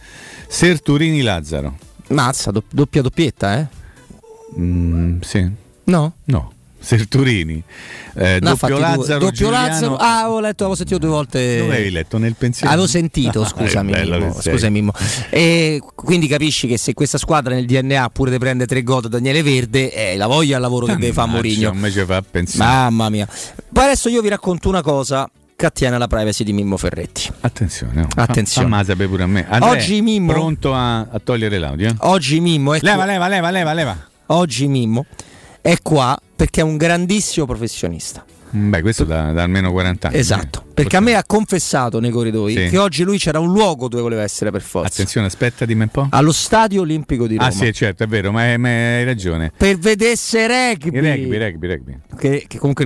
Speaker 2: Serturini, Lazzaro.
Speaker 1: Mazza, do- doppia doppietta, eh?
Speaker 2: Mm, sì.
Speaker 1: No?
Speaker 2: No. Serturini, eh,
Speaker 1: No,
Speaker 2: doppio. Lazzaro,
Speaker 1: doppio
Speaker 2: Giuliano.
Speaker 1: Lazzaro. Ah, avevo letto, avevo sentito due volte.
Speaker 2: Dove avevi letto nel pensiero?
Speaker 1: Avevo sentito, (laughs)
Speaker 2: Ah,
Speaker 1: scusami, Mimmo, scusami Mimmo. E quindi capisci che se questa squadra nel DNA pure te prende tre gol da Daniele Verde, è la voglia al lavoro che deve fare Mourinho. Mamma mia. Poi adesso io vi racconto una cosa che attiene alla privacy di Mimmo Ferretti.
Speaker 2: Attenzione, oh.
Speaker 1: Attenzione.
Speaker 2: Ammazza pure a me. Andrea,
Speaker 1: Oggi Mimmo-
Speaker 2: Pronto a, a togliere l'audio?
Speaker 1: Oggi Mimmo è
Speaker 2: Leva,
Speaker 1: qua-
Speaker 2: leva, leva, leva, leva.
Speaker 1: Oggi Mimmo è qua perché è un grandissimo professionista.
Speaker 2: Beh, questo da, da almeno 40 anni.
Speaker 1: Esatto, perché a me ha confessato nei corridoi
Speaker 2: Sì.
Speaker 1: che oggi lui c'era un luogo dove voleva essere per forza.
Speaker 2: Attenzione, aspetta, dimmi un po'.
Speaker 1: Allo Stadio Olimpico di Roma.
Speaker 2: Ah sì, certo, è vero, ma, è- ma hai ragione.
Speaker 1: Per vedesse rugby.
Speaker 2: Il rugby, rugby, rugby.
Speaker 1: Che, che comunque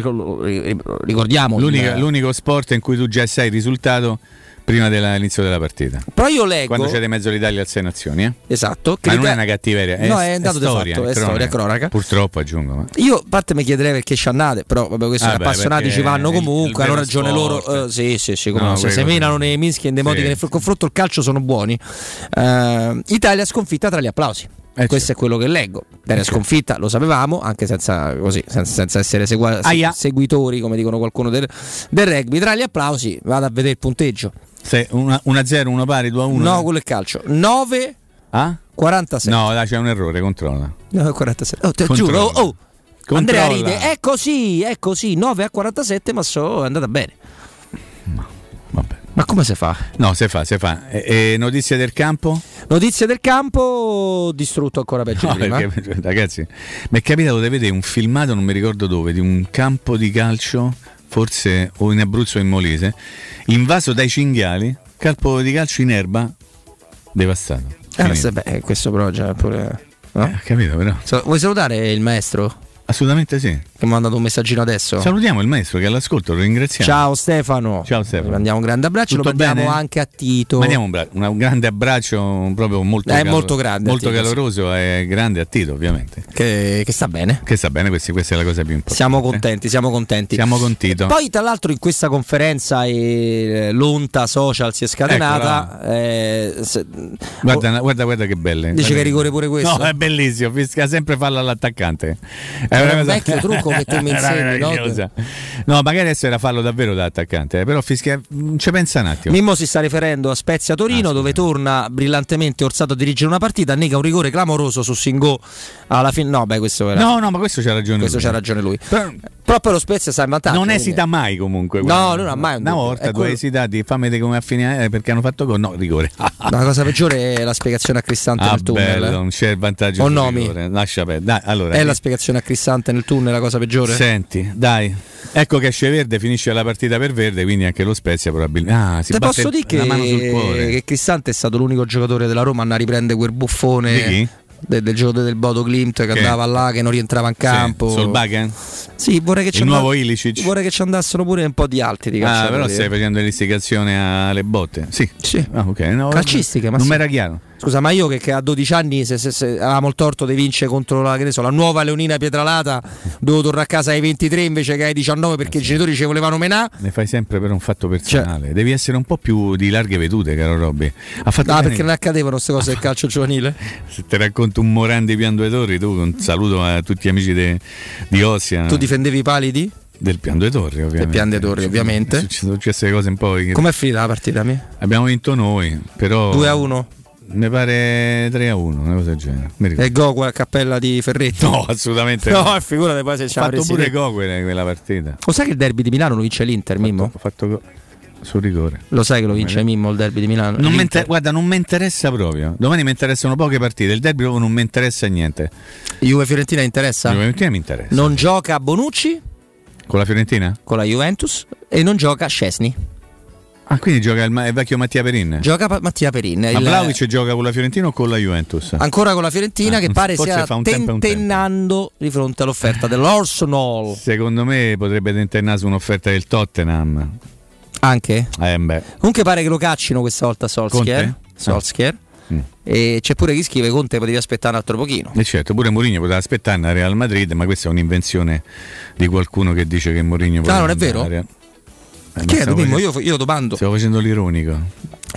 Speaker 1: ricordiamo.
Speaker 2: L'unico,
Speaker 1: il-
Speaker 2: l'unico sport in cui tu già sai il risultato prima dell'inizio della partita.
Speaker 1: Però io leggo.
Speaker 2: Quando c'è di mezzo l'Italia al 6 nazioni, eh?
Speaker 1: Esatto.
Speaker 2: Ma non è una cattiveria, è,
Speaker 1: No, è
Speaker 2: è storia,
Speaker 1: fatto, è storia, cronaca.
Speaker 2: Purtroppo aggiungo. Ma...
Speaker 1: Io a parte mi chiederei perché ci andate, però vabbè, questo
Speaker 2: Ah,
Speaker 1: appassionati ci vanno comunque, hanno ragione
Speaker 2: sport.
Speaker 1: loro. eh, sì, sì, sì, come
Speaker 2: No,
Speaker 1: no, se seminano nei mischi e nei modi
Speaker 2: Sì.
Speaker 1: che nel confronto il calcio sono buoni. Eh, Italia sconfitta tra gli applausi.
Speaker 2: Eh,
Speaker 1: Questo è quello che leggo. Italia sconfitta, lo sapevamo, anche senza, così, senza, senza essere segua-
Speaker 2: Aia.
Speaker 1: seguitori, come dicono qualcuno del, del rugby. Tra gli applausi, vado a vedere il punteggio.
Speaker 2: 1-0, 1 pari, 2-1.
Speaker 1: No, quello è calcio. 9
Speaker 2: Ah?
Speaker 1: 47.
Speaker 2: No, là c'è un errore, controlla.
Speaker 1: 9 47. Oh, te
Speaker 2: Controlla.
Speaker 1: giuro, oh, oh. Andrea ride, è così, è così, 9 a 47, ma so, è andata bene. Ma come si fa?
Speaker 2: No, se fa, se fa. E, e notizie del campo?
Speaker 1: Notizie del campo, distrutto ancora peggio
Speaker 2: No,
Speaker 1: prima.
Speaker 2: perché, ragazzi, mi è capitato di vedere un filmato, non mi ricordo dove, di un campo di calcio, forse o in Abruzzo o in Molise, invaso dai cinghiali, campo di calcio in erba, devastato. Finito.
Speaker 1: se- beh, questo però già pure... no?
Speaker 2: Eh, capito però?
Speaker 1: So- vuoi salutare il maestro?
Speaker 2: Assolutamente sì.
Speaker 1: Che mi ha mandato un messaggino adesso.
Speaker 2: Salutiamo il maestro che è all'ascolto, lo ringraziamo.
Speaker 1: Ciao Stefano.
Speaker 2: Ciao Stefano.
Speaker 1: Mandiamo un grande abbraccio,
Speaker 2: Tutto
Speaker 1: lo mandiamo
Speaker 2: bene?
Speaker 1: anche a Tito.
Speaker 2: Mandiamo un, bra- un grande abbraccio proprio molto,
Speaker 1: È molto grande
Speaker 2: molto
Speaker 1: Tito, sì.
Speaker 2: caloroso e grande a Tito ovviamente.
Speaker 1: Che, che sta bene.
Speaker 2: Che sta bene, questi- questa è la cosa più importante.
Speaker 1: Siamo contenti, siamo contenti.
Speaker 2: Siamo con Tito.
Speaker 1: Poi, tra l'altro, in questa conferenza eh, l'onta social si è scatenata. eh, se-
Speaker 2: Guarda, guarda, guarda che belle.
Speaker 1: Dice
Speaker 2: Guarda
Speaker 1: che è rigore pure questo?
Speaker 2: No, è bellissimo, fischia sempre fallo all'attaccante.
Speaker 1: È
Speaker 2: una
Speaker 1: un vecchio trucco (laughs) mi
Speaker 2: Era
Speaker 1: insegni, no?
Speaker 2: No, magari adesso era fallo davvero da attaccante, eh, però fischia non ci pensa un attimo.
Speaker 1: Mimmo si sta riferendo a Spezia
Speaker 2: Ah,
Speaker 1: Torino, dove torna brillantemente Orsato a dirigere una partita, nega un rigore clamoroso su Singò alla fine. No, beh, questo era.
Speaker 2: No, no, ma questo c'ha ragione
Speaker 1: questo
Speaker 2: lui.
Speaker 1: c'ha ragione lui.
Speaker 2: Però-
Speaker 1: Però poi lo Spezia sta in vantaggio.
Speaker 2: non
Speaker 1: quindi-
Speaker 2: esita mai comunque.
Speaker 1: No, non ha mai un
Speaker 2: Una volta, due esitati, fammi vedere come a finire eh, perché hanno fatto gol. No, rigore. (laughs)
Speaker 1: La cosa peggiore è la spiegazione a Cristante
Speaker 2: Ah,
Speaker 1: nel tunnel.
Speaker 2: bello, non c'è il vantaggio.
Speaker 1: O nomi.
Speaker 2: rigore. Lascia perdere. Dai, allora,
Speaker 1: È la spiegazione a Cristante nel tunnel la cosa peggiore?
Speaker 2: Senti, dai. Ecco che esce Verde, finisce la partita per Verde, quindi anche lo Spezia probabilmente. Ah, si
Speaker 1: Te posso dire che, che Cristante è stato l'unico giocatore della Roma a riprendere quel buffone
Speaker 2: Di chi?
Speaker 1: De- del giocatore del Bodo Klimt che,
Speaker 2: Che?
Speaker 1: andava là, che non rientrava in campo.
Speaker 2: Sì, Solbakken?
Speaker 1: Sì, vorrei che, ci
Speaker 2: Il nuovo
Speaker 1: andasse-
Speaker 2: Ilicic?
Speaker 1: vorrei che ci andassero pure un po' di altri di
Speaker 2: Ah, però stai facendo l'istigazione alle botte. Sì.
Speaker 1: Sì.
Speaker 2: Ah, ok. No,
Speaker 1: Calcistiche, ma
Speaker 2: Non
Speaker 1: sì.
Speaker 2: mi era chiaro.
Speaker 1: Scusa, ma io che, che a 12 anni se, se, se avevamo il torto di vincere contro la, che so, la nuova Leonina Pietralata, dovevo tornare a casa ai 23 invece che ai 19 perché i genitori ci volevano menà.
Speaker 2: Ne fai sempre per un fatto
Speaker 1: Cioè
Speaker 2: personale. Devi essere un po' più di larghe vedute, caro Robby. Ha fatto
Speaker 1: Ah,
Speaker 2: bene.
Speaker 1: perché non accadevano queste cose del calcio giovanile? (laughs)
Speaker 2: Se ti racconto un Morandi Pian Due Torri, tu un saluto a tutti gli amici de- di Ossia.
Speaker 1: Tu difendevi i pali di?
Speaker 2: Del Pian Due Torri, ovviamente.
Speaker 1: Del Pian dei Torri, ovviamente.
Speaker 2: Sono successe cose un po'.
Speaker 1: Com'è finita la partita? Mi?
Speaker 2: Abbiamo vinto noi, però.
Speaker 1: 2 a 1?
Speaker 2: Mi pare 3 a 1, una cosa del genere.
Speaker 1: E Goku a cappella di Ferretti?
Speaker 2: No, assolutamente
Speaker 1: No,
Speaker 2: no.
Speaker 1: figurati poi se ci ha
Speaker 2: fatto pure
Speaker 1: te.
Speaker 2: Go quella, partita.
Speaker 1: Lo sai che il derby di Milano lo vince l'Inter, Mimmo?
Speaker 2: Ho fatto go- sul rigore.
Speaker 1: Lo sai che lo vince Mimmo il derby di Milano?
Speaker 2: Non inter- guarda, non mi interessa proprio. Domani mi interessano poche partite. Il derby proprio non mi interessa niente.
Speaker 1: Juve Fiorentina interessa?
Speaker 2: La Fiorentina mi interessa.
Speaker 1: Non gioca Bonucci
Speaker 2: Con la Fiorentina?
Speaker 1: con la Juventus e non gioca Scesni.
Speaker 2: Ah, quindi gioca il, il vecchio Mattia Perin.
Speaker 1: Gioca Mattia Perin.
Speaker 2: Ma
Speaker 1: il-
Speaker 2: Vlaovic gioca con la Fiorentina o con la Juventus?
Speaker 1: Ancora con la Fiorentina
Speaker 2: Ah,
Speaker 1: che pare stia
Speaker 2: tempo.
Speaker 1: tentennando di fronte all'offerta dell'Arsenal.
Speaker 2: Secondo me potrebbe tentennare su un'offerta del Tottenham.
Speaker 1: Anche?
Speaker 2: Eh, beh.
Speaker 1: Comunque pare che lo caccino questa volta Solskjaer.
Speaker 2: Conte?
Speaker 1: Solskjaer.
Speaker 2: Mm.
Speaker 1: E c'è pure chi scrive Conte potevi aspettare un altro pochino.
Speaker 2: E certo, pure Mourinho poteva aspettare a Real Madrid, ma questa è un'invenzione di qualcuno che dice che Mourinho
Speaker 1: Ah, non è vero?
Speaker 2: Eh, ma
Speaker 1: Chiedo, io, io domando.
Speaker 2: Stavo facendo l'ironico.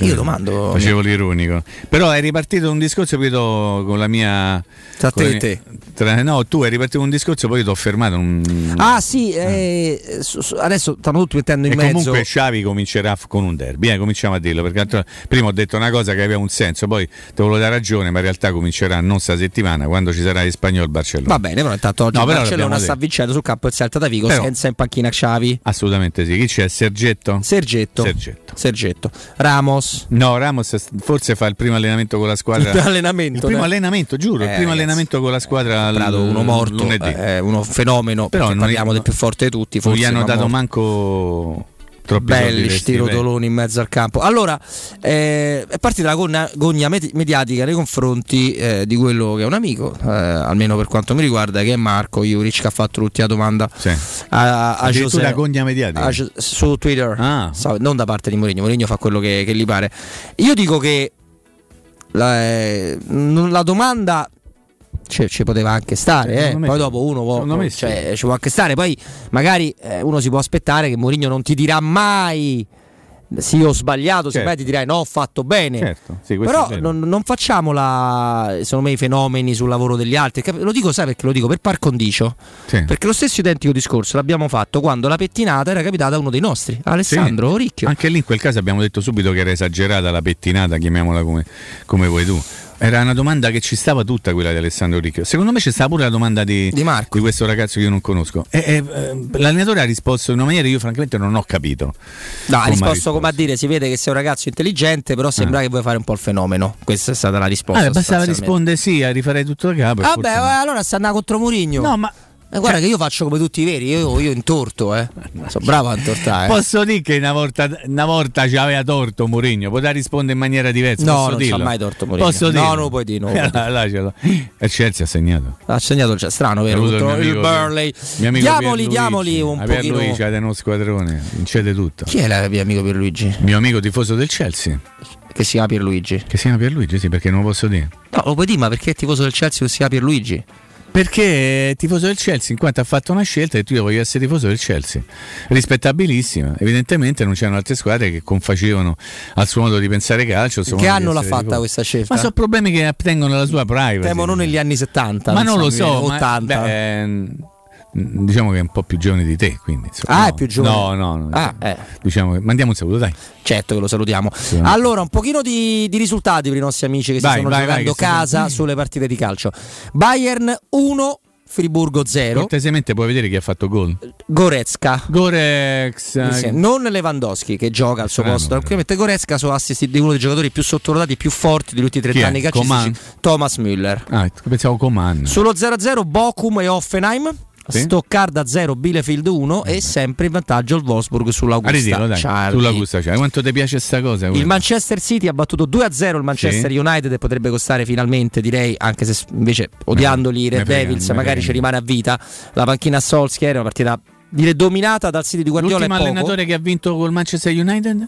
Speaker 1: Io domando.
Speaker 2: Facevo l'ironico. Però è ripartito un discorso poi io con la mia.
Speaker 1: Tra te e te.
Speaker 2: tra- no, tu hai ripartito un discorso, poi ti ho fermato. un-
Speaker 1: Ah sì, eh, su- su- adesso stanno tutti mettendo in
Speaker 2: e
Speaker 1: mezzo.
Speaker 2: comunque Xavi comincerà con un derby, eh, cominciamo a dirlo, perché altro- prima ho detto una cosa che aveva un senso, poi te volevo dare ragione, ma in realtà comincerà non sta settimana, quando ci sarà il spagnolo Barcellona.
Speaker 1: Va bene, però intanto oggi
Speaker 2: No, però
Speaker 1: Barcellona sta vincendo sul campo del Celta da Vigo
Speaker 2: Però-
Speaker 1: senza in panchina Xavi.
Speaker 2: Assolutamente sì. Chi c'è? Sergetto?
Speaker 1: Sergetto.
Speaker 2: Sergetto.
Speaker 1: Sergetto. Ramos.
Speaker 2: No, Ramos forse fa il primo allenamento con la squadra.
Speaker 1: Il primo allenamento,
Speaker 2: Il primo
Speaker 1: eh.
Speaker 2: allenamento, giuro, il
Speaker 1: Eh,
Speaker 2: primo
Speaker 1: ragazzi.
Speaker 2: allenamento con la squadra. l-
Speaker 1: Prato, uno morto,
Speaker 2: lunedì.
Speaker 1: eh, uno fenomeno.
Speaker 2: Però non
Speaker 1: parliamo
Speaker 2: gli-
Speaker 1: del più forte di tutti.
Speaker 2: non
Speaker 1: Forse
Speaker 2: gli hanno dato
Speaker 1: morto.
Speaker 2: manco troppi
Speaker 1: belli sti rotoloni in mezzo al campo. Allora, eh, è partita la gogna med- mediatica nei confronti eh, di quello che è un amico, eh, almeno per quanto mi riguarda, che è Marco Juric, che ha fatto l'ultima domanda
Speaker 2: Sì.
Speaker 1: a, a
Speaker 2: Addirittura
Speaker 1: José-
Speaker 2: gogna mediatica.
Speaker 1: a su Twitter,
Speaker 2: Ah.
Speaker 1: So- non da parte di Mourinho. Mourinho fa quello che, che gli pare. Io dico che la, eh, la domanda ci, ci poteva anche stare, eh.
Speaker 2: Secondo me
Speaker 1: poi dopo uno può,
Speaker 2: Secondo me sì.
Speaker 1: cioè, ci può anche stare, poi magari eh, uno si può aspettare che Mourinho non ti dirà mai sì ho sbagliato,
Speaker 2: Certo.
Speaker 1: semmai ti dirai no ho fatto bene.
Speaker 2: Certo, sì,
Speaker 1: Però non, non facciamola, secondo me, i fenomeni sul lavoro degli altri. Lo dico, sai perché lo dico? Per par condicio.
Speaker 2: Sì.
Speaker 1: Perché lo stesso identico discorso l'abbiamo fatto quando la pettinata era capitata a uno dei nostri, Alessandro
Speaker 2: Sì.
Speaker 1: Ricchio.
Speaker 2: Anche lì in quel caso abbiamo detto subito che era esagerata la pettinata, chiamiamola come, come vuoi tu. Era una domanda che ci stava tutta quella di Alessandro Ricchio. Secondo me c'è stata pure la domanda di,
Speaker 1: Di Marco.
Speaker 2: questo ragazzo che io non conosco. E, e, eh, l'allenatore ha risposto in una maniera che io francamente non ho capito.
Speaker 1: No, ha
Speaker 2: Come
Speaker 1: risposto come a dire: si vede che sei un ragazzo intelligente, però sembra che vuoi fare un po' il fenomeno. Questa è stata la risposta.
Speaker 2: Ah, bastava rispondere sì, a rifarei tutto da capo.
Speaker 1: Vabbè, eh, allora sta andando contro Murigno.
Speaker 2: No, ma
Speaker 1: Eh, guarda che io faccio come tutti i veri, io, io intorto, eh. Sono bravo a intortare. eh.
Speaker 2: Posso dire che una volta, una volta ci aveva torto Mourinho, poteva rispondere in maniera diversa.
Speaker 1: No,
Speaker 2: posso
Speaker 1: non
Speaker 2: dirlo?
Speaker 1: c'ha mai torto Mourinho.
Speaker 2: Posso
Speaker 1: No,
Speaker 2: dirlo?
Speaker 1: non lo puoi dire, non lo puoi dire.
Speaker 2: Lascialo. E Chelsea ha segnato.
Speaker 1: Ha segnato il strano,
Speaker 2: Ha
Speaker 1: vero? Contro il
Speaker 2: mio amico
Speaker 1: Diamoli, diamoli un pochino.
Speaker 2: Pierluigi ha uno squadrone, vincete tutto.
Speaker 1: Chi è la mio amico Pierluigi?
Speaker 2: Mio amico tifoso del Chelsea.
Speaker 1: Che si chiama Pierluigi?
Speaker 2: Che si chiama Pierluigi, sì, perché non lo posso dire.
Speaker 1: No, lo puoi dire, ma perché è tifoso del Chelsea non si chiama Pierluigi?
Speaker 2: Perché tifoso del Chelsea, in quanto ha fatto una scelta e tu io voglio essere tifoso del Chelsea. Rispettabilissima. Evidentemente non c'erano altre squadre che confacevano al suo modo di pensare calcio.
Speaker 1: Che anno l'ha fatta
Speaker 2: tifoso.
Speaker 1: questa scelta?
Speaker 2: Ma sono problemi che attengono alla sua privacy.
Speaker 1: Temo non negli anni 70.
Speaker 2: Ma non lo
Speaker 1: so,
Speaker 2: so, ma-
Speaker 1: 80.
Speaker 2: beh, ehm, diciamo che è un po' più giovane di te, quindi. insomma,
Speaker 1: Ah,
Speaker 2: no.
Speaker 1: è più giovane.
Speaker 2: No, no, no.
Speaker 1: Ah, eh.
Speaker 2: Diciamo che mandiamo un saluto, dai.
Speaker 1: Certo che lo salutiamo.
Speaker 2: Sì.
Speaker 1: Allora, un pochino di, di risultati per i nostri amici che
Speaker 2: Vai,
Speaker 1: si stanno
Speaker 2: vai, vai,
Speaker 1: giocando
Speaker 2: stiamo-
Speaker 1: casa sulle partite di calcio. Bayern 1, Friburgo 0.
Speaker 2: Cortesemente puoi vedere chi ha fatto gol.
Speaker 1: Goretzka.
Speaker 2: Gorex.
Speaker 1: Non Lewandowski che gioca al suo
Speaker 2: Strano,
Speaker 1: posto. Tranquillamente Goretzka sono assist di uno dei giocatori più sottovalutati, più forti degli ultimi
Speaker 2: Chi
Speaker 1: 30
Speaker 2: è?
Speaker 1: anni calcistici. Thomas Müller.
Speaker 2: Ah, pensavo Coman.
Speaker 1: Sullo 0-0 Bochum e Offenheim.
Speaker 2: Sì.
Speaker 1: Stoccarda 0, Bielefeld 1 e sempre in vantaggio il Wolfsburg sull'Augusta.
Speaker 2: dai.
Speaker 1: Charlie.
Speaker 2: Quanto ti piace sta cosa?
Speaker 1: Il
Speaker 2: guarda?
Speaker 1: Manchester City ha battuto 2-0 il Manchester
Speaker 2: Sì.
Speaker 1: United e potrebbe costare finalmente, direi, anche se invece odiandoli i Red
Speaker 2: frega,
Speaker 1: Devils magari
Speaker 2: frega.
Speaker 1: ci rimane a vita. La panchina a Solskjaer è una partita direi dominata dal City di Guardiola
Speaker 2: L'ultimo allenatore che ha vinto col Manchester United?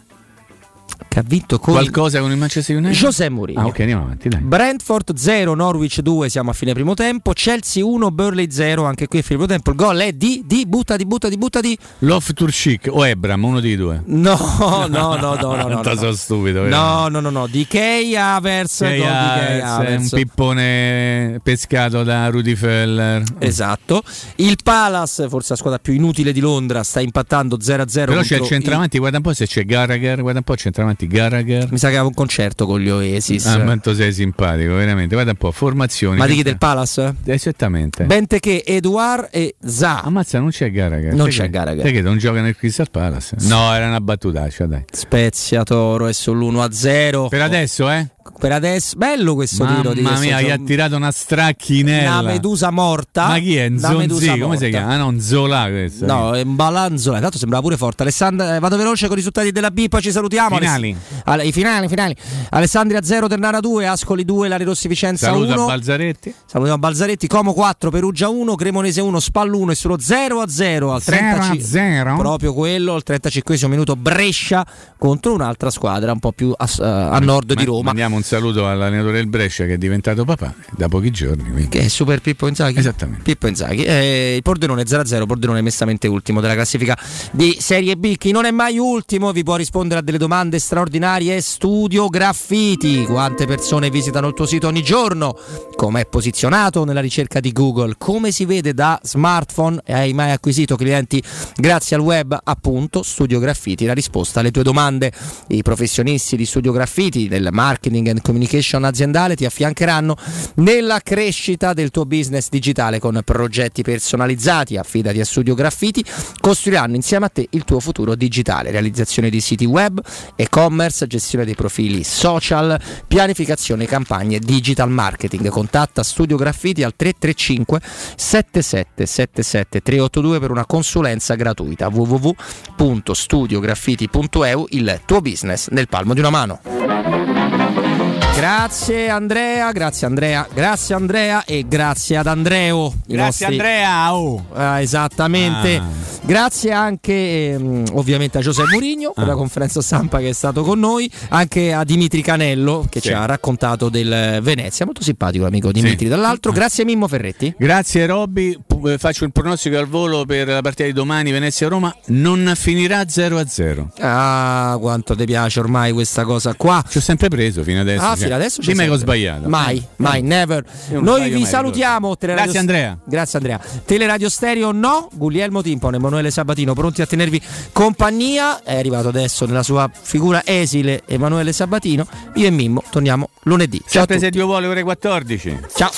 Speaker 1: Che ha vinto con
Speaker 2: Qualcosa con il Manchester United?
Speaker 1: José Mourinho.
Speaker 2: Ah, ok, andiamo avanti, dai.
Speaker 1: Brentford 0, Norwich 2, siamo a fine primo tempo. Chelsea 1, Burley 0, anche qui a fine primo tempo. Il gol è di, di, buttati, buttati, buttati.
Speaker 2: Love Turchik o Ebram, uno dei due.
Speaker 1: No, (laughs) no, no, no, no, no. No,
Speaker 2: sono stupido.
Speaker 1: No, no, no, no, di Kay Havers, di
Speaker 2: è un pippone pescato da Rudy Feller.
Speaker 1: Esatto. Il Palace, forse la squadra più inutile di Londra, sta impattando 0-0
Speaker 2: Però c'è il centravanti, guarda un po' se c'è Gallagher, guarda un po' il centravanti Gallagher.
Speaker 1: Mi sa che aveva un concerto con gli Oasis.
Speaker 2: Ah, quanto sei simpatico, veramente. Guarda un po', formazioni.
Speaker 1: Ma di chi del Palace?
Speaker 2: Esattamente.
Speaker 1: Benteke, Eduard e Za.
Speaker 2: Ammazza, non c'è Gallagher.
Speaker 1: Non c'è Gallagher.
Speaker 2: Perché non gioca nel Crystal Palace? No, era una battutaccia, dai.
Speaker 1: Spezia Toro è sull'1-0.
Speaker 2: Per adesso, eh?
Speaker 1: Per adesso, bello questo
Speaker 2: Mamma
Speaker 1: tiro di questo
Speaker 2: mia, gli ha tirato una stracchinella.
Speaker 1: Una medusa morta.
Speaker 2: Ma chi è?
Speaker 1: Medusa
Speaker 2: Come si chiama? Ah no, Nzola questo.
Speaker 1: No, è un balanzola. Tanto sembrava pure forte. Alessandra, eh, vado veloce con i risultati della B, poi ci salutiamo.
Speaker 2: Finali.
Speaker 1: Aless- I finali, finali. Alessandria 0, Ternana 2, Ascoli 2, Lari Rossi Vicenza
Speaker 2: Saluto
Speaker 1: 1.
Speaker 2: a Balzaretti.
Speaker 1: Salutiamo Balzaretti, Como 4, Perugia 1, Cremonese 1, Spallo 1 e solo 0 a 0 al 35
Speaker 2: 0?
Speaker 1: Proprio quello, al 35 minuto Brescia contro un'altra squadra un po' più a, a nord di
Speaker 2: Ma-
Speaker 1: Roma.
Speaker 2: Mandiamo un saluto all'allenatore del Brescia che è diventato papà da pochi giorni. quindi.
Speaker 1: Che è Super Pippo Inzaghi?
Speaker 2: Esattamente.
Speaker 1: Pippo Inzaghi. Eh, il Pordenone 0-0, Pordenone mestamente ultimo della classifica di Serie B. Chi non è mai ultimo vi può rispondere a delle domande straordinarie. Studio Graffiti. Quante persone visitano il tuo sito ogni giorno? Com'è posizionato nella ricerca di Google? Come si vede da smartphone? Hai mai acquisito clienti grazie al web? Appunto, Studio Graffiti, la risposta alle tue domande. I professionisti di Studio Graffiti, del marketing and communication aziendale, ti affiancheranno nella crescita del tuo business digitale con progetti personalizzati. Affidati a Studio Graffiti, costruiranno insieme a te il tuo futuro digitale. Realizzazione di siti web, e-commerce, gestione dei profili social, pianificazione campagne digital marketing. Contatta Studio Graffiti al 335 7777 382 per una consulenza gratuita www.studiograffiti.eu il tuo business nel palmo di una mano. Grazie Andrea, grazie Andrea, grazie Andrea e grazie ad Andreo.
Speaker 2: Grazie
Speaker 1: nostri-
Speaker 2: Andrea. oh.
Speaker 1: Ah, esattamente.
Speaker 2: Ah.
Speaker 1: Grazie anche ehm, ovviamente a Giuseppe Mourinho per
Speaker 2: Ah.
Speaker 1: la conferenza stampa che è stato con noi, anche a Dimitri Canello che
Speaker 2: Sì.
Speaker 1: ci ha raccontato del Venezia, molto simpatico l'amico Dimitri dall'altro. Grazie Mimmo Ferretti.
Speaker 2: Grazie Robby, Eh, faccio il pronostico al volo per la partita di domani Venezia-Roma, non finirà 0-0.
Speaker 1: Ah, quanto ti piace ormai questa cosa qua.
Speaker 2: Ci ho sempre preso fino adesso.
Speaker 1: Ah,
Speaker 2: cioè,
Speaker 1: fino adesso c'è
Speaker 2: Dimmi che ho sbagliato.
Speaker 1: Mai, mai, never.
Speaker 2: Io non
Speaker 1: Noi vi
Speaker 2: mai,
Speaker 1: salutiamo. Teleradio-
Speaker 2: Grazie, Andrea.
Speaker 1: Grazie Andrea. Teleradio Stereo no, Guglielmo Timpone, Emanuele Sabatino pronti a tenervi compagnia. È arrivato adesso nella sua figura esile Emanuele Sabatino. Io e Mimmo torniamo lunedì. Ciao a
Speaker 2: Sempre
Speaker 1: tutti.
Speaker 2: se Dio vuole ore 14.
Speaker 1: Ciao.